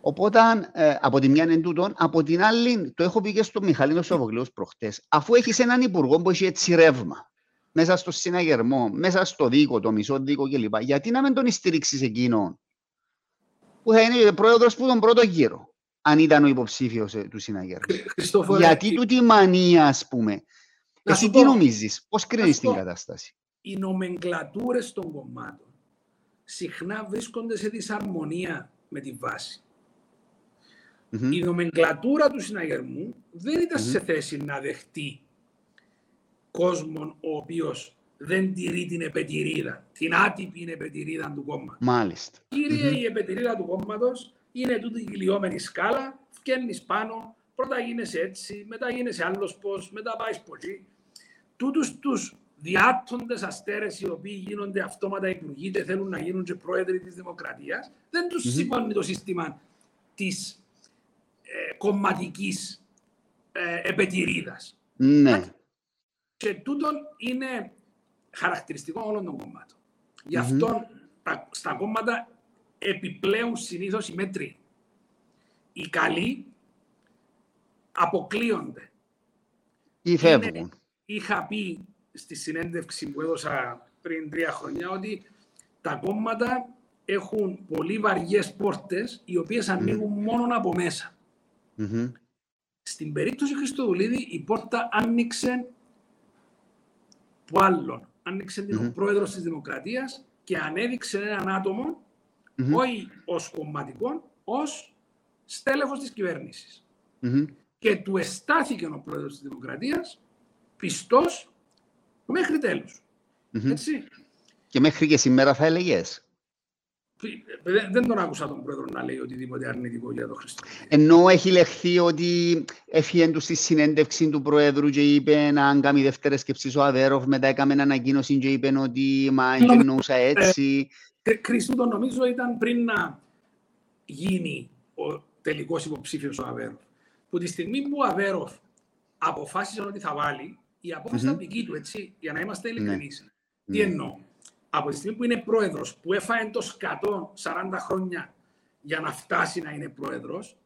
Οπότε, ε, από τη μια είναι τούτο, από την άλλη, το έχω πει και στον Μιχαλίνο Σοβογλίου προχτές, αφού έχεις έναν υπουργό που έχει έτσι ρεύμα, μέσα στο συναγερμό, μέσα στο δίκο, το μισό δίκο κλπ. Γιατί να μην τον στηρίξεις εκείνον, που θα είναι πρόεδρος που τον πρώτο γύρο, αν ήταν ο υποψήφιος ε, του συναγερμού. Γιατί του τη μανία, ας πούμε. Εσύ τι νομίζεις, πώς κρίνεις την κατάσταση; Οι νομεγκλατούρες των κομμάτων συχνά βρίσκονται σε δυσαρμονία με τη βάση. Mm-hmm. Η νομεγκλατούρα του συναγερμού δεν ήταν mm-hmm. σε θέση να δεχτεί κόσμο ο οποίος δεν τηρεί την επετηρίδα, την άτυπη επετηρίδα του κόμματος. Μάλιστα. Κύριε, mm-hmm. η επετηρίδα του κόμματος είναι τούτη η κυλιόμενη σκάλα, φτιάχνει πάνω, πρώτα γίνεσαι έτσι, μετά γίνεσαι άλλος πώς, μετά πάεις πολύ. Τούτους τους διάτοντε αστέρες οι οποίοι γίνονται αυτόματα υπουργοί και θέλουν να γίνουν και πρόεδροι της Δημοκρατίας, δεν τους mm-hmm. σηκώνει το σύστημα της ε, κομματικής ε, επετηρίδας. Ναι. Και τούτο είναι χαρακτηριστικό όλων των κομμάτων. Γι' αυτό τα, στα κόμματα επιπλέον συνήθως οι μέτροι. Οι καλοί αποκλείονται. Ή φεύγουν. είχα πει στη συνέντευξη που έδωσα πριν τρία χρόνια ότι τα κόμματα έχουν πολύ βαριές πόρτες οι οποίες ανοίγουν μόνο από μέσα. Mm-hmm. Στην περίπτωση Χριστοδουλίδη η πόρτα άνοιξε που άλλον. Άνοιξε mm-hmm. ο πρόεδρος της Δημοκρατίας και ανέδειξε έναν άτομο mm-hmm. όχι ως κομματικό, ως στέλεχος της κυβέρνησης. Και του εστάθηκε ο πρόεδρος της Δημοκρατίας πιστός μέχρι τέλους. Έτσι. Και μέχρι και σήμερα θα έλεγες; Δεν τον άκουσα τον πρόεδρο να λέει οτιδήποτε αρνητικό για τον Χριστό. Ενώ έχει λεχθεί ότι έφυγε του στη συνέντευξης του πρόεδρου και είπε να κάνει δεύτερη σκέψη ο Αβέροφ, μετά έκαμε ανακοίνωση και είπε ότι μα εννοούσα έτσι. Ε, Χριστού το νομίζω ήταν πριν να γίνει ο τελικός υποψήφιος ο Αβέροφ. Που τη στιγμή που ο Αβέροφ αποφάσισε ότι θα βάλει, η απόφαση ήταν δική του, έτσι, για να είμαστε ειλικρινείς. Ναι. Τι εννοώ; Από τη στιγμή που είναι πρόεδρος, που έφαγε το σκατό 40 χρόνια για να φτάσει να είναι πρόεδρος,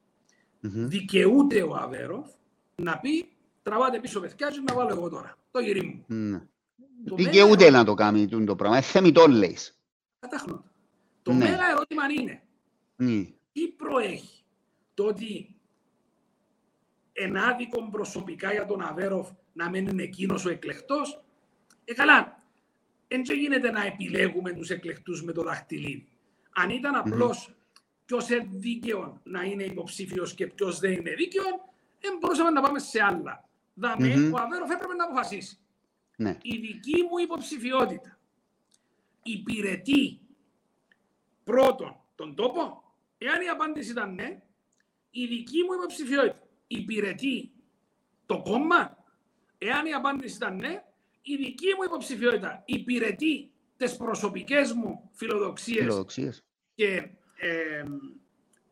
δικαιούται ο Αβέροφ να πει τραβάτε πίσω παιδιά και να βάλω εγώ τώρα, το γυρί μου. Mm. Δικαιούται να το κάνει το πράγμα, ε, θεμητό λέεις. Κατάχνοντα. Το ναι. μέγα ερώτημα είναι, mm. τι προέχει το ότι ενάδικο προσωπικά για τον Αβέροφ να μην είναι εκείνος ο εκλεκτός; Ε, καλά, δεν γίνεται να επιλέγουμε τους εκλεκτούς με το δαχτυλίδι. Αν ήταν απλώς mm-hmm. ποιος είναι δίκαιος να είναι υποψήφιος και ποιος δεν είναι δίκαιος, δεν μπορούσαμε να πάμε σε άλλα. Δαμε, mm-hmm. ο Αβέροφ έπρεπε να αποφασίσει. Ναι. Η δική μου υποψηφιότητα υπηρετεί πρώτον τον τόπο. Εάν η απάντηση ήταν ναι, η δική μου υποψηφιότητα υπηρετεί το κόμμα. Εάν η απάντηση ήταν ναι, η δική μου υποψηφιότητα υπηρετεί τις προσωπικές μου φιλοδοξίες, φιλοδοξίες. και ε,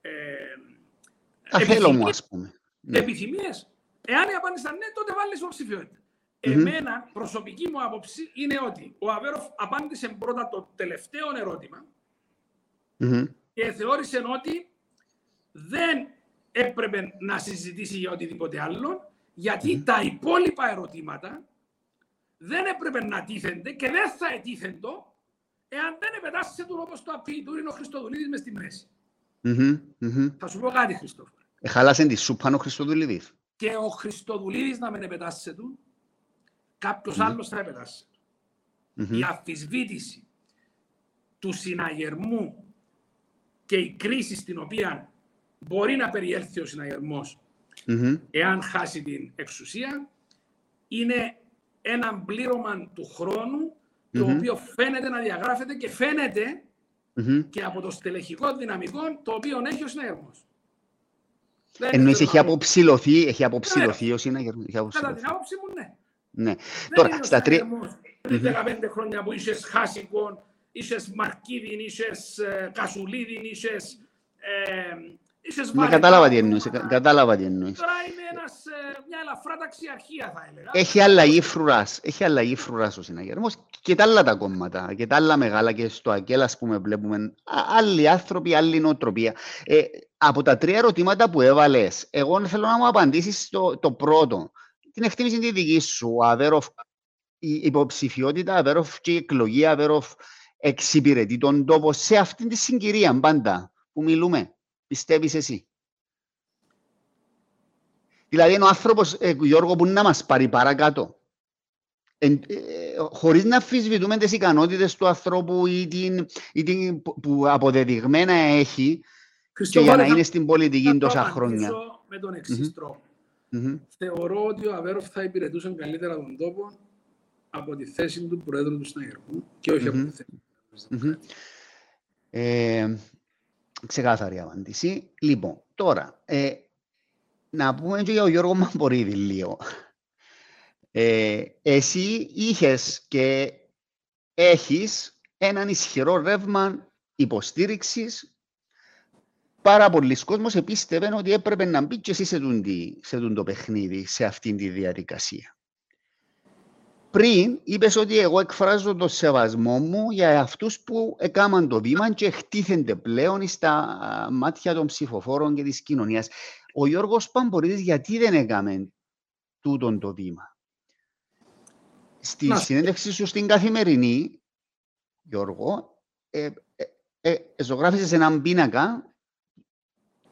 ε, θέλω μου, ας πούμε. Ναι. Επιθυμίες. Εάν η απάντηση ήταν ναι, τότε βάλεις υποψηφιότητα. Mm-hmm. Εμένα, προσωπική μου άποψη είναι ότι ο Αβέροφ απάντησε πρώτα το τελευταίο ερώτημα mm-hmm. και θεώρησε ότι δεν έπρεπε να συζητήσει για οτιδήποτε άλλο, γιατί mm-hmm. τα υπόλοιπα ερωτήματα δεν έπρεπε να τίθενται και δεν θα ετίθεντο εάν δεν επετάσσεται του όπως το απειλεί του ο Χριστοδουλίδης μες στη μέση. Mm-hmm. Mm-hmm. Θα σου πω κάτι, Χριστόφο. Εχάλασε τη σούπα ο Χριστοδουλίδης. Και ο Χριστοδουλίδης να με επετάσσεται του, κάποιος mm-hmm. άλλος θα επετάσσεται. Mm-hmm. Η αφισβήτηση του συναγερμού και η κρίση στην οποία μπορεί να περιέλθει ο συναγερμός mm-hmm. εάν χάσει την εξουσία είναι ένα πλήρωμα του χρόνου το οποίο φαίνεται να διαγράφεται και φαίνεται και από το στελεχικό δυναμικό το οποίο έχει ο συναγερμός. Εννοείς έχει αποψηλωθεί, έχει αποψηλωθεί ναι. ο συναγερμός. Κατά την άποψη μου, ναι. Ναι. Τώρα, στα τρία... Πριν 15 χρόνια που είσαι Χάσικον, είσαι Μαρκίδιν, είσαι Κασουλίδιν, είσαι ναι, κατάλαβα τι εννοείς. Κατάλαβα τι εννοείς. Τώρα είναι ένας, ε, μια ελαφρά ταξιαρχία θα έλεγα. Έχει αλλαγή φρουράς. Έχει αλλαγή φρουράς ο συναγερμός και τα άλλα τα κόμματα και τα άλλα μεγάλα και στο ΑΚΕΛ ας πούμε βλέπουμε άλλοι άνθρωποι, άλλη νοοτροπία. Ε, από τα τρία ερωτήματα που έβαλες, εγώ θέλω να μου απαντήσεις το, το πρώτο. Την εκτίμηση τη δική σου, Αβέροφ, η υποψηφιότητα Αβέροφ και η εκλογή Αβέροφ εξυπηρετεί τον τόπο σε αυτήν τη συγκυρία πάντα που μιλούμε πιστεύεις εσύ. Δηλαδή είναι ο άνθρωπος, ε, Γιώργο, που να μας πάρει παρακάτω. Ε, ε, χωρίς να αφισβητούμε τις ικανότητες του ανθρώπου ή την, ή την που αποδεδειγμένα έχει Χριστό, και για να είναι στην πολιτική τόσα χρόνια. με τον εξής mm-hmm. τρόπο. Mm-hmm. Θεωρώ ότι ο Αβέροφ θα υπηρετούσε καλύτερα τον τόπο από τη θέση του Προέδρου του Συναγερμού και όχι mm-hmm. από τη θέση του ε, Ξεκάθαρη απάντηση. Λοιπόν, τώρα, ε, να πούμε και για τον Γιώργο Μαμπορίδη λίγο. Ε, εσύ είχες και έχεις έναν ισχυρό ρεύμα υποστήριξης. Πάρα πολλοί κόσμος επίστευαν ότι έπρεπε να μπει και εσύ σε, σε το παιχνίδι, σε αυτήν τη διαδικασία πριν είπες ότι εγώ εκφράζω το σεβασμό μου για αυτούς που έκαναν το βήμα και χτίθενται πλέον στα μάτια των ψηφοφόρων και της κοινωνίας. Ο Γιώργος Παμπορίδης γιατί δεν έκαμε τούτον το βήμα; Στη Να. συνέντευξη σου στην καθημερινή, Γιώργο, ε, ε, ε, ζωγράφησες έναν πίνακα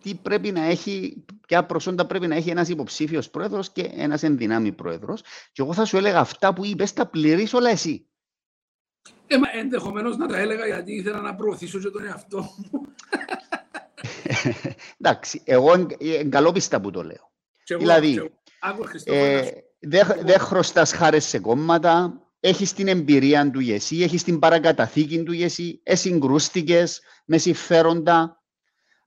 τι πρέπει να έχει, ποια προσόντα πρέπει να έχει ένας υποψήφιος πρόεδρος και ένας ενδυνάμει πρόεδρος. Και εγώ θα σου έλεγα αυτά που είπες, τα πληρείς όλα εσύ. Ε, μα ενδεχομένως να τα έλεγα γιατί ήθελα να προωθήσω και τον εαυτό μου. Εντάξει, εγώ εγκαλόπιστα που το λέω. Και δηλαδή, εγώ, ε, δεν δε χρωστάς χάρες σε κόμματα, έχεις την εμπειρία του ΓΕΣΥ, έχεις την παρακαταθήκη του ΓΕΣΥ, εσυγκρούστηκες με συμφέροντα,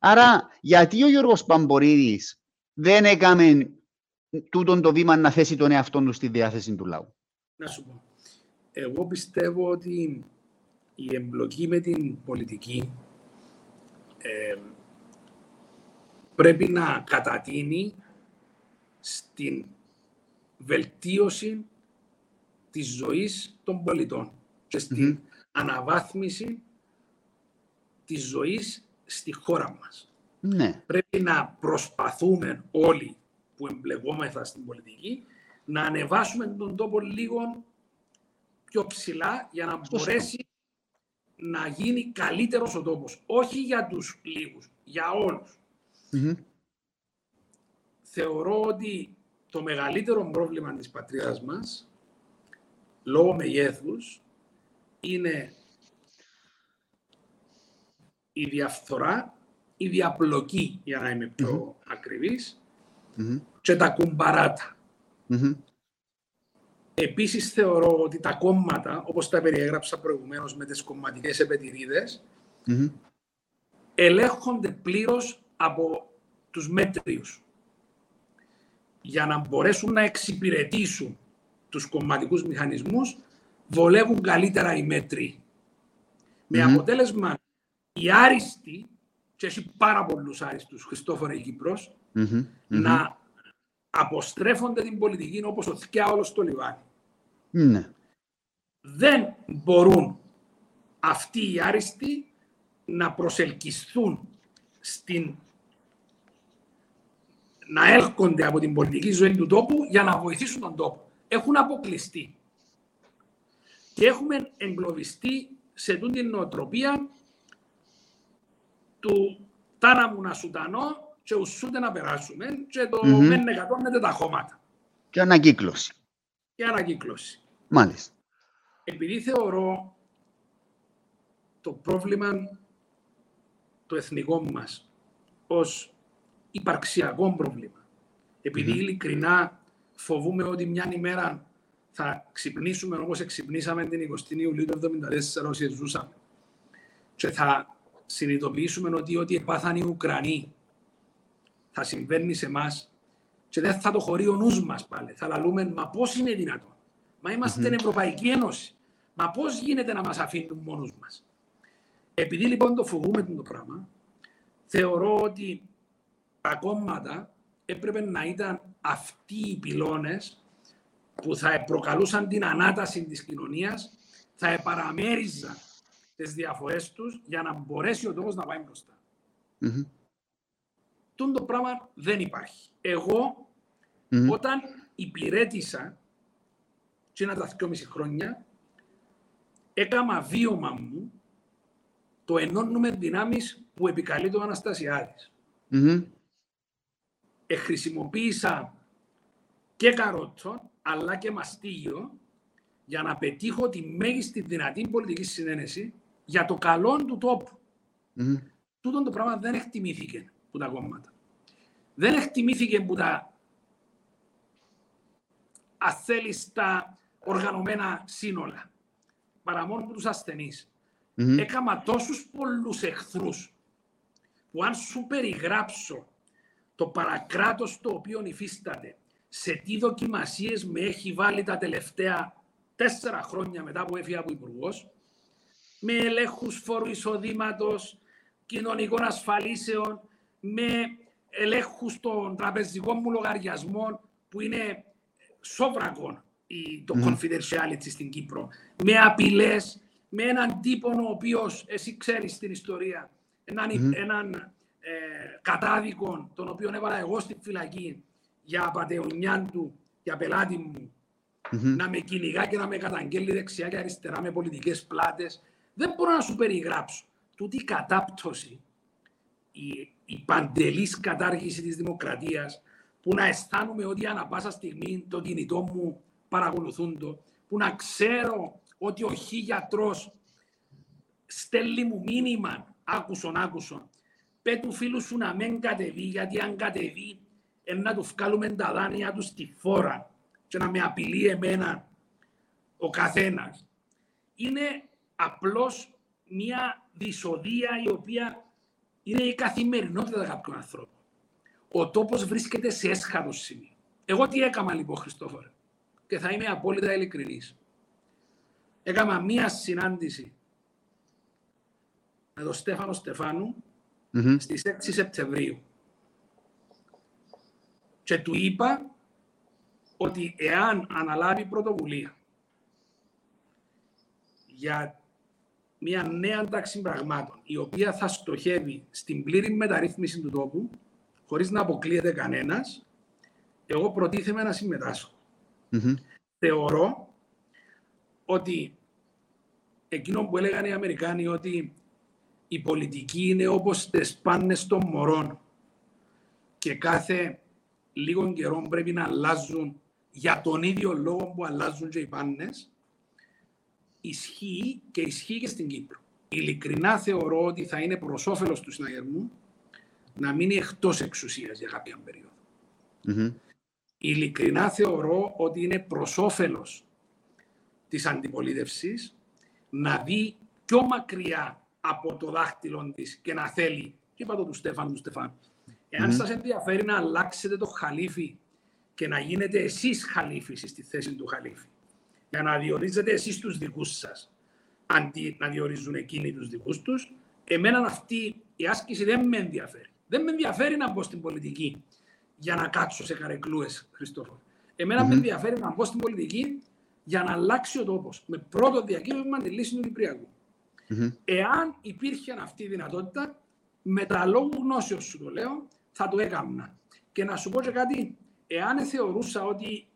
Άρα, γιατί ο Γιώργος Παμπορίδης δεν έκαμε τούτον το βήμα να θέσει τον εαυτό του στη διάθεση του λαού; Να σου πω. Εγώ πιστεύω ότι η εμπλοκή με την πολιτική ε, πρέπει να κατατείνει στην βελτίωση της ζωής των πολιτών και στην αναβάθμιση της ζωής στη χώρα μας. Ναι. Πρέπει να προσπαθούμε όλοι που εμπλεγόμεθα στην πολιτική να ανεβάσουμε τον τόπο λίγο πιο ψηλά για να μπορέσει να γίνει καλύτερος ο τόπος. Όχι για τους λίγους, για Θεωρώ ότι το μεγαλύτερο πρόβλημα της πατρίδας μας, λόγω μεγέθους, είναι η διαφθορά, η διαπλοκή, για να είμαι πιο mm-hmm. ακριβής, και τα κουμπαρατα Επίσης θεωρώ ότι τα κόμματα, όπως τα περιέγραψα προηγουμένως με τις κομματικές επετηρίδες, ελέγχονται πλήρως από τους μέτριους. Για να μπορέσουν να εξυπηρετήσουν τους κομματικούς μηχανισμούς βολεύουν καλύτερα οι μέτροι. Με αποτέλεσμα οι άριστοι, και έχει πάρα πολλούς άριστους, Χριστόφορε Κύπρος, να αποστρέφονται την πολιτική όπως ο θκιά όλο στο λιβάνι. Ναι. Δεν μπορούν αυτοί οι άριστοι να προσελκυστούν στην να έρχονται από την πολιτική ζωή του τόπου για να βοηθήσουν τον τόπο. Έχουν αποκλειστεί. Και έχουμε εγκλωβιστεί σε τούτη την νοοτροπία του τάνα μου να σουτανώ και ουσούτε να περάσουμε και το mm-hmm. μεν εκατόνεται τα χώματα. Και ανακύκλωση. Και ανακύκλωση. Μάλιστα. Επειδή θεωρώ το πρόβλημα το εθνικό μας ως υπαρξιακό πρόβλημα. Επειδή mm-hmm. ειλικρινά φοβούμε ότι μια ημέρα θα ξυπνήσουμε όπως ξυπνήσαμε την 20η Ιουλίου του 1974 όσοι ζούσαμε και θα συνειδητοποιήσουμε ότι ό,τι επάθαν οι Ουκρανοί θα συμβαίνει σε εμάς και δεν θα το χωρεί ο νους μας πάλι. Θα λαλούμε, μα πώς είναι δυνατόν; Μα είμαστε mm-hmm. Ευρωπαϊκή Ένωση. Μα πώς γίνεται να μας αφήνουν μόνους μας; Επειδή λοιπόν το φοβούμε το πράγμα, θεωρώ ότι τα κόμματα έπρεπε να ήταν αυτοί οι πυλώνες που θα προκαλούσαν την ανάταση της κοινωνίας, θα επαραμέριζαν τις διαφορές τους για να μπορέσει ο τόπος να πάει μπροστά. Mm-hmm. το πράγμα δεν υπάρχει. Εγώ, mm-hmm. όταν υπηρέτησα και ένα τα δυόμιση χρόνια, έκανα βίωμα μου το ενώνουμε δυνάμεις που επικαλεί το Αναστασιάδης. Mm-hmm. Εχρησιμοποίησα και καρότσο, αλλά και μαστίγιο, για να πετύχω τη μέγιστη δυνατή πολιτική συνένεση για το καλό του τόπου. Mm. Τούτο το πράγμα δεν εκτιμήθηκε από τα κόμματα. Δεν εκτιμήθηκε από τα αθέλιστα οργανωμένα σύνολα. Παρά μόνο από τους ασθενείς. Mm-hmm. Έκαμα τόσους πολλούς εχθρούς που αν σου περιγράψω το παρακράτος το οποίο υφίσταται σε τι δοκιμασίες με έχει βάλει τα τελευταία τέσσερα χρόνια μετά που έφυγα από υπουργός, με ελέγχους φόρου εισοδήματος, κοινωνικών ασφαλίσεων, με ελέγχους των τραπεζικών μου λογαριασμών που είναι σόβρακον το mm. confidentiality στην Κύπρο, με απειλές, με έναν τύπο ο οποίος, εσύ ξέρεις την ιστορία, έναν, mm. έναν ε, κατάδικο τον οποίο έβαλα εγώ στη φυλακή για απαταιωνιά του, για πελάτη μου, mm-hmm. να με κυνηγά και να με καταγγέλει δεξιά και αριστερά με πολιτικές πλάτες, δεν μπορώ να σου περιγράψω. Τούτη η κατάπτωση, η, η παντελής κατάργηση της δημοκρατίας, που να αισθάνομαι ότι ανά πάσα στιγμή το κινητό μου παρακολουθούν το, που να ξέρω ότι ο γιατρός στέλνει μου μήνυμα, άκουσον, άκουσον, πέ του φίλου σου να μην κατεβεί, γιατί αν κατεβεί, να του βγάλουμε τα δάνεια του στη φόρα και να με απειλεί εμένα ο καθένας. Είναι απλώς μια δυσοδεία η οποία είναι η καθημερινότητα κάποιου ανθρώπου. Ο τόπος βρίσκεται σε έσχατο σημείο. Εγώ τι έκανα λοιπόν, Χριστόφορε, και θα είμαι απόλυτα ειλικρινής. Έκανα μία συνάντηση με τον Στέφανο Στεφάνου mm-hmm. στις 6 Σεπτεμβρίου. Και του είπα ότι εάν αναλάβει πρωτοβουλία για μια νέα τάξη πραγμάτων, η οποία θα στοχεύει στην πλήρη μεταρρύθμιση του τόπου, χωρίς να αποκλείεται κανένας, εγώ προτίθεμαι να συμμετάσχω. Θεωρώ ότι εκείνο που έλεγαν οι Αμερικάνοι ότι η πολιτική είναι όπως τις πάνες των μωρών και κάθε λίγο καιρό πρέπει να αλλάζουν για τον ίδιο λόγο που αλλάζουν και οι πάνες, ισχύει και ισχύει και στην Κύπρο. Ειλικρινά θεωρώ ότι θα είναι προς όφελος του συναγερμού να μείνει εκτός εξουσίας για κάποια περίοδο. Mm-hmm. Ειλικρινά θεωρώ ότι είναι προς όφελος της αντιπολίτευσης να δει πιο μακριά από το δάχτυλο της και να θέλει. Είπα το του Στέφανου του Στεφάνου. Εάν mm. σας ενδιαφέρει να αλλάξετε το χαλίφι και να γίνετε εσείς χαλίφι στη θέση του χαλίφι, για να διορίζετε εσείς τους δικούς σας, αντί να διορίζουν εκείνοι τους δικούς τους, εμένα αυτή η άσκηση δεν με ενδιαφέρει. Δεν με ενδιαφέρει να μπω στην πολιτική για να κάτσω σε καρεκλούες, Χριστόφορο. Εμένα mm-hmm. με ενδιαφέρει να μπω στην πολιτική για να αλλάξει ο τόπος. Με πρώτο διακύβευμα τη λύση του Κυπριακού. Mm-hmm. Εάν υπήρχε αυτή η δυνατότητα, με τα λόγου γνώσεως σου το λέω, θα το έκανα. Και να σου πω και κάτι, εάν θεωρούσα ότι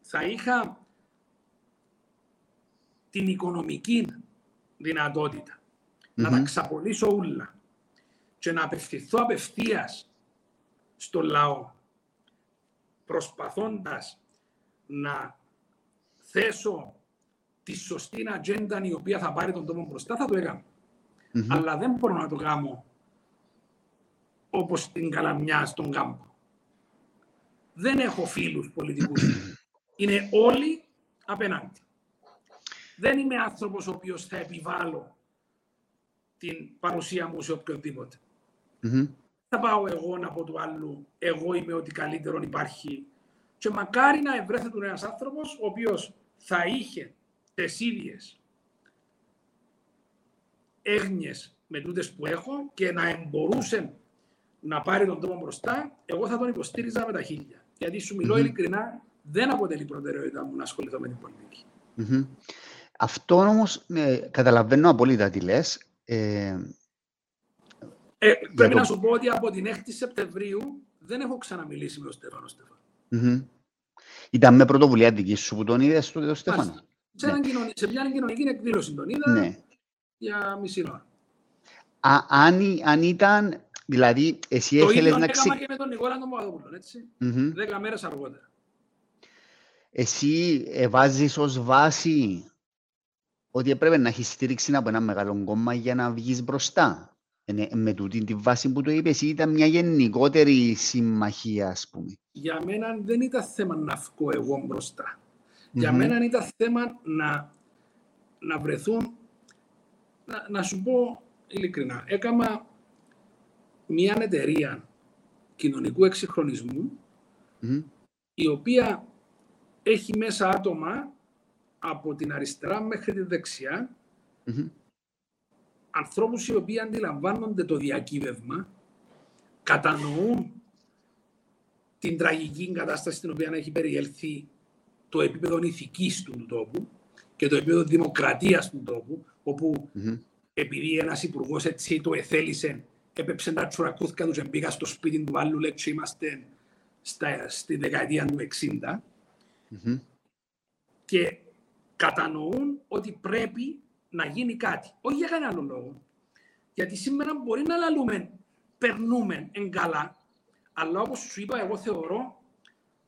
θα είχα την οικονομική δυνατότητα να τα ξαπολύσω όλα και να απευθυνθώ απευθείας στο λαό προσπαθώντας να θέσω τη σωστή ατζέντα η οποία θα πάρει τον τόπο μπροστά, θα το έκανα. Αλλά δεν μπορώ να το κάνω όπως την Καλαμιά στον κάμπο. Δεν έχω φίλους πολιτικούς. Είναι όλοι απέναντι. Δεν είμαι άνθρωπος ο οποίος θα επιβάλλω την παρουσία μου σε οποιοδήποτε. Θα πάω εγώ να πω του άλλου, εγώ είμαι ότι καλύτερο υπάρχει. Και μακάρι να ευρέθεται ένας άνθρωπος ο οποίος θα είχε τις ίδιες έγνοιες με τούτες που έχω και να εμπορούσε να πάρει τον τόπο μπροστά, εγώ θα τον υποστήριζα με τα χίλια. Γιατί σου μιλώ mm-hmm. ειλικρινά, δεν αποτελεί προτεραιότητα μου να ασχοληθώ με την πολιτική. Mm-hmm. Αυτό όμως ε, καταλαβαίνω απόλυτα τι λες. Ε, ε, πρέπει το... να σου πω ότι από την 6η Σεπτεμβρίου δεν έχω ξαναμιλήσει με τον Στέφανο Στέφανο. Mm-hmm. Ήταν με πρωτοβουλία δική σου που τον είδες στο Στέφανο; Σε, ναι. κοινωνική, σε μια κοινωνική εκδήλωση τον είδα ναι. για μισή ώρα. Α, αν, αν ήταν Δηλαδή, εσύ έχελες να ξε... Το ίδιο και με τον Νικόλα τον Παπαδόπουλο, έτσι. Mm-hmm. Δέκα μέρες αργότερα. Εσύ ε, βάζεις ως βάση ότι έπρεπε να έχεις στήριξη από ένα μεγάλο κόμμα για να βγεις μπροστά. Ε, με τούτη τη βάση που το είπες, ήταν μια γενικότερη συμμαχία, ας πούμε. Για μένα δεν ήταν θέμα να βγω εγώ μπροστά. Mm-hmm. Για μένα ήταν θέμα να, να βρεθούν, να, να σου πω ειλικρινά, έκανα μια εταιρεία κοινωνικού η οποία έχει μέσα άτομα από την αριστερά μέχρι τη δεξιά ανθρώπους οι οποίοι αντιλαμβάνονται το διακύβευμα κατανοούν την τραγική κατάσταση στην οποία έχει περιέλθει το επίπεδο ηθικής του τόπου και το επίπεδο δημοκρατίας του τόπου, επειδή ένας υπουργός έτσι το εθέλησε έπεψε τα τσουρακούθηκα τους εμπήκα στο σπίτι του άλλου, λέει και είμαστε στα, στη δεκαετία του 60 mm-hmm. και κατανοούν ότι πρέπει να γίνει κάτι. Όχι για κανένα άλλο λόγο. Γιατί σήμερα μπορεί να λαλούμε, περνούμε εν καλά, αλλά όπως σου είπα, εγώ θεωρώ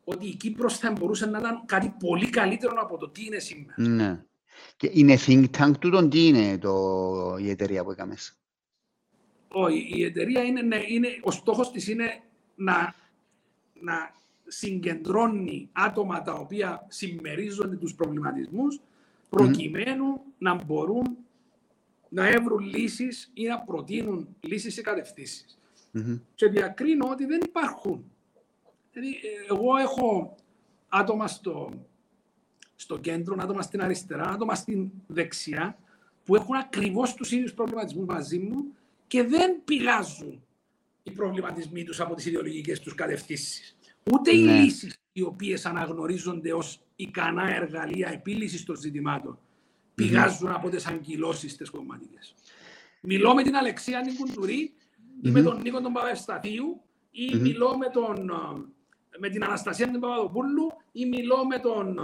ότι η Κύπρος θα μπορούσε να ήταν κάτι πολύ καλύτερο από το τι είναι σήμερα. Ναι. Και είναι think tank του, τι είναι το, η εταιρεία που έκαμες; Όχι, η εταιρεία είναι, ναι, είναι, ο στόχος της είναι να, να συγκεντρώνει άτομα τα οποία συμμερίζονται τους προβληματισμούς προκειμένου να μπορούν να έβρουν λύσεις ή να προτείνουν λύσεις σε κατευθύνσεις. Και διακρίνω ότι δεν υπάρχουν. Δηλαδή, εγώ έχω άτομα στο, στο κέντρο, άτομα στην αριστερά, άτομα στην δεξιά, που έχουν ακριβώς τους ίδιους προβληματισμούς μαζί μου και δεν πηγάζουν οι προβληματισμοί τους από τις ιδεολογικές τους κατευθύνσεις. Ούτε ναι. οι λύσεις οι οποίες αναγνωρίζονται ως ικανά εργαλεία επίλυσης των ζητημάτων πηγάζουν από τις αγκυλώσεις τις κομματικές. Μιλώ με την Αλεξία Νικουντουρή ή με τον Νίκο τον Παπαευσταθίου ή μιλώ με, τον, με την Αναστασία την Παπαδοπούλου ή μιλώ με τον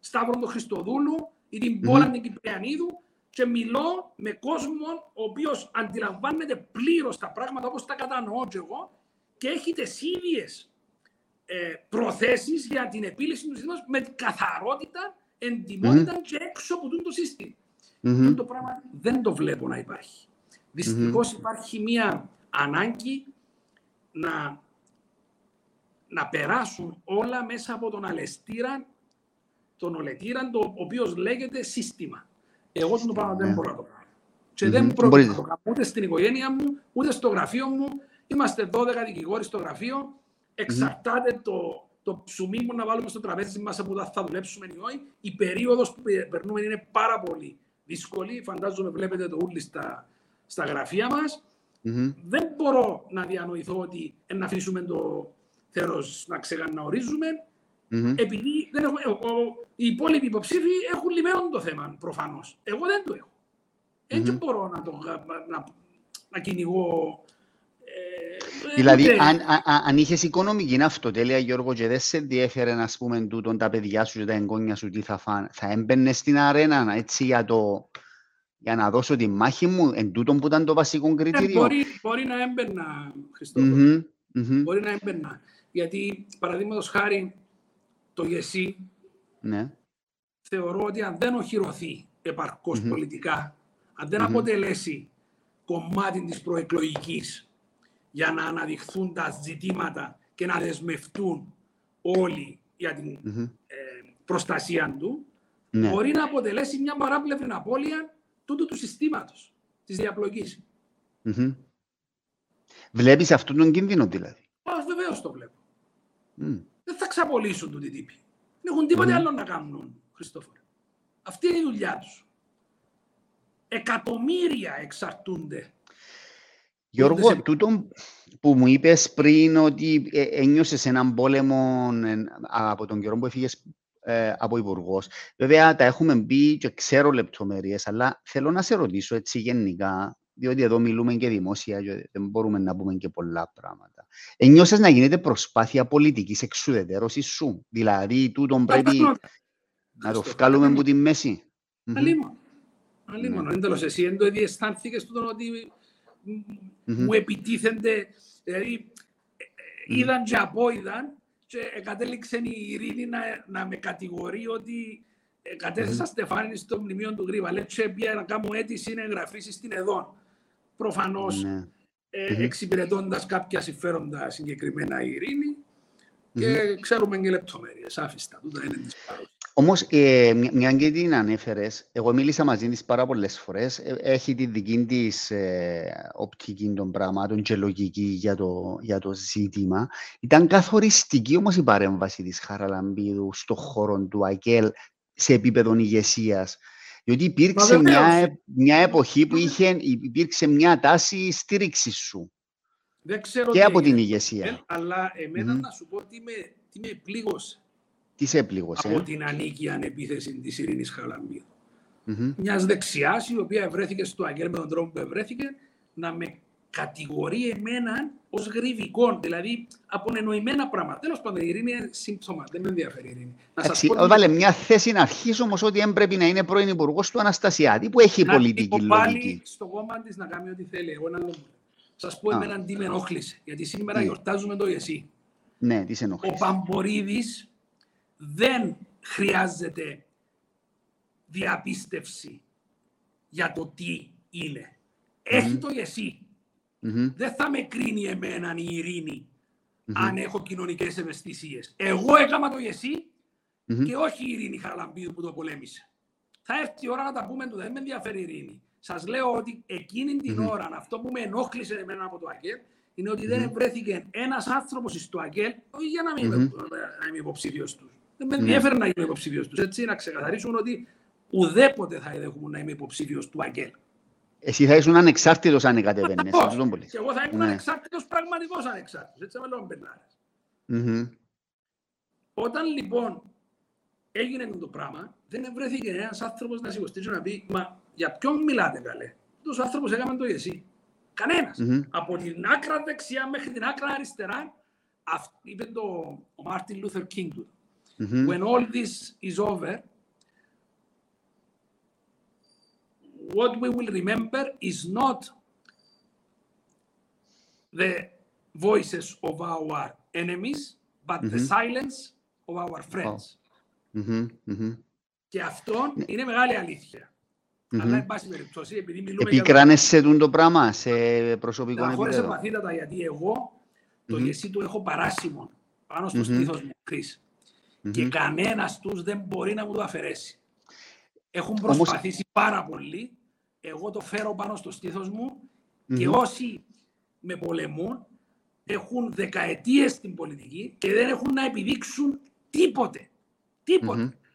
Σταύρο τον Χριστοδούλου ή την Πόλα την Κυπριανίδου και μιλώ με κόσμο ο οποίος αντιλαμβάνεται πλήρως τα πράγματα όπως τα κατανοώ και εγώ και έχει τι ίδιε ε, προθέσεις για την επίλυση του ζητήματο με καθαρότητα, εντυμότητα mm-hmm. και έξω από το σύστημα. Mm-hmm. Αυτό το πράγμα δεν το βλέπω να υπάρχει. Δυστυχώς mm-hmm. υπάρχει μια ανάγκη να, να περάσουν όλα μέσα από τον αλεστήρα, τον ολετήρα, το οποίος λέγεται σύστημα. Εγώ το πράγμα δεν ναι. μπορώ να το κάνω. Και mm-hmm. δεν πρόκειται να το κάνω ούτε στην οικογένεια μου, ούτε στο γραφείο μου. Είμαστε 12 δικηγόροι στο γραφείο. Εξαρτάται mm-hmm. το, το ψουμί που να βάλουμε στο τραπέζι μας που θα δουλέψουμε ή όχι. Η περίοδος που περνούμε είναι πάρα πολύ δύσκολη. Φαντάζομαι, βλέπετε το ούλι στα, στα γραφεία μας. Mm-hmm. Δεν μπορώ να διανοηθώ ότι να αφήσουμε το θέλω να ξεκαναορίζουμε. Mm-hmm. Επειδή δεν έχουμε, ο, ο, οι υπόλοιποι υποψήφοι έχουν λιμένο το θέμα προφανώς. Εγώ δεν το έχω. Έτσι mm-hmm. μπορώ να, το, να, να κυνηγώ. Ε, δηλαδή, ούτε... αν, αν, αν είχες οικονομική αυτοτέλεια, Γιώργο, και δεν σε ενδιέφερε να πούμε τούτον τα παιδιά σου και τα εγγόνια σου τι θα φάνε, θα έμπαινες στην αρένα έτσι για, το, για να δώσω τη μάχη μου, εν τούτον που ήταν το βασικό ε, κριτήριο. Ε, μπορεί, μπορεί να έμπαινα, Χριστόφο. Mm-hmm. Mm-hmm. Μπορεί να έμπαινα. Γιατί, παραδείγματος χάρη, το ΓΕΣΥ ναι. θεωρώ ότι αν δεν οχυρωθεί επαρκώς mm-hmm. πολιτικά, αν δεν mm-hmm. αποτελέσει κομμάτι της προεκλογικής για να αναδειχθούν τα ζητήματα και να δεσμευτούν όλοι για την mm-hmm. ε, προστασία του, ναι. μπορεί να αποτελέσει μια παράπλευρη απώλεια τούτου του συστήματος, της διαπλοκής. Mm-hmm. Βλέπεις αυτόν τον κίνδυνο δηλαδή; Βεβαίως το βλέπω. Mm. Δεν θα ξαπολύσουν τούτοι τύποι. Δεν έχουν τίποτε mm. άλλο να κάνουν, Χριστόφορε. Αυτή είναι η δουλειά τους. Εκατομμύρια εξαρτούνται. Γιώργο, σε... τούτο που μου είπες πριν ότι ε, ένιωσες έναν πόλεμο ε, από τον καιρό που έφυγες ε, από υπουργός. Βέβαια, τα έχουμε μπει και ξέρω λεπτομέρειες, αλλά θέλω να σε ρωτήσω έτσι γενικά, διότι εδώ μιλούμε και δημόσια και δεν μπορούμε να πούμε και πολλά πράγματα. Ενιώσες να γίνεται προσπάθεια πολιτικής εξουδετερώσης σου; Δηλαδή, τούτον πρέπει να το βγάλουμε από τη μέση; Αλλήμον. Αλλήμον. Ναι. Εντελώς εσύ δεν το διαισθάνθηκες τούτον ότι μου επιτίθενται, δηλαδή είδαν και απόειδαν και κατέληξε η Ειρήνη να, να με κατηγορεί ότι κατέθεσα στεφάνι στο μνημείο του Γρήβα. Λέει, και πια να κάνω αίτηση είναι εγγραφή στην Εδόν προφανώς ναι. ε, εξυπηρετώντας κάποια συμφέροντα συγκεκριμένα η ειρήνη και ξέρουμε και λεπτομέρειες, άφιστα. Τούτα είναι της Όμως, ε, μια και την ανέφερες, εγώ μίλησα μαζί της πάρα πολλές φορές. Ε, έχει τη δική της ε, οπτική των πραγμάτων και λογική για το, για το ζήτημα. Ήταν καθοριστική όμως η παρέμβαση της Χαραλαμπίδου στον χώρο του ΑΚΕΛ σε επίπεδο ηγεσίας. Διότι υπήρξε μια, μια εποχή που είχε, υπήρξε μια τάση στήριξης σου. Δεν ξέρω και από την ηγεσία. Ε, αλλά εμένα mm-hmm. να σου πω ότι με, τι με πλήγωσε. Τις σε πλήγωσε. Από την ανίκη ανεπίθεση της Ειρήνης Χαλαμπίδου. Mm-hmm. Μιας δεξιάς η οποία ευρέθηκε στο Αγγέλ με τον τρόπο που ευρέθηκε να με κατηγορεί εμένα ως γρηβικό, δηλαδή από εννοημένα πράγματα. Τέλος πάντων, η ειρήνη είναι σύμπτωμα, δεν με ενδιαφέρει η ειρήνη. Έτσι, πω... Βάλε μια θέση να αρχίσει όμως ότι δεν πρέπει να είναι πρώην υπουργός του Αναστασιάτη, που έχει να πολιτική λογική. πάλι στο κόμμα της να κάνει ό,τι θέλει. Εγώ να Σας πω εμένα τι με ενόχλησε. Γιατί σήμερα ναι. γιορτάζουμε το εσύ. Ναι, τις σε ενόχλησε. Ο Παμπορίδης δεν χρειάζεται διαπίστευση για το τι είναι. Έχει το εσύ. Mm-hmm. Δεν θα με κρίνει εμένα η ειρήνη mm-hmm. αν έχω κοινωνικές ευαισθησίες. Εγώ έκανα το γεσί mm-hmm. και όχι η ειρήνη Χαραλαμπίδου που το πολέμησε. Θα έρθει η ώρα να τα πούμε του, δεν με ενδιαφέρει η ειρήνη. Σας λέω ότι εκείνη την ώρα αυτό που με ενόχλησε εμένα από το ΑΚΕΛ είναι ότι δεν βρέθηκε ένας άνθρωπος στο ΑΚΕΛ, όχι για να μην είμαι, είμαι υποψήφιος τους. Δεν με ναι. ενδιαφέρει να είμαι υποψήφιος τους. Έτσι, να ξεκαθαρίσουν ότι ουδέποτε θα δέχομαι να είμαι υποψήφιος του ΑΚΕΛ. Εσύ θα ήσουν ανεξάρτητος αν κατεβαίνεις. Και εγώ θα ήμουν ναι. ανεξάρτητος, πραγματικός ανεξάρτητος. Έτσι με λέω μπερνάρες. Όταν λοιπόν έγινε το πράγμα, δεν βρέθηκε ένας άνθρωπος να σηκωστεί να πει Μα για ποιον μιλάτε καλέ; Αυτό ο άνθρωπος έκαμε το εσύ. Κανένας. Mm-hmm. Από την άκρα δεξιά μέχρι την άκρα αριστερά, είπε το, ο Μάρτιν Λούθερ Κίνγκ του. Mm-hmm. When all this is over, what we will remember is not the voices of our enemies, but mm-hmm. the silence of our friends. Oh. Mm-hmm. Mm-hmm. Και αυτό ναι. είναι μεγάλη αλήθεια. Mm-hmm. Αλλά, εν πάση περιπτώσει, επειδή μιλούμε Επικράνεσαι για... το πράγμα σε προσωπικό επίπεδο. Χωρίς βαθύτατα, γιατί εγώ το mm-hmm. γεσί του έχω παράσιμο πάνω στο mm-hmm. στήθος μου, Κρίς. Mm-hmm. Και κανένας τους δεν μπορεί να μου το αφαιρέσει. Έχουν προσπαθήσει Όμως... πάρα πολύ εγώ το φέρω πάνω στο στήθος μου και όσοι με πολεμούν έχουν δεκαετίες στην πολιτική και δεν έχουν να επιδείξουν τίποτε.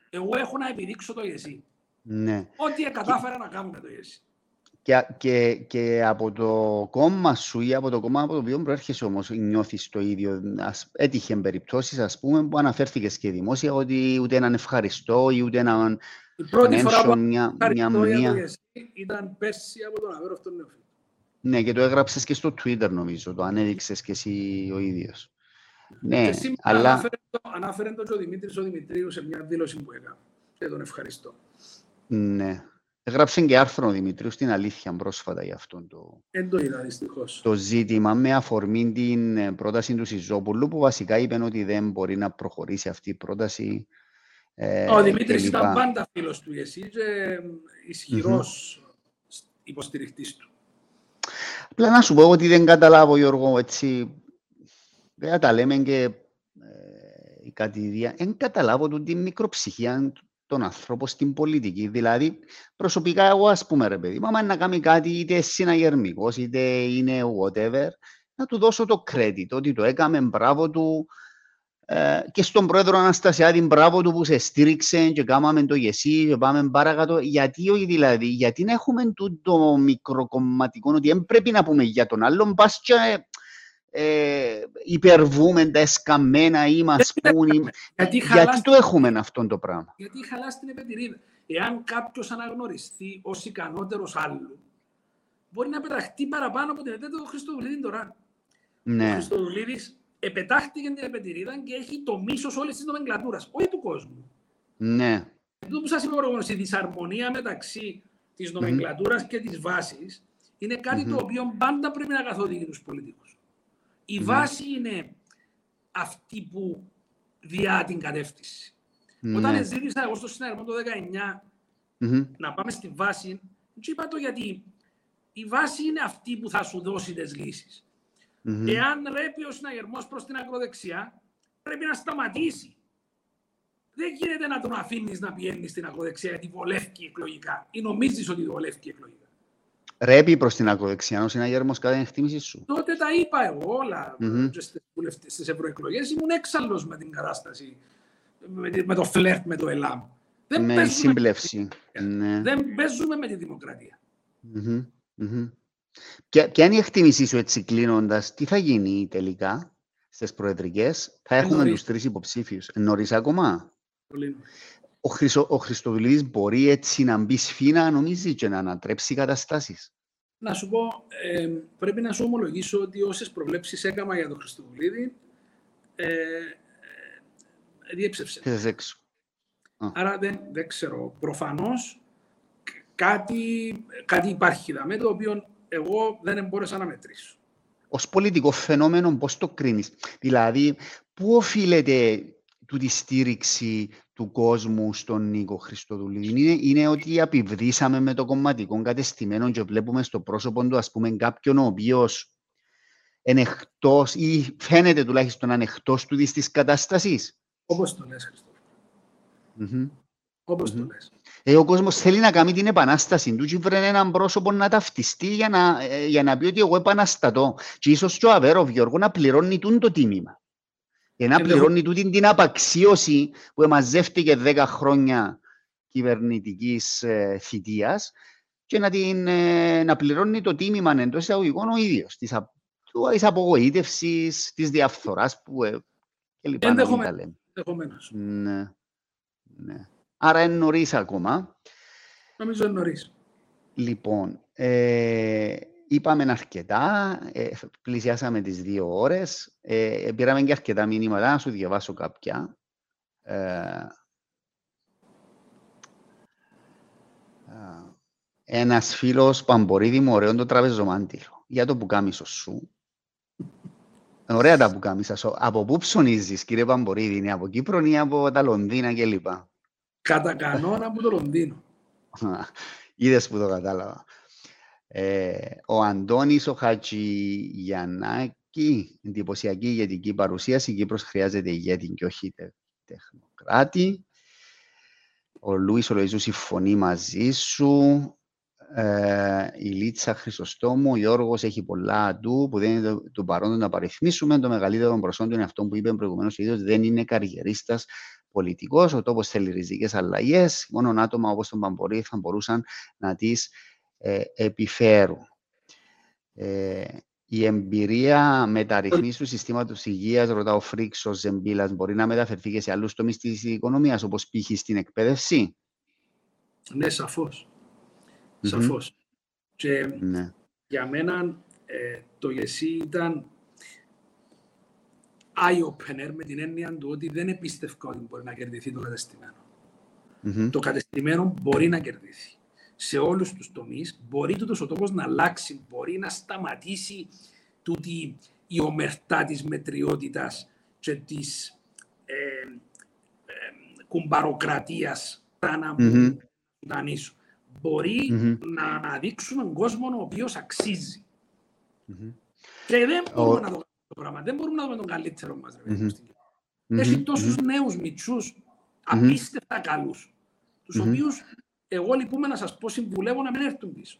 Εγώ έχω να επιδείξω το ΙΕΣΥ. Ναι. Ό,τι κατάφερα να κάνουμε το ΙΕΣΥ. Και, και, και, από το κόμμα σου ή από το κόμμα από το οποίο προέρχεσαι όμως, νιώθεις το ίδιο. Ας, έτυχε περιπτώσεις, ας πούμε, που αναφέρθηκες και δημόσια ότι ούτε έναν ευχαριστώ ή ούτε έναν. Η πρώτη φορά που μια, μια μνήμα. ήταν πέρσι από τον Αβέρο αυτόν νεοφύλο. Ναι, και το έγραψες και στο Twitter, νομίζω. Το ανέδειξες και εσύ ο ίδιος. Ναι, αλλά... ανάφερε, το, ανάφερε το ο Δημήτρης ο Δημητρίους σε μια δήλωση που έκανα. Και τον ευχαριστώ. Ναι. Έγραψε και άρθρο ο Δημητρίου στην αλήθεια πρόσφατα για αυτό το, το, είδα, δυστυχώς. το ζήτημα με αφορμή την ε, πρόταση του Σιζόπουλου που βασικά είπε ότι δεν μπορεί να προχωρήσει αυτή η πρόταση. Ε, ο Δημήτρης ήταν πάντα φίλος του εσύ και ισχυρός mm-hmm. υποστηριχτής του. Απλά να σου πω ότι δεν καταλάβω Γιώργο έτσι δεν τα λέμε και ε, η κατηδία. Δεν καταλάβω την μικροψυχία τον άνθρωπο στην πολιτική. Δηλαδή, προσωπικά εγώ, ας πούμε, ρε παιδί, άμα να κάνει κάτι είτε συναγερμικός, είτε είναι whatever, να του δώσω το credit, ότι το έκαμε, μπράβο του, ε, και στον πρόεδρο Αναστασιάδη, μπράβο του που σε στήριξε και κάναμε το γεσί και πάμε παρακάτω. Γιατί όχι δηλαδή, γιατί να έχουμε το μικροκομματικό, ότι δεν πρέπει να πούμε για τον άλλον, πας και ε, υπερβούμε τα εσκαμμένα ή μας πούν. Γιατί, γιατί το έχουμε αυτό το πράγμα; Γιατί χαλάσει την επετηρίδα. Εάν κάποιος αναγνωριστεί ως ικανότερος άλλου, μπορεί να πεταχτεί παραπάνω από την εταιρεία του Χριστοδουλίδη τώρα. Ναι. Ο Χριστοδουλίδης επετάχτηκε την επετηρίδα και έχει το μίσος όλης της νομεγκλατούρας, όχι του κόσμου. Ναι. Αυτό που σας είπα προηγουμένω, η δυσαρμονία μεταξύ της νομεγκλατούρας mm-hmm. και της βάσης είναι κάτι mm-hmm. το οποίο πάντα πρέπει να καθοδηγεί τους πολιτικούς. Η βάση είναι αυτή που διά την κατεύθυνση. Ναι. Όταν ζήτησα εγώ στο συνέδριο το 19 να πάμε στη βάση, του είπα το γιατί η βάση είναι αυτή που θα σου δώσει τις λύσεις. Εάν ρέπει ο συναγερμός προς την ακροδεξιά, πρέπει να σταματήσει. Δεν γίνεται να τον αφήνεις να πηγαίνει στην ακροδεξιά γιατί βολεύει εκλογικά ή νομίζεις ότι βολεύει εκλογικά. Ρέπει προς την ακροδεξιά, ο συναγερμός κατά την εκτίμηση σου. Τότε τα είπα εγώ όλα mm-hmm. στις ευρωεκλογές. Ήμουν έξαλλος με την κατάσταση, με, το φλερτ με το ΕΛΑΜ. Δεν με σύμπλευση. Ναι. Δεν παίζουμε με τη δημοκρατία. Mm-hmm. Mm-hmm. Ποια, ποια είναι η εκτίμησή σου έτσι κλείνοντας, τι θα γίνει τελικά στις προεδρικές, θα έχουμε τους τρεις υποψήφιους. Νωρίς ακόμα; Πολύ ο, Χρυσο, ο Χριστοδουλίδης μπορεί έτσι να μπει σφίνα, νομίζεις, και να ανατρέψει καταστάσεις; Να σου πω, ε, πρέπει να σου ομολογήσω ότι όσες προβλέψεις έκανα για τον Χριστοδουλίδη, ε, ε, διέψευσε. έξω. Άρα δεν, δεν ξέρω. Προφανώς κάτι, κάτι υπάρχει με το οποίο εγώ δεν μπόρεσα να μετρήσω. Ως πολιτικό φαινόμενο πώς το κρίνεις; Δηλαδή, πού οφείλεται τη στήριξη του κόσμου στον Νίκο Χριστοδουλίδη είναι, είναι ότι απειβδίσαμε με το κομματικό κατεστημένο και βλέπουμε στο πρόσωπο του ας πούμε κάποιον ο οποίος είναι εκτός ή φαίνεται τουλάχιστον να είναι εκτός του της κατάστασης. Όπως το λες Χριστό. Όπως το λες. Ε, ο κόσμος θέλει να κάνει την επανάσταση του και βρει έναν πρόσωπο να ταυτιστεί για να, ε, για να πει ότι εγώ επαναστατώ. Και ίσως και ο Αβέροβ Γιώργο να πληρώνει το τίμημα για να πληρώνει τούτη την απαξίωση που εμαζεύτηκε 10 χρόνια κυβερνητικής ε, θητείας και να, την, ε, να πληρώνει το τίμημα εντός εισαγωγικών ο ίδιος της απογοήτευσης, της διαφθοράς που. Ε, και λοιπά Ενδεχομένως. Ναι. ναι. Άρα είναι νωρίς ακόμα. Νομίζω είναι νωρίς. Λοιπόν, ε, είπαμε αρκετά, ε, πλησιάσαμε τις δύο ώρες, ε, πήραμε και αρκετά μηνύματα, να σου διαβάσω κάποια. Ε, ε ένας φίλος Παμπορίδη μου, ωραίο το τραπεζομάντιλο, για το πουκάμισο σου. Ωραία τα πουκάμισα σου. Από πού ψωνίζεις, κύριε Παμπορίδη, είναι από Κύπρο ή από τα Λονδίνα κλπ. Κατά κανόνα από το Λονδίνο. Είδες που το κατάλαβα. Ε, ο Αντώνης ο Χατζηγιαννάκη, εντυπωσιακή ηγετική παρουσίαση. Η Κύπρος χρειάζεται ηγέτη και όχι τεχνοκράτη. Ο Λούις ο Λοϊζού συμφωνεί μαζί σου. Ε, η Λίτσα Χρυσοστόμου, ο Γιώργος έχει πολλά του που δεν είναι το, το παρόν να παριθμίσουμε. Το μεγαλύτερο προσόντο είναι αυτό που είπε προηγουμένως ο ίδιος. Δεν είναι καριερίστας πολιτικός. Ο τόπος θέλει ριζικές αλλαγές. Μόνο άτομα όπως τον Παμπορή θα μπορούσαν να τις ε, επιφέρουν. Ε, η εμπειρία μεταρρυθμίση του συστήματος υγείας, ρωτά ο Φρίξος Ζεμπίλας, μπορεί να μεταφερθεί και σε άλλους τομείς της οικονομίας, όπως π.χ. στην εκπαίδευση; Ναι, σαφώς. Σαφώς. Και ναι. για μένα ε, το ΓΕΣΥ ήταν eye-opener με την έννοια του ότι δεν επίστευκα ότι μπορεί να κερδιθεί το κατεστημένο. Το κατεστημένο μπορεί να κερδιθεί σε όλους τους τομείς, μπορεί τούτος ο τόπος να αλλάξει, μπορεί να σταματήσει τούτη η ομερτά της μετριότητας και της ε, ε, κουμπαροκρατίας να mm-hmm. Μπορεί να αναδείξουμε έναν κόσμο ο οποίος αξίζει. Και δεν μπορούμε να το κάνουμε το πράγμα. Δεν μπορούμε να δούμε τον καλύτερο μας. Έχει τόσους νέους μητσούς, απίστευτα καλούς, τους οποίους εγώ λυπούμε να σας πω, συμβουλεύω να μην έρθουν πίσω.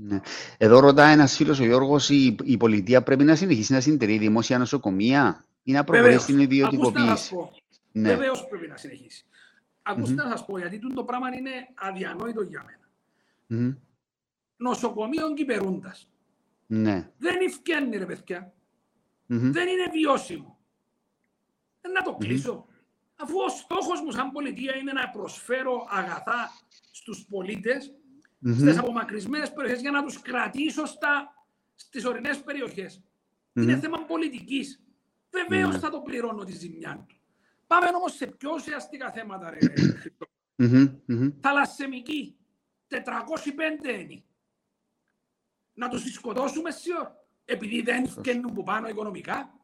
Ναι. Εδώ ρωτά ένας φίλος ο Γιώργος, η, η πολιτεία πρέπει να συνεχίσει να συντηρεί δημόσια νοσοκομεία ή να προχωρήσει στην ιδιωτικοποίηση; Ναι. Βεβαίως πρέπει να συνεχίσει. Ακούστε mm-hmm. να σας πω, γιατί το πράγμα είναι αδιανόητο για μένα. Mm-hmm. Νοσοκομείο κυπερούντας. Ναι. Δεν ευκαινεί, ρε παιδιά. Δεν είναι βιώσιμο. Δεν να το κλείσω αφού ο στόχος μου σαν πολιτεία είναι να προσφέρω αγαθά στους πολίτες mm-hmm. στις απομακρυσμένες περιοχές για να τους κρατήσω στα, στις ορεινές περιοχές. Mm-hmm. Είναι θέμα πολιτικής. Βεβαίως mm-hmm. θα το πληρώνω τη ζημιά του. Πάμε όμως σε πιο ουσιαστικά θέματα, ρε mm-hmm. Θαλασσεμική. 405 είναι. Να τους σκοτώσουμε σιωρ. Επειδή δεν φτιάχνουν που πάνω οικονομικά.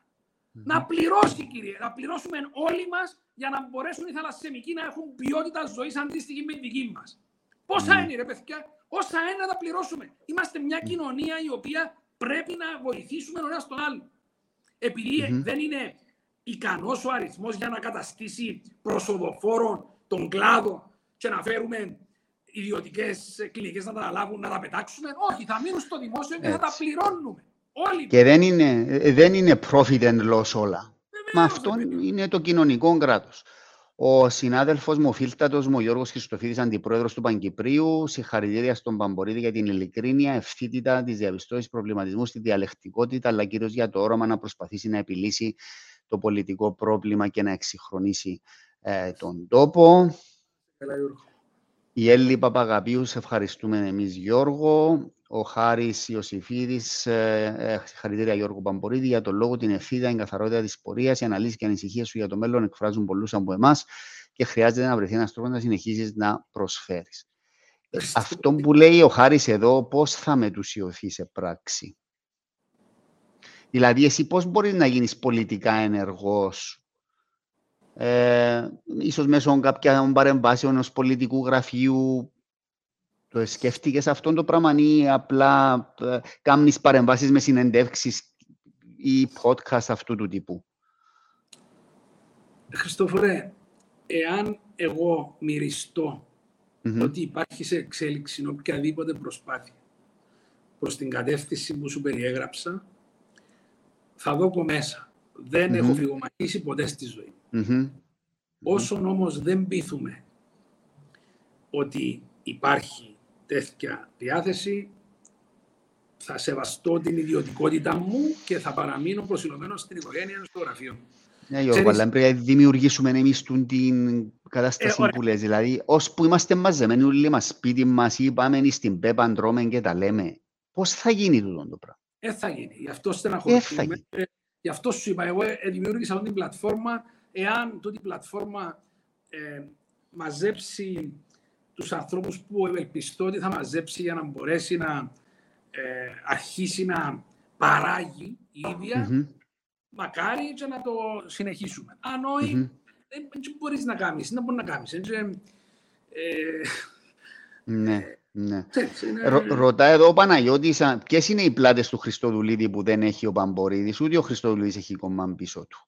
Να πληρώσει, κύριε. Να πληρώσουμε όλοι μας για να μπορέσουν οι θαλασσεμικοί να έχουν ποιότητα ζωής αντίστοιχη με τη δική μας. Πόσα είναι, ρε παιδιά, όσα είναι να τα πληρώσουμε. Είμαστε μια κοινωνία η οποία πρέπει να βοηθήσουμε ο ένας τον άλλο. Επειδή δεν είναι ικανός ο αριθμός για να καταστήσει προσοδοφόρων τον κλάδο και να φέρουμε ιδιωτικές κλινικές να τα αναλάβουν, να τα πετάξουμε. Όχι, θα μείνουν στο δημόσιο και θα τα πληρώνουμε. Όλοι. Και δεν είναι, δεν είναι profit and loss όλα. Μα αυτό είναι το κοινωνικό κράτος. Ο συνάδελφος μου, ο φίλτατος μου, ο Γιώργος Χριστοφίδης, αντιπρόεδρος του Παγκυπρίου, συγχαρητήρια στον Παμπορίδη για την ειλικρίνεια, ευθύτητα της διαπιστώση προβληματισμούς, στη διαλεκτικότητα, αλλά κυρίως για το όραμα να προσπαθήσει να επιλύσει το πολιτικό πρόβλημα και να εξυγχρονίσει ε, τον τόπο. Η Έλλη Παπαγαπίου, σε ευχαριστούμε εμείς Γιώργο ο Χάρης Ιωσήφιδη, ε, ε, χαρητήρια Γιώργο Παμπορίδη, για τον λόγο, την ευθύδα, την καθαρότητα της πορείας, οι αναλύσεις και ανησυχίες σου για το μέλλον εκφράζουν πολλούς από εμάς και χρειάζεται να βρεθεί ένας τρόπος να συνεχίσει να προσφέρεις. Αυτό που λέει ο Χάρης εδώ, πώς θα μετουσιωθεί σε πράξη; Δηλαδή, εσύ πώς μπορείς να γίνεις πολιτικά ενεργός, ε, ίσως μέσω κάποιων παρεμβάσεων ενός πολιτικού γραφείου το σκέφτηκες αυτό το πράγμα ή απλά ε, κάνεις παρεμβάσεις με συνεντεύξεις ή podcast αυτού του τύπου; Χριστόφορε, εάν εγώ μυριστώ mm-hmm. ότι υπάρχει σε εξέλιξη οποιαδήποτε προσπάθεια προς την κατεύθυνση που σου περιέγραψα, θα δω από μέσα. Δεν mm-hmm. έχω φυγωματίσει ποτέ στη ζωή. Mm-hmm. Όσον όμως δεν πείθουμε ότι υπάρχει τέτοια διάθεση, θα σεβαστώ την ιδιωτικότητα μου και θα παραμείνω προσιλωμένος στην οικογένεια στο γραφείο Ναι, Γιώργο, αλλά πρέπει να δημιουργήσουμε εμείς την κατάσταση ε, που λες. Δηλαδή, ώσπου είμαστε μαζεμένοι όλοι μας σπίτι μας ή πάμε στην ΠΕΠΑ, τρώμε και τα λέμε, πώς θα γίνει τούτο το πράγμα; Ε, θα γίνει. Γι' αυτό στεναχωρηθούμε. Ε, γι' αυτό σου είπα, εγώ ε, δημιούργησα αυτή την πλατφόρμα. Εάν τούτη πλατφόρμα ε, μαζέψει τους ανθρώπους που ευελπιστώ ότι θα μαζέψει για να μπορέσει να ε, αρχίσει να παράγει η ίδια, mm-hmm. μακάρι και να το συνεχίσουμε. Αν όχι, mm-hmm. δεν μπορείς να κάνεις, δεν μπορεί να κάνεις. Ε, ναι. Ναι. Είναι... Ρω, ρωτά εδώ ο Παναγιώτης, ποιες είναι οι πλάτες του Χριστοδουλίδη που δεν έχει ο Παμπορίδης, ούτε ο Χριστοδουλίδης έχει κομμάτι πίσω του;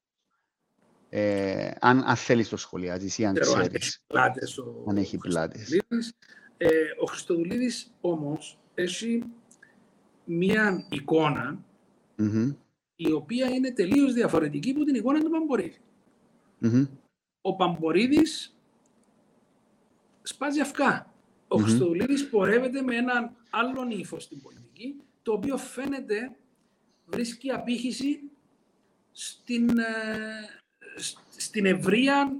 Ε, αν, αν θέλεις το σχολιάζεις ή αν ξέρεις. Αν έχεις πλάτες. Ο, αν έχει πλάτες. Ε, ο Χριστοδουλίδης όμως έχει μία εικόνα η οποία είναι τελείως διαφορετική από την εικόνα του παμποριδη Ο Παμπορίδης σπάζει αυκά. Ο mm Χριστοδουλίδης πορεύεται με έναν άλλον ύφος στην πολιτική, το οποίο φαίνεται βρίσκει απήχηση στην, ε, στην ευρεία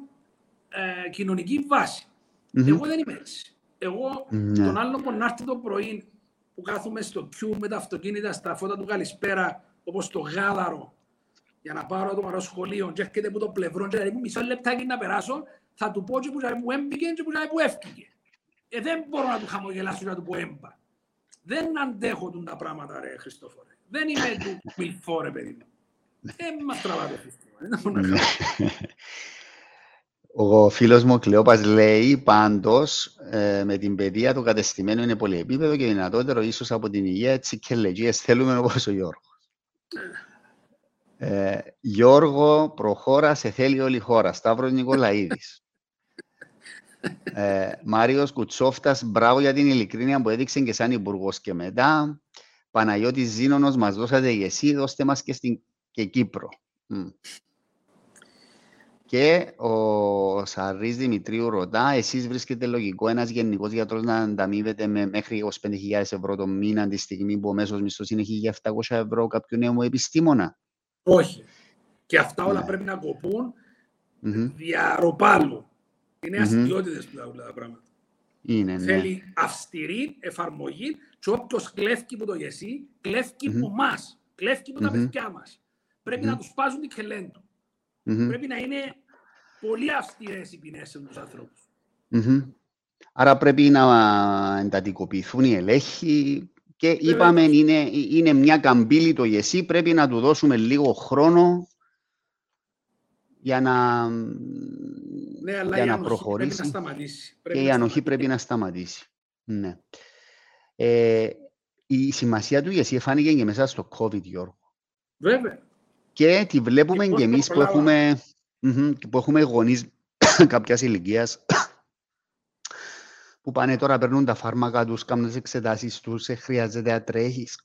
ε, κοινωνική Εγώ δεν είμαι έτσι. Εγώ ναι. τον άλλο που να έρθει το πρωί που κάθομαι στο κιού με τα αυτοκίνητα στα φώτα του Καλησπέρα, όπως το γάλαρο, για να πάρω το μαρό σχολείο, και έρχεται από το πλευρό, και λέει μισό λεπτάκι να περάσω, θα του πω και που έμπηκε και που έφυγε. Ε, δεν μπορώ να του χαμογελάσω για να του πω έμπα. Δεν αντέχω τον τα πράγματα, ρε Χριστόφορε. Δεν είμαι του μιλφό, ρε παιδί μου. Δεν μας τραβά το σύστημα. Ο φίλος μου ο Κλεόπας λέει πάντως ε, με την παιδεία του κατεστημένου είναι πολύ επίπεδο και δυνατότερο ίσως από την υγεία έτσι και λεγίες θέλουμε όπως ο Γιώργος. Ε, Γιώργο, προχώρα, σε θέλει όλη η χώρα. Σταύρος Νικολαίδης. ε, Μάριος Κουτσόφτας, μπράβο για την ειλικρίνεια που έδειξε και σαν υπουργός και μετά. Παναγιώτης Ζήνονος, μας δώσατε ηγεσί, δώστε μας και, στην, και Κύπρο. Και ο Σαρής Δημητρίου ρωτά, εσείς βρίσκεται λογικό ένας γενικός γιατρός να ανταμείβεται με μέχρι 25.000 ευρώ το μήνα τη στιγμή που ο μέσος μισθός είναι 1.700 ευρώ κάποιου νέου επιστήμονα; Όχι. Και αυτά όλα ναι. πρέπει να κοπούν mm-hmm. διαρροπάλου. Είναι αστείωτητες mm-hmm. που τα πράγματα. Είναι, ναι. Θέλει αυστηρή εφαρμογή και όποιος κλέφει που το γεσί, κλέφει mm-hmm. που εμά, κλέφει που τα παιδιά μας. Πρέπει να τους πάζουν την κελέντου. Mm-hmm. Πρέπει να είναι πολύ αυστηρές οι ποινές σε τους ανθρώπους. Mm-hmm. Άρα πρέπει να εντατικοποιηθούν οι ελέγχοι και είπαμε είναι, είναι μια καμπύλη το γεσί, πρέπει να του δώσουμε λίγο χρόνο για να, ναι, αλλά για η να προχωρήσει. Πρέπει να σταματήσει. Πρέπει και η ανοχή πρέπει να σταματήσει. Ναι. Ε, η σημασία του γεσί φάνηκε και μέσα στο COVID, Γιώργο. Βέβαια. Και τη βλέπουμε και, εμείς που έχουμε, που έχουμε γονείς κάποιας ηλικίας που πάνε τώρα, παίρνουν τα φάρμακα τους, κάνουν τις εξετάσεις τους, χρειάζεται να τρέχεις.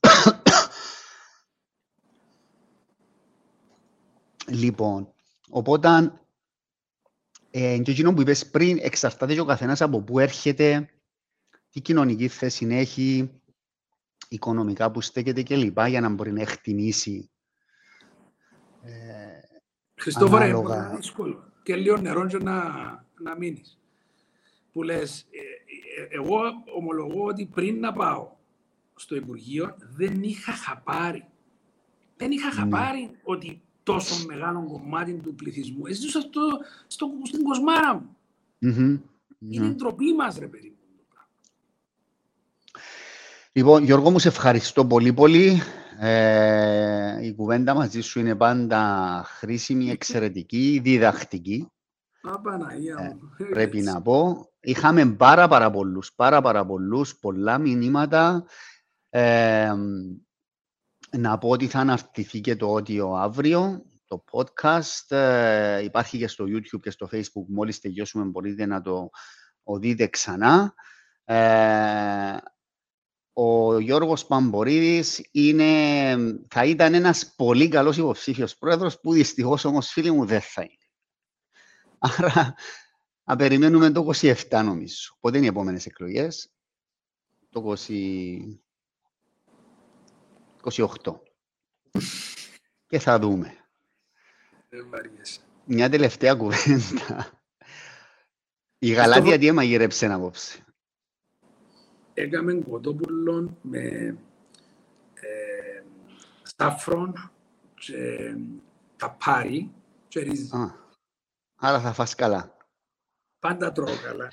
λοιπόν, οπότε, ε, και εκείνο που είπες πριν, εξαρτάται και ο καθένας από πού έρχεται, τι κοινωνική θέση έχει, οικονομικά που στέκεται κλπ. για να μπορεί να εκτιμήσει ε, Χριστόφορε, είναι δύσκολο. Και λίγο νερό για να, να μείνεις. Που λες, ε, ε, εγώ ομολογώ ότι πριν να πάω στο Υπουργείο δεν είχα χαπάρει. Δεν είχα ναι. χαπάρει ότι τόσο μεγάλο κομμάτι του πληθυσμού έζησα στο, στο, στην κοσμάρα μου. Mm-hmm. Είναι mm-hmm. ντροπή μας, ρε παιδί Λοιπόν, Γιώργο μου, σε ευχαριστώ πολύ πολύ. Ε, η κουβέντα μαζί σου είναι πάντα χρήσιμη, εξαιρετική, διδακτική. Ε, πρέπει να πω. Είχαμε πάρα πάρα πολλούς, πάρα πάρα πολλούς, πολλά μηνύματα. Ε, να πω ότι θα αναρτηθεί και το ότιο αύριο, το podcast. Ε, υπάρχει και στο YouTube και στο Facebook. Μόλις τελειώσουμε μπορείτε να το δείτε ξανά. Ε, ο Γιώργος Παμπορίδης είναι, θα ήταν ένας πολύ καλός υποψήφιος πρόεδρος που δυστυχώς όμως φίλοι μου δεν θα είναι. Άρα να περιμένουμε το 27 νομίζω. Πότε είναι οι επόμενες εκλογές; Το 20... 28. Και θα δούμε. Μια τελευταία κουβέντα. Η Γαλάτια τι έμαγειρεψε απόψε; Έκαμε κοτόπουλο με ε, σαφρόν και καπάρι και ρύζι. άρα θα φας καλά. Πάντα τρώω καλά.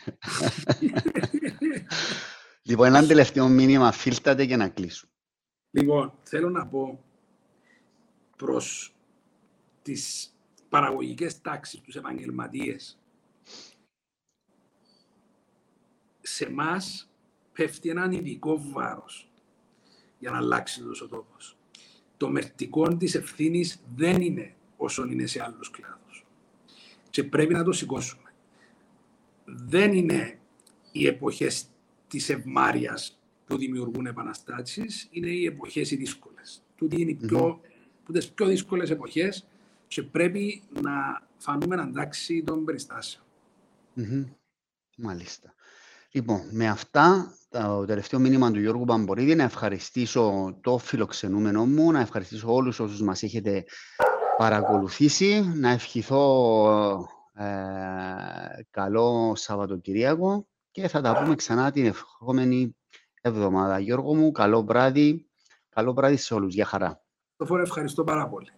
λοιπόν, ένα τελευταίο μήνυμα, φίλτατε και να κλείσω. Λοιπόν, θέλω να πω προς τις παραγωγικές τάξεις, τους επαγγελματίες. Σε εμάς πέφτει έναν ειδικό βάρος για να αλλάξει ο τόπο. Το μερτικό της ευθύνης δεν είναι όσο είναι σε άλλους κλάδους. και πρέπει να το σηκώσουμε. Δεν είναι οι εποχές της ευμάρειας που δημιουργούν επαναστάσεις, είναι οι εποχές οι δύσκολες. Τούτοι είναι οι πιο, mm-hmm. πιο δύσκολες εποχές και πρέπει να φανούμε αντάξει των περιστάσεων. Mm-hmm. Μάλιστα. Λοιπόν, με αυτά, το τελευταίο μήνυμα του Γιώργου Παμπορίδη, να ευχαριστήσω το φιλοξενούμενο μου, να ευχαριστήσω όλους όσους μας έχετε παρακολουθήσει, να ευχηθώ ε, καλό Σαββατοκυριακό και θα τα πούμε ξανά την ευχόμενη εβδομάδα. Γιώργο μου, καλό βράδυ. Καλό βράδυ σε όλους. Γεια χαρά. Το ευχαριστώ πάρα πολύ.